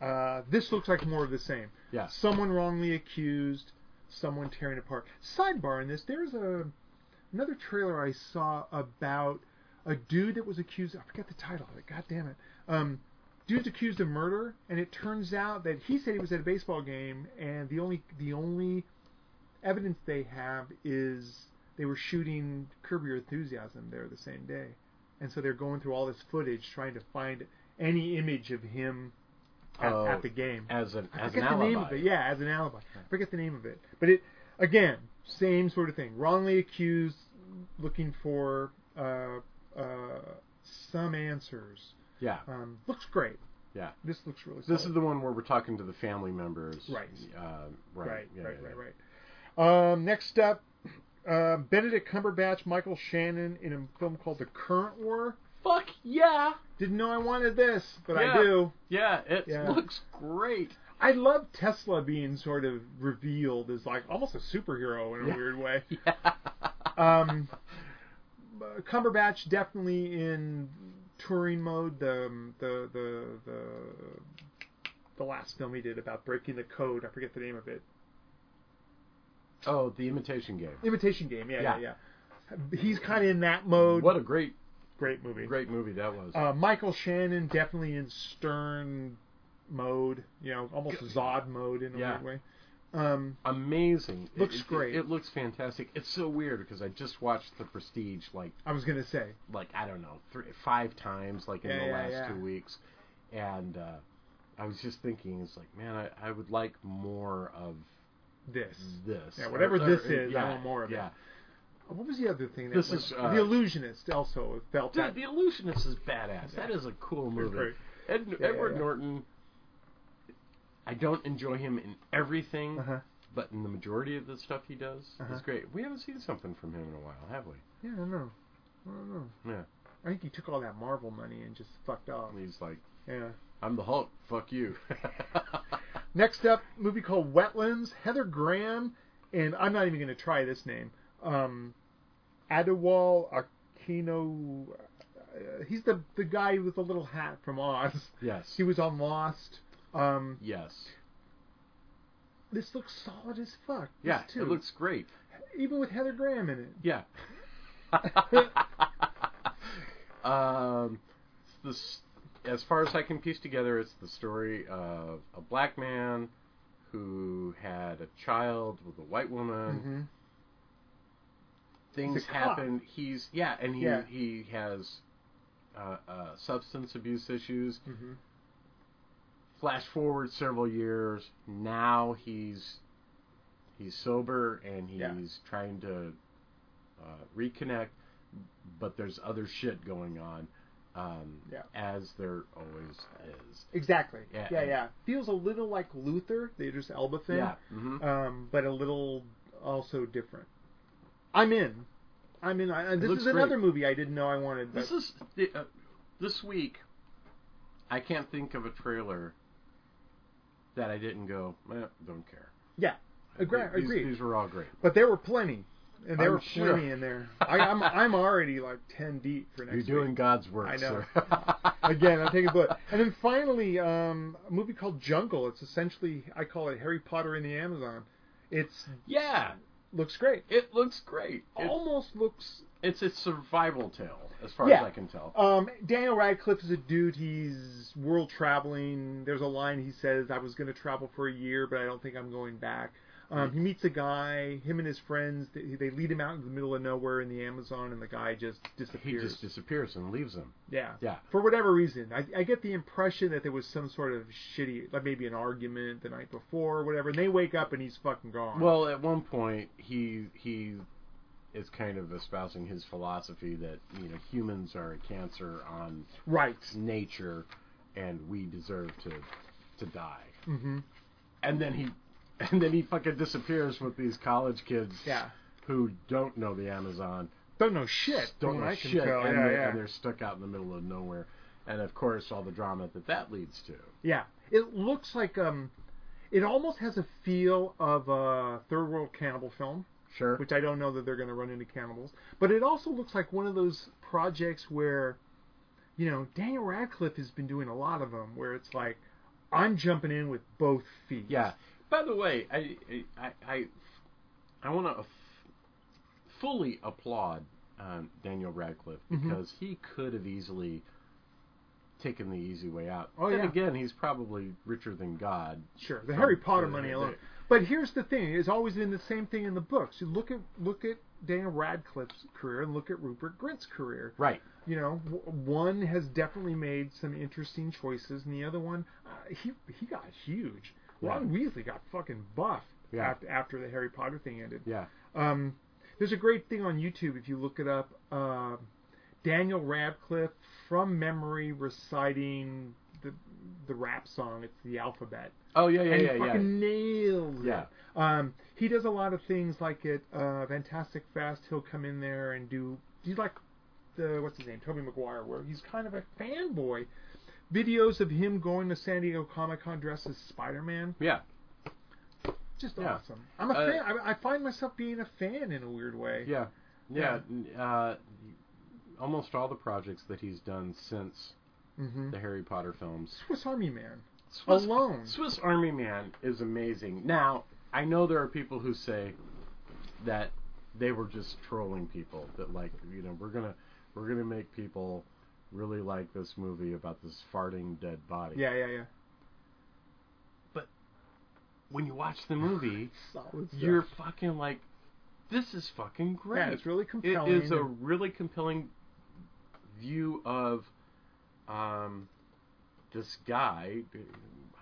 uh, this looks like more of the same. Yeah. Someone wrongly accused, someone tearing apart. Sidebar in this, there's a another trailer I saw about a dude that was accused. I forget the title of it. God damn it. Um, dude's accused of murder, and it turns out that he said he was at a baseball game, and the only the only evidence they have is they were shooting Curb Your Enthusiasm there the same day, and so they're going through all this footage trying to find any image of him at, Oh, at the game. as an I as an forget the name alibi. of it. Yeah, as an alibi. I forget the name of it. But it again, same sort of thing. Wrongly accused, looking for uh, uh, some answers. Yeah. Um, looks great. Yeah. This looks really. This is the one where we're talking to the family members. Right. Uh, right. right, Yeah, right, yeah, right, right. Um, next up, uh, Benedict Cumberbatch, Michael Shannon in a film called The Current War. Fuck yeah. Didn't know I wanted this, but Yeah. I do. Yeah. It Yeah. looks great. I love Tesla being sort of revealed as like almost a superhero in a weird way. Yeah. Um, Cumberbatch definitely in touring mode. The um, the the the the last film he did about breaking the code. I forget the name of it. oh, the Imitation Game. Imitation Game. Yeah, yeah, Yeah. yeah. He's kind of in that mode. What a great, great movie. great movie that was. Uh, Michael Shannon definitely in stern mode. You know, almost Zod mode in a Yeah. weird way. Um, Amazing. Looks it, great. It, looks fantastic. It's so weird because I just watched The Prestige like I was gonna say. like I don't know three five times like in Yeah, the last yeah. two weeks, and uh, I was just thinking it's like man I, I would like more of This. this. Yeah, whatever Or- this or- is, I want more of it. yeah. What was the other thing? That This went- is, uh, the Illusionist. Also felt Dude, that. The Illusionist is badass. That is a cool movie. Ed, Edward. Norton. I don't enjoy him in everything, Uh-huh. but in the majority of the stuff he does, Uh-huh. he's great. We haven't seen something from him in a while, have we? Yeah, I don't know. I don't know. Yeah. I think he took all that Marvel money and just fucked off. And he's like, Yeah. I'm the Hulk. Fuck you. Next up, movie called Wetlands. Heather Graham, and I'm not even going to try this name. Um, Adewale Aquino. uh, he's the the guy with the little hat from Oz. Yes. He was on Lost. Um, Yes. this looks solid as fuck. Yeah. too. It looks great. even with Heather Graham in it. Yeah. um, this, as far as I can piece together, it's the story of a black man who had a child with a white woman. hmm Things He's a cop. happen. He's yeah, and he Yeah. he has uh, uh, substance abuse issues. hmm Flash forward several years. Now he's he's sober and he's Yeah. trying to uh, reconnect, but there's other shit going on, um, Yeah. as there always is. Exactly. Yeah, Yeah, yeah, Feels a little like Luther, the Idris Elba thing. Yeah. hmm Um, but a little also different. I'm in. I'm in. I, this is another great. movie I didn't know I wanted. But This is the- uh, this week. I can't think of a trailer that I didn't go. Eh, don't care. yeah, agree, These, agreed. these were all great. But there were plenty, and there I'm were sure. plenty in there. I, I'm I'm already like ten deep for next You're doing week. God's work, I know. Again, I'm taking a bullet. And then finally, um, a movie called Jungle. It's essentially I call it Harry Potter in the Amazon. It's yeah, looks great. it looks great. It, Almost looks it's a survival tale, as far Yeah. as I can tell. Um, Daniel Radcliffe is a dude. He's world traveling. There's a line he says, "I was going to travel for a year, but I don't think I'm going back." Um, he meets a guy. Him and his friends. They, they lead him out into the middle of nowhere in the Amazon, and the guy just disappears. he just disappears and leaves him. yeah, Yeah. For whatever reason, I, I get the impression that there was some sort of shitty, like maybe an argument the night before, or whatever. And they wake up and he's fucking gone. Well, at one point, he he is kind of espousing his philosophy that you know humans are a cancer on right. nature, and we deserve to to die. hmm And then he and then he fucking disappears with these college kids Yeah. who don't know the Amazon, Don't know shit. don't know I shit, and, yeah, they're, yeah. and they're stuck out in the middle of nowhere. And of course, all the drama that that leads to. Yeah, it looks like um, it almost has a feel of a third world cannibal film, Sure. which I don't know that they're going to run into cannibals. But it also looks like one of those projects where, you know, Daniel Radcliffe has been doing a lot of them, where it's like, I'm jumping in with both feet. Yeah. By the way, I I I, I want to fully applaud um, Daniel Radcliffe Mm-hmm. because he could have easily taken the easy way out. Oh, then yeah. again, he's probably richer than God. Sure, the Harry Potter money alone. But here's the thing: it's always been the same thing in the books. You look at look at Daniel Radcliffe's career and look at Rupert Grint's career. Right. you know, one has definitely made some interesting choices, and the other one, uh, he he got huge. Ron Weasley got fucking buff Yeah. after after the Harry Potter thing ended. Yeah. Um, there's a great thing on YouTube if you look it up. Uh, Daniel Radcliffe from memory reciting the the rap song. It's the alphabet Oh yeah yeah and yeah he yeah. fucking nails Yeah. it. Um, he does a lot of things like at uh, Fantastic Fest. He'll come in there and do. He's like the what's his name, Tobey Maguire, where he's kind of a fanboy. Videos of him going to San Diego Comic Con dressed as Spider Man, Yeah. just Yeah. awesome. I'm a Uh, fan. I, I find myself being a fan in a weird way. Yeah. Yeah. Uh, almost all the projects that he's done since hmm the Harry Potter films Swiss Army Man. Swiss, Alone. Swiss Army Man is amazing. Now, I know there are people who say that they were just trolling people. That like, you know, we're gonna we're gonna make people really like this movie about this farting dead body. Yeah, yeah, yeah. But when you watch the movie, you're fucking like, this is fucking great. Yeah, it's really compelling. is a really compelling view of um, this guy.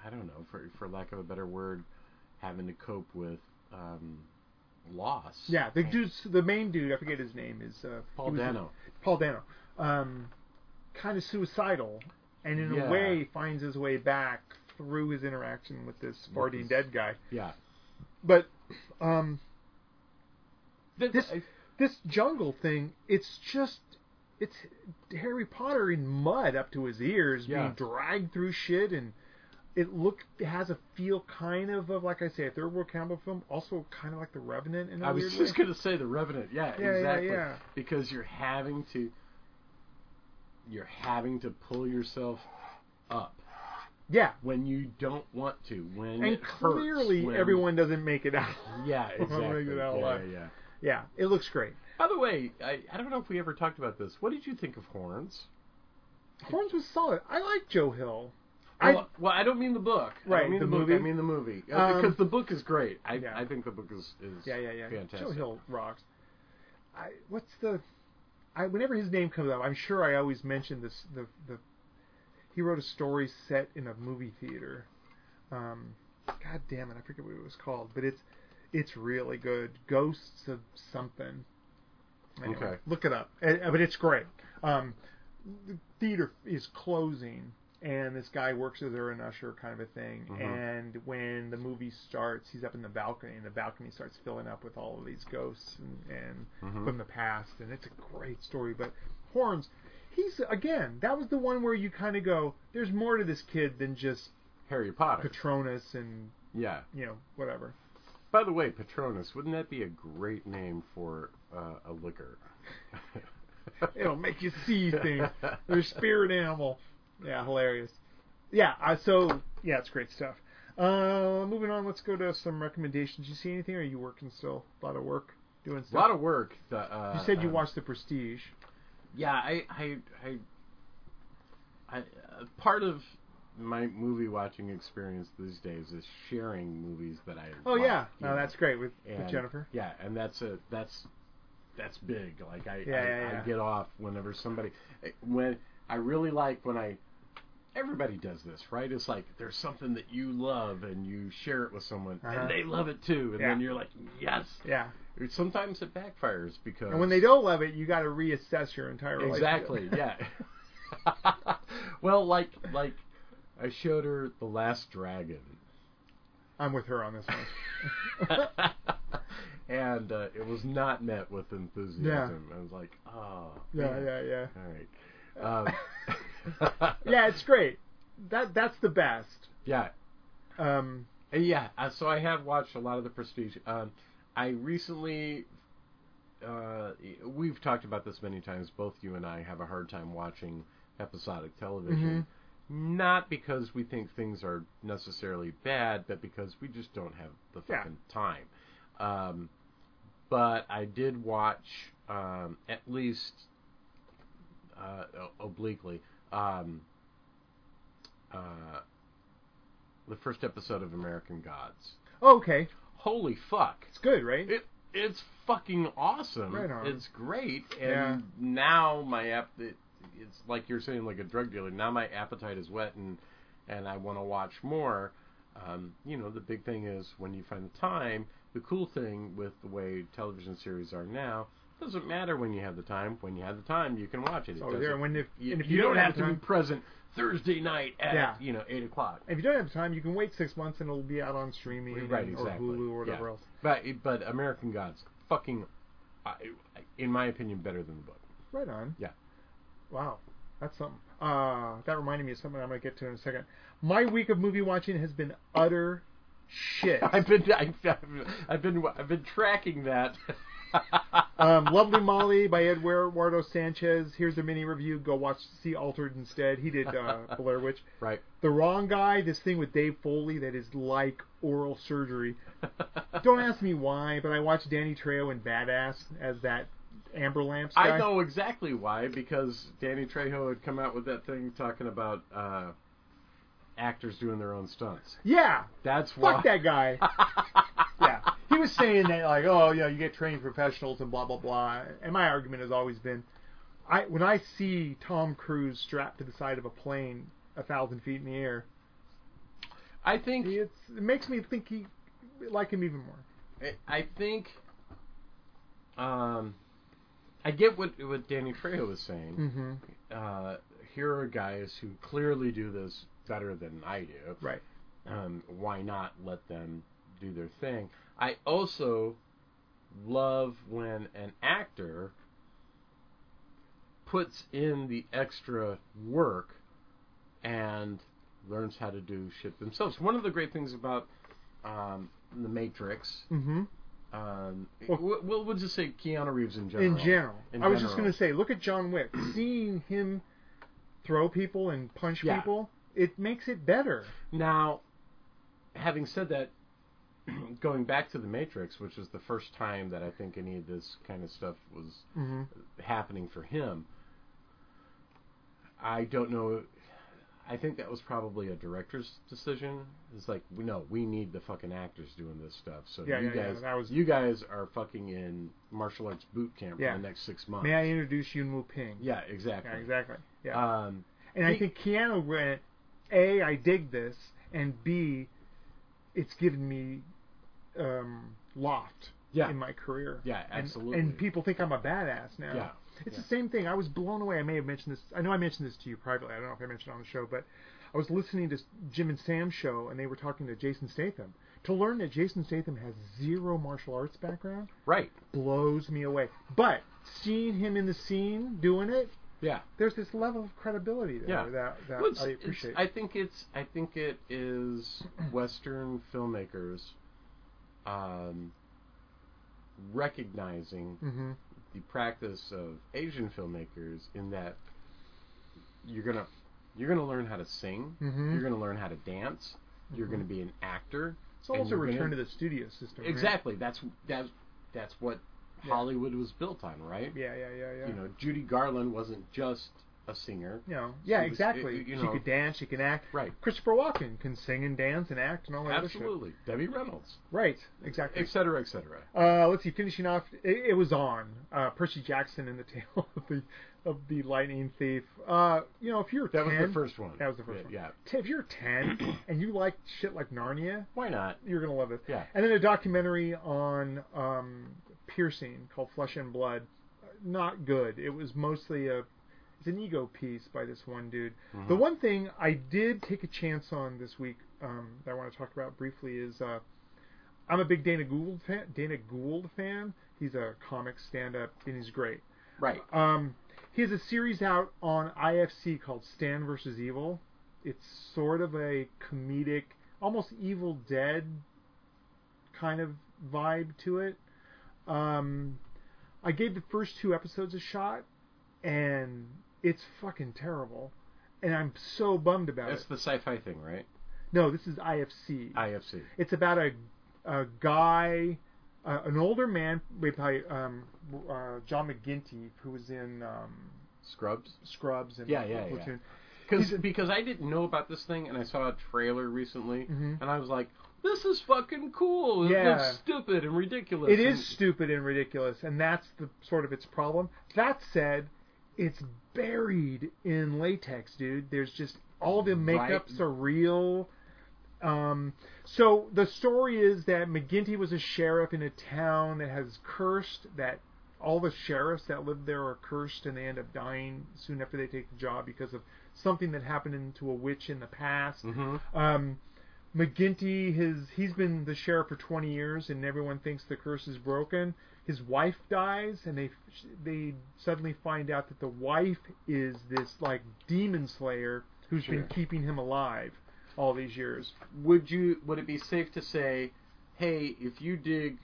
I don't know, for for lack of a better word, having to cope with um, loss. Yeah, the dude's the main dude. I forget his name is uh, Paul Dano. Paul Dano. Um, kind of suicidal, and in Yeah. a way finds his way back through his interaction with this farting dead guy. Yeah. But um, this this jungle thing, it's just it's Harry Potter in mud up to his ears, Yeah. being dragged through shit, and it look it has a feel kind of of like I say a third world cannibal film, also kind of like The Revenant in a I was just gonna say the Revenant. Yeah, Yeah, yeah, exactly. yeah. Because you're having to. you're having to pull yourself up Yeah. when you don't want to. When And it hurts, clearly, when- everyone doesn't make it out. Yeah, exactly. Make it out yeah, yeah. Yeah, it looks great. By the way, I, I don't know if we ever talked about this. What did you think of Horns? Horns was solid. I like Joe Hill. Well, I well, I don't mean the book. I Right, don't mean the the, book. movie? I mean the movie Um, because the book is great. I yeah. I think the book is is yeah yeah yeah. fantastic. Joe Hill rocks. I what's the I whenever his name comes up, I'm sure I always mention this the the he wrote a story set in a movie theater. Um, God damn it, I forget what it was called, but it's it's really good. Ghosts of something. Anyway, Okay. look it up. Uh, but it's great. Um, the theater is closing, and this guy works as an usher, kind of a thing. Mhm. And when the movie starts, he's up in the balcony, and the balcony starts filling up with all of these ghosts and, and Mhm. from the past. And it's a great story. But Horns, he's again, that was the one where you kind of go, "There's more to this kid than just Harry Potter. Patronus and yeah. you know whatever." By the way, Patronus, wouldn't that be a great name for uh, a liquor? It'll make you see things. Their spirit animal. Yeah, hilarious. Yeah, uh, so yeah, it's great stuff. Uh, moving on, let's go to some recommendations. You see anything? Or are you working still? A lot of work doing A lot of work. The, uh, you said you um, watched The Prestige. Yeah, I, I, I, I uh, part of my movie watching experience these days is sharing movies that I. Oh like, yeah, no, know. that's great with, And- with Jennifer. Yeah, and that's a that's that's big. Like I, Yeah, I, yeah, yeah. I get off whenever somebody when I really like when I. Everybody does this, right? It's like there's something that you love and you share it with someone Uh-huh. and they love it too, and Yeah. then you're like, yes. Yeah, Sometimes it backfires because and when they don't love it, you got to reassess your entire relationship. Exactly. Yeah. well, like like I showed her the Last Dragon, I'm with her on this one. and uh, it was not met with enthusiasm. I was like, oh. yeah, yeah, yeah. All right. Um, Yeah, it's great. That that's the best. yeah. Um, Yeah, uh, so I have watched a lot of the Prestige. Um, I recently, uh, we've talked about this many times. Both you and I have a hard time watching episodic television, not because we think things are necessarily bad, but because we just don't have the Yeah. fucking time. Um, but I did watch um, at least uh, obliquely. Um, uh, the first episode of American Gods. oh, okay, Holy fuck! it's good, right? It it's fucking awesome. Right on. It's great, and Yeah. now my app it, it's like you're saying like a drug dealer. Now my appetite is wet, and and I want to watch more. Um, you know, the big thing is when you find the time. The cool thing with the way television series are now doesn't matter when you have the time. When you have the time, you can watch it. it Oh, there. And when if, you, and if you don't have to time, be present Thursday night at Yeah. you know eight o'clock. if you don't have time, you can wait six months and it'll be out on streaming Right, and- exactly. or Hulu or whatever Yeah. else. But but American Gods, fucking, I in my opinion, better than the book. Right on. Yeah. Wow, that's something. Uh, that reminded me of something I'm gonna get to in a second. My week of movie watching has been utter shit. I've been I've, I've been I've been tracking that. um, Lovely Molly by Eduardo Sanchez. Here's a mini review. Go watch See Altered instead. He did uh, Blair Witch. right. The Wrong Guy. This thing with Dave Foley that is like oral surgery. Don't ask me why, but I watched Danny Trejo in Badass as that Amber Lamps guy. I know exactly why because Danny Trejo had come out with that thing talking about uh, actors doing their own stunts. Yeah. That's why. Fuck that guy. yeah. He was saying that like, oh, you know, you get trained professionals and blah blah blah. And my argument has always been, I when I see Tom Cruise strapped to the side of a plane a thousand feet in the air, I think it's it makes me think he like him even more. I- I think um, I get what what Danny Trejo was saying. Mm-hmm. Uh, here are guys who clearly do this better than I do. Right. Um, why not let them do their thing? I also love when an actor puts in the extra work and learns how to do shit themselves. One of the great things about um, the Matrix, Mm-hmm. Um, Well- we'll, we'll just say Keanu Reeves in general. In general, In I was just going to say, look at John Wick. Seeing him throw people and punch Yeah. people, it makes it better. Now, having said that, going back to the Matrix, which is the first time that I think any of this kind of stuff was hmm happening for him, I don't know. I think that was probably a director's decision. It's like, we no, we need the fucking actors doing this stuff. So Yeah, you yeah, yeah, guys, that was- you guys are fucking in martial arts boot camp Yeah. for the next six months. May I introduce Yuen Woo-ping? Yeah, exactly. Yeah, exactly. Yeah. Um, and I think Keanu went, A, I dig this, and B, it's given me um, loft Yeah. in my career. Yeah, And- absolutely. And, people think I'm a badass now. Yeah, It's yeah. the same thing. I was blown away. I may have mentioned this. I know I mentioned this to you privately. I don't know if I mentioned it on the show, but I was listening to Jim and Sam's show, and they were talking to Jason Statham. To learn that Jason Statham has zero martial arts background right. blows me away. But seeing him in the scene doing it, Yeah. there's this level of credibility there Yeah. that, that Well, I appreciate. I think it's. I think it is Western filmmakers um, recognizing hmm the practice of Asian filmmakers in that you're gonna you're gonna learn how to sing, Mhm. you're gonna learn how to dance, you're gonna be an actor. It's almost a return gonna- to the studio system. right? Exactly. That's that's that's what Yeah. Hollywood was built on, right? Yeah, yeah, yeah, yeah. You know, Judy Garland wasn't just a singer. You know, yeah, She was- exactly. you she know- could dance, she can act. Right. Christopher Walken can sing and dance and act and all that. Absolutely. Debbie Reynolds, Right, exactly. et cetera, et cetera. Uh, let's see. Finishing off, it, it was on uh, Percy Jackson and the Tale of the of the Lightning Thief. Uh, you know, if you're That 10, was the first one. That was the first Yeah, one. yeah. If you're ten and you like shit like Narnia, Why not? you're gonna love it. Yeah. And then a documentary on um, piercing called Flesh and Blood. Not good. It was mostly a it's an ego piece by this one dude. Mm-hmm. The one thing I did take a chance on this week um, that I want to talk about briefly is uh, I'm a big Dana Gould fan. Dana Gould fan. He's a comic stand-up and he's great. Right. Um, he has a series out on IFC called Stan versus Evil. It's sort of a comedic, almost Evil Dead kind of vibe to it. Um, I gave the first two episodes a shot, and it's fucking terrible. And I'm so bummed about it. That's it. the sci-fi thing, right? No, this is IFC. IFC. It's about a a guy, uh, an older man played by um, uh, John McGinty, who was in um, Scrubs. Scrubs and Yeah, yeah, yeah. Platoon. Because He's because I didn't know about this thing and I saw a trailer recently Mhm. and I was like, this is fucking cool. It Yeah. looks stupid and ridiculous. It and- is stupid and ridiculous, and that's the sort of its problem. That said, it's buried in latex, dude. There's just all the makeups Right. are real. Um, so the story is that McGinty was a sheriff in a town that has cursed. That all the sheriffs that live there are cursed, and they end up dying soon after they take the job because of something that happened to a witch in the past. Mhm. Um, McGinty, his he's been the sheriff for 20 years, and everyone thinks the curse is broken. His wife dies, and they they suddenly find out that the wife is this like demon slayer who's Sure. been keeping him alive all these years. Would you? Would it be safe to say, hey, if you dig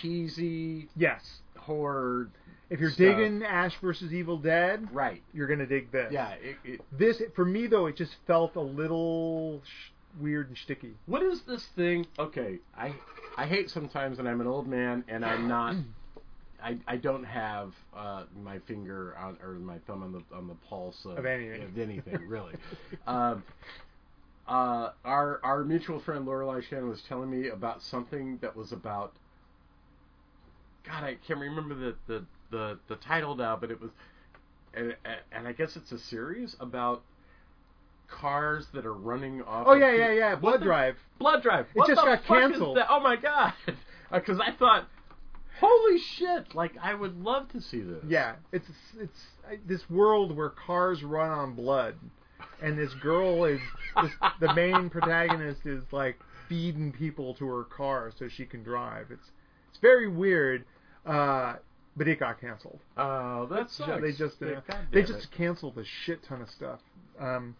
cheesy Yes, horror, if you're Stuff. digging Ash versus Evil Dead, right? you're gonna dig this. Yeah. It, it, This for me though, it just felt a little sh- weird and sticky. what is this thing? Okay, I I hate sometimes when I'm an old man and I'm not. I, I don't have uh, my finger on or my thumb on the on the pulse of, Of anything. of anything really. um, uh, our our mutual friend Lorelei Shannon was telling me about something that was about. God, I can't remember the the, the, the title now, but it was, and, and I guess it's a series about cars that are running off. Oh of yeah, yeah, yeah. Blood the- Drive. Blood Drive. It just got canceled. Oh my god! Because I thought, holy shit! Like I would love to see this. Yeah, it's it's uh, this world where cars run on blood, and this girl is this, the main protagonist is like feeding people to her car so she can drive. It's it's very weird, uh, but it got canceled. Oh, that sucks. They just uh, they just canceled a shit ton of stuff. Um,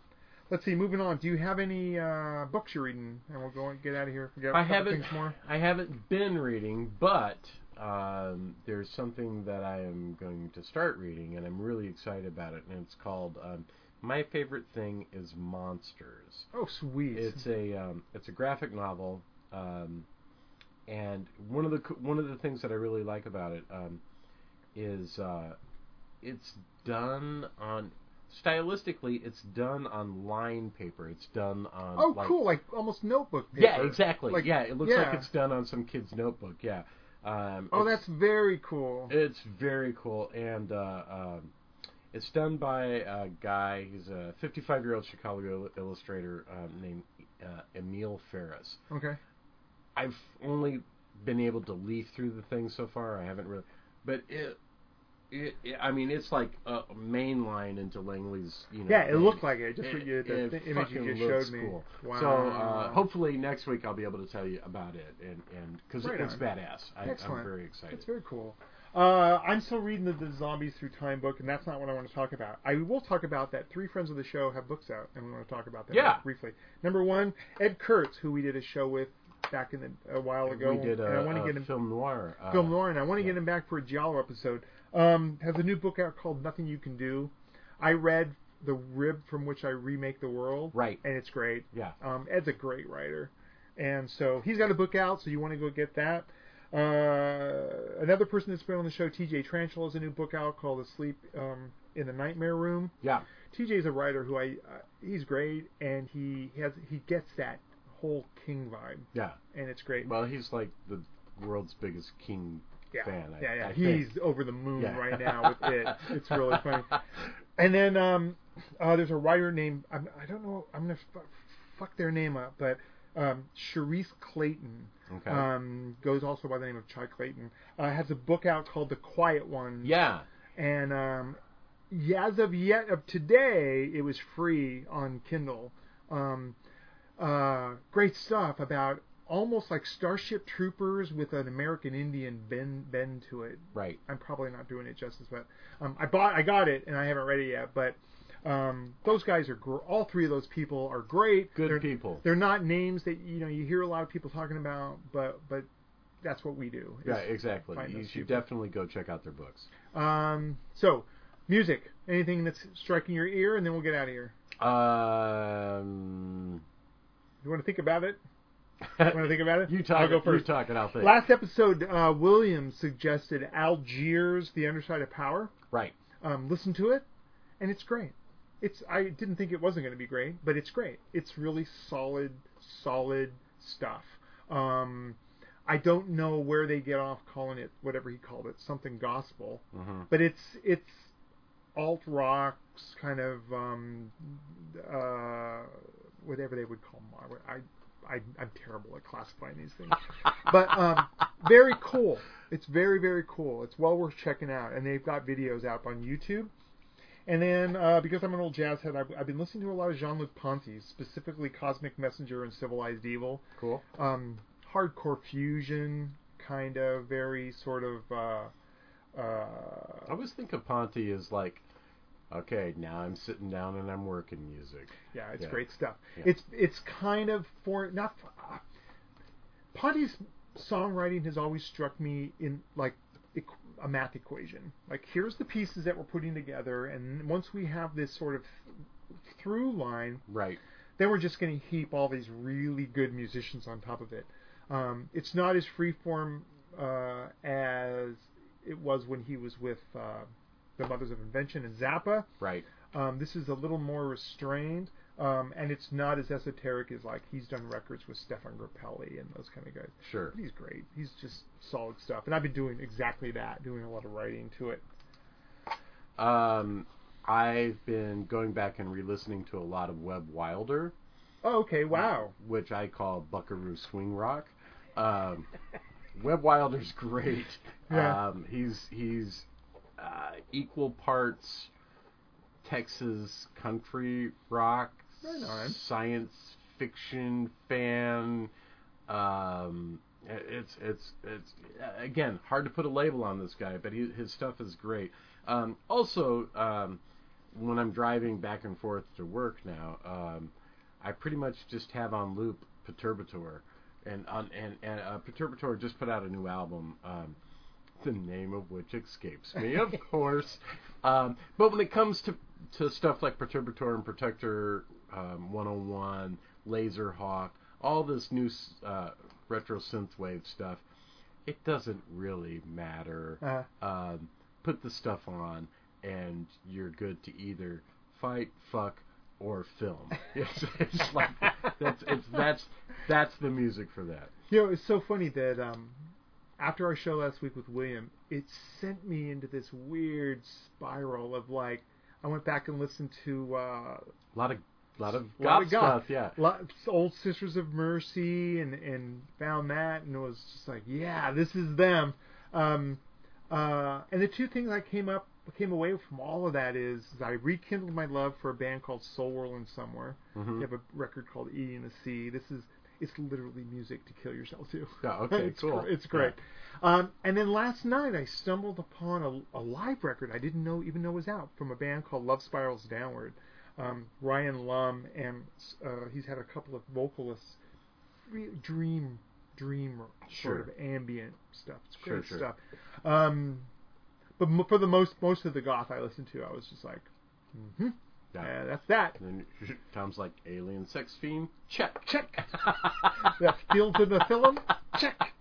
let's see, moving on. Do you have any uh, books you're reading? And we'll go and get out of here. We got a I haven't. more. I haven't been reading, but um, there's something that I am going to start reading, and I'm really excited about it. And it's called um, my favorite thing is Monsters. Oh, sweet. It's a um, it's a graphic novel, um, and one of the one of the things that I really like about it um, is uh, it's done on stylistically it's done on line paper. It's done on oh, like, cool. Like almost notebook paper. yeah, exactly. Like, yeah, it looks yeah. like it's done on some kid's notebook. Yeah. Um, Oh, that's very cool. it's very cool, and uh, um, it's done by a guy. He's a 55 year old Chicago il- illustrator um, named uh, Emil Ferris. Okay. I've only been able to leaf through the thing so far. I haven't really, but it. It, it, I mean, it's like a main line into Langley's. You know, Yeah, it thing. looked like it. Just It- what you, the, it image you just showed me. cool. Wow. So uh, hopefully next week I'll be able to tell you about it, and and because Right it's on. badass. I, I'm very excited. It's very cool. Uh, I'm still reading the, the Zombies Through Time book, and that's not what I want to talk about. I will talk about that. Three friends of the show have books out, and we want to talk about that Yeah. briefly. Number one, Ed Kurtz, who we did a show with back in the, a while ago. we did and a, I want to get him film noir. Uh, film noir, and I want to yeah. get him back for a Giallo episode. Um, has a new book out called Nothing You Can Do. I read the rib from which I remake the world, Right. and it's great. Yeah. Um, Ed's a great writer, and so he's got a book out. So you want to go get that. Uh, another person that's been on the show, T.J. Tranchell, has a new book out called "Asleep um, in the Nightmare Room." Yeah. TJ's a writer who I uh, he's great, and he has he gets that whole King vibe, Yeah. and it's great. Well, he's like the world's biggest King yeah, fan. I, yeah, yeah. I He's think. over the moon Yeah. right now with it. It's really funny. And then um, uh, there's a writer named I'm, I don't know I'm gonna f- fuck their name up, but um, Charisse Clayton Okay. um, goes also by the name of Chai Clayton. Uh, has a book out called The Quiet One. yeah. And um, yeah, as of yet of today, it was free on Kindle. Um, uh, great stuff about almost like Starship Troopers with an American Indian bend bend to it. Right. I'm probably not doing it justice, but um, I bought, I got it, and I haven't read it yet. But um, those guys are gr- all three of those people are great. Good they're, people. They're not names that you know you hear a lot of people talking about, but but that's what we do. Yeah, exactly. You should people. definitely go check out their books. Um, so, music. Anything that's striking your ear, and then we'll get out of here. Um, You want to think about it? Want to think about it? you talk. I'll go first. You talk, and I'll think. Last episode, uh, Williams suggested Algiers, The Underside of Power. right. Um, listen to it, and it's great. It's I didn't think it wasn't going to be great, but it's great. It's really solid, solid stuff. Um, I don't know where they get off calling it whatever he called it, something gospel, hmm but it's it's alt rocks kind of um, uh, whatever they would call them. I, I I'm terrible at classifying these things, but um, very cool. It's very very cool. It's well worth checking out, and they've got videos out on YouTube. And then uh, because I'm an old jazz head, I've, I've been listening to a lot of Jean-Luc Ponty, specifically Cosmic Messenger and Civilized Evil Cool. um, hardcore fusion, kind of very sort of. Uh, uh, I always think of Ponty as like, okay, now I'm sitting down and I'm working music. yeah, it's Yeah. great stuff. Yeah. It's it's kind of for not. Uh, Ponty's songwriting has always struck me in like a math equation. Like here's the pieces that we're putting together, and once we have this sort of through line, Right. then we're just going to heap all these really good musicians on top of it. Um, it's not as freeform uh, as it was when he was with uh, the Mothers of Invention and Zappa. Right. Um, this is a little more restrained, um, and it's not as esoteric as like he's done records with Stéphane Grappelli and those kind of guys. Sure. He's great. He's just solid stuff, and I've been doing exactly that, doing a lot of writing to it. Um, I've been going back and re-listening to a lot of Webb Wilder, Oh, okay. Wow. which I call Buckaroo Swing Rock. Um, Webb Wilder's great. Yeah. Um, he's he's uh, equal parts Texas country rock, Right on. science fiction fan. Um, it's it's it's again hard to put a label on this guy, but he, his stuff is great. Um, also, um, when I'm driving back and forth to work now, um, I pretty much just have on loop Perturbator, and on and and uh, Perturbator just put out a new album. Um, the name of which escapes me, of course. Um, but when it comes to to stuff like Perturbator and Protector um, 101, Laserhawk, all this new uh, retro synthwave stuff, it doesn't really matter. Uh, Um, put the stuff on, and you're good to either fight, fuck, or film. it's, it's like that's it's that's that's the music for that. You know, it's so funny that um, after our show last week with William, it sent me into this weird spiral of like, I went back and listened to uh, A lot of lot of a lot of goth. stuff, yeah. lot, old Sisters of Mercy, and and found that, and it was just like, yeah, this is them. Um, uh, and the two things I came up came away from all of that is, is I rekindled my love for a band called Soul Whirling Somewhere. Mhm. They have a record called Eating the Sea. This is it's literally music to kill yourself to. Yeah, okay, it's cool. gr- it's great. Um, and then last night I stumbled upon a, a live record I didn't know even know was out from a band called Love Spirals Downward. Um, Ryan Lum and uh, he's had a couple of vocalists, re- dream dream Sure. sort of ambient stuff. It's great sure. stuff. Um, but m- for the most most of the goth I listened to, I was just like, hmm Yeah. that's that. And then Thom's like alien sex fiend. Check. Check. yeah, Fields of the Nephilim. Check.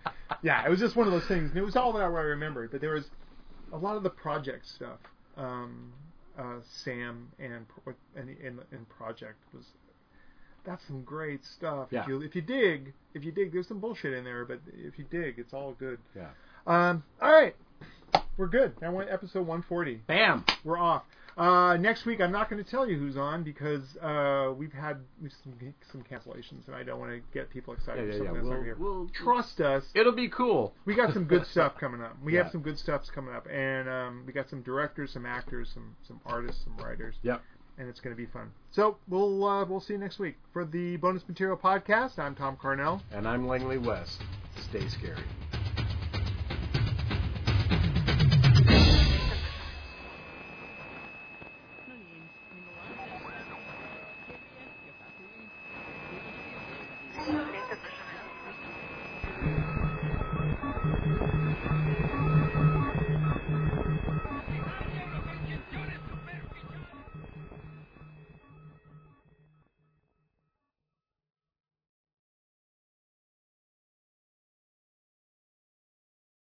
Yeah, it was just one of those things. And it was all that I remembered, but there was a lot of the Projekt stuff. Um, uh, Sam and and and, and Projekt was that's some great stuff. Yeah. If you if you dig, if you dig, there's some bullshit in there, but if you dig, it's all good. Yeah. Um, all right, we're good. Now we're episode 140 Bam. we're off. Uh, next week, I'm not going to tell you who's on because uh, we've had some, some cancellations, and I don't want to get people excited Yeah, for yeah, something yeah. that's not We'll- here. we'll- Trust us. It'll be cool. We got some good stuff coming up. We Yeah. have some good stuffs coming up, and um, we got some directors, some actors, some some artists, some writers, Yep. and it's going to be fun. So we'll uh, we'll see you next week for the bonus material podcast. I'm Thom Carnell. And I'm Langley West. Stay scary.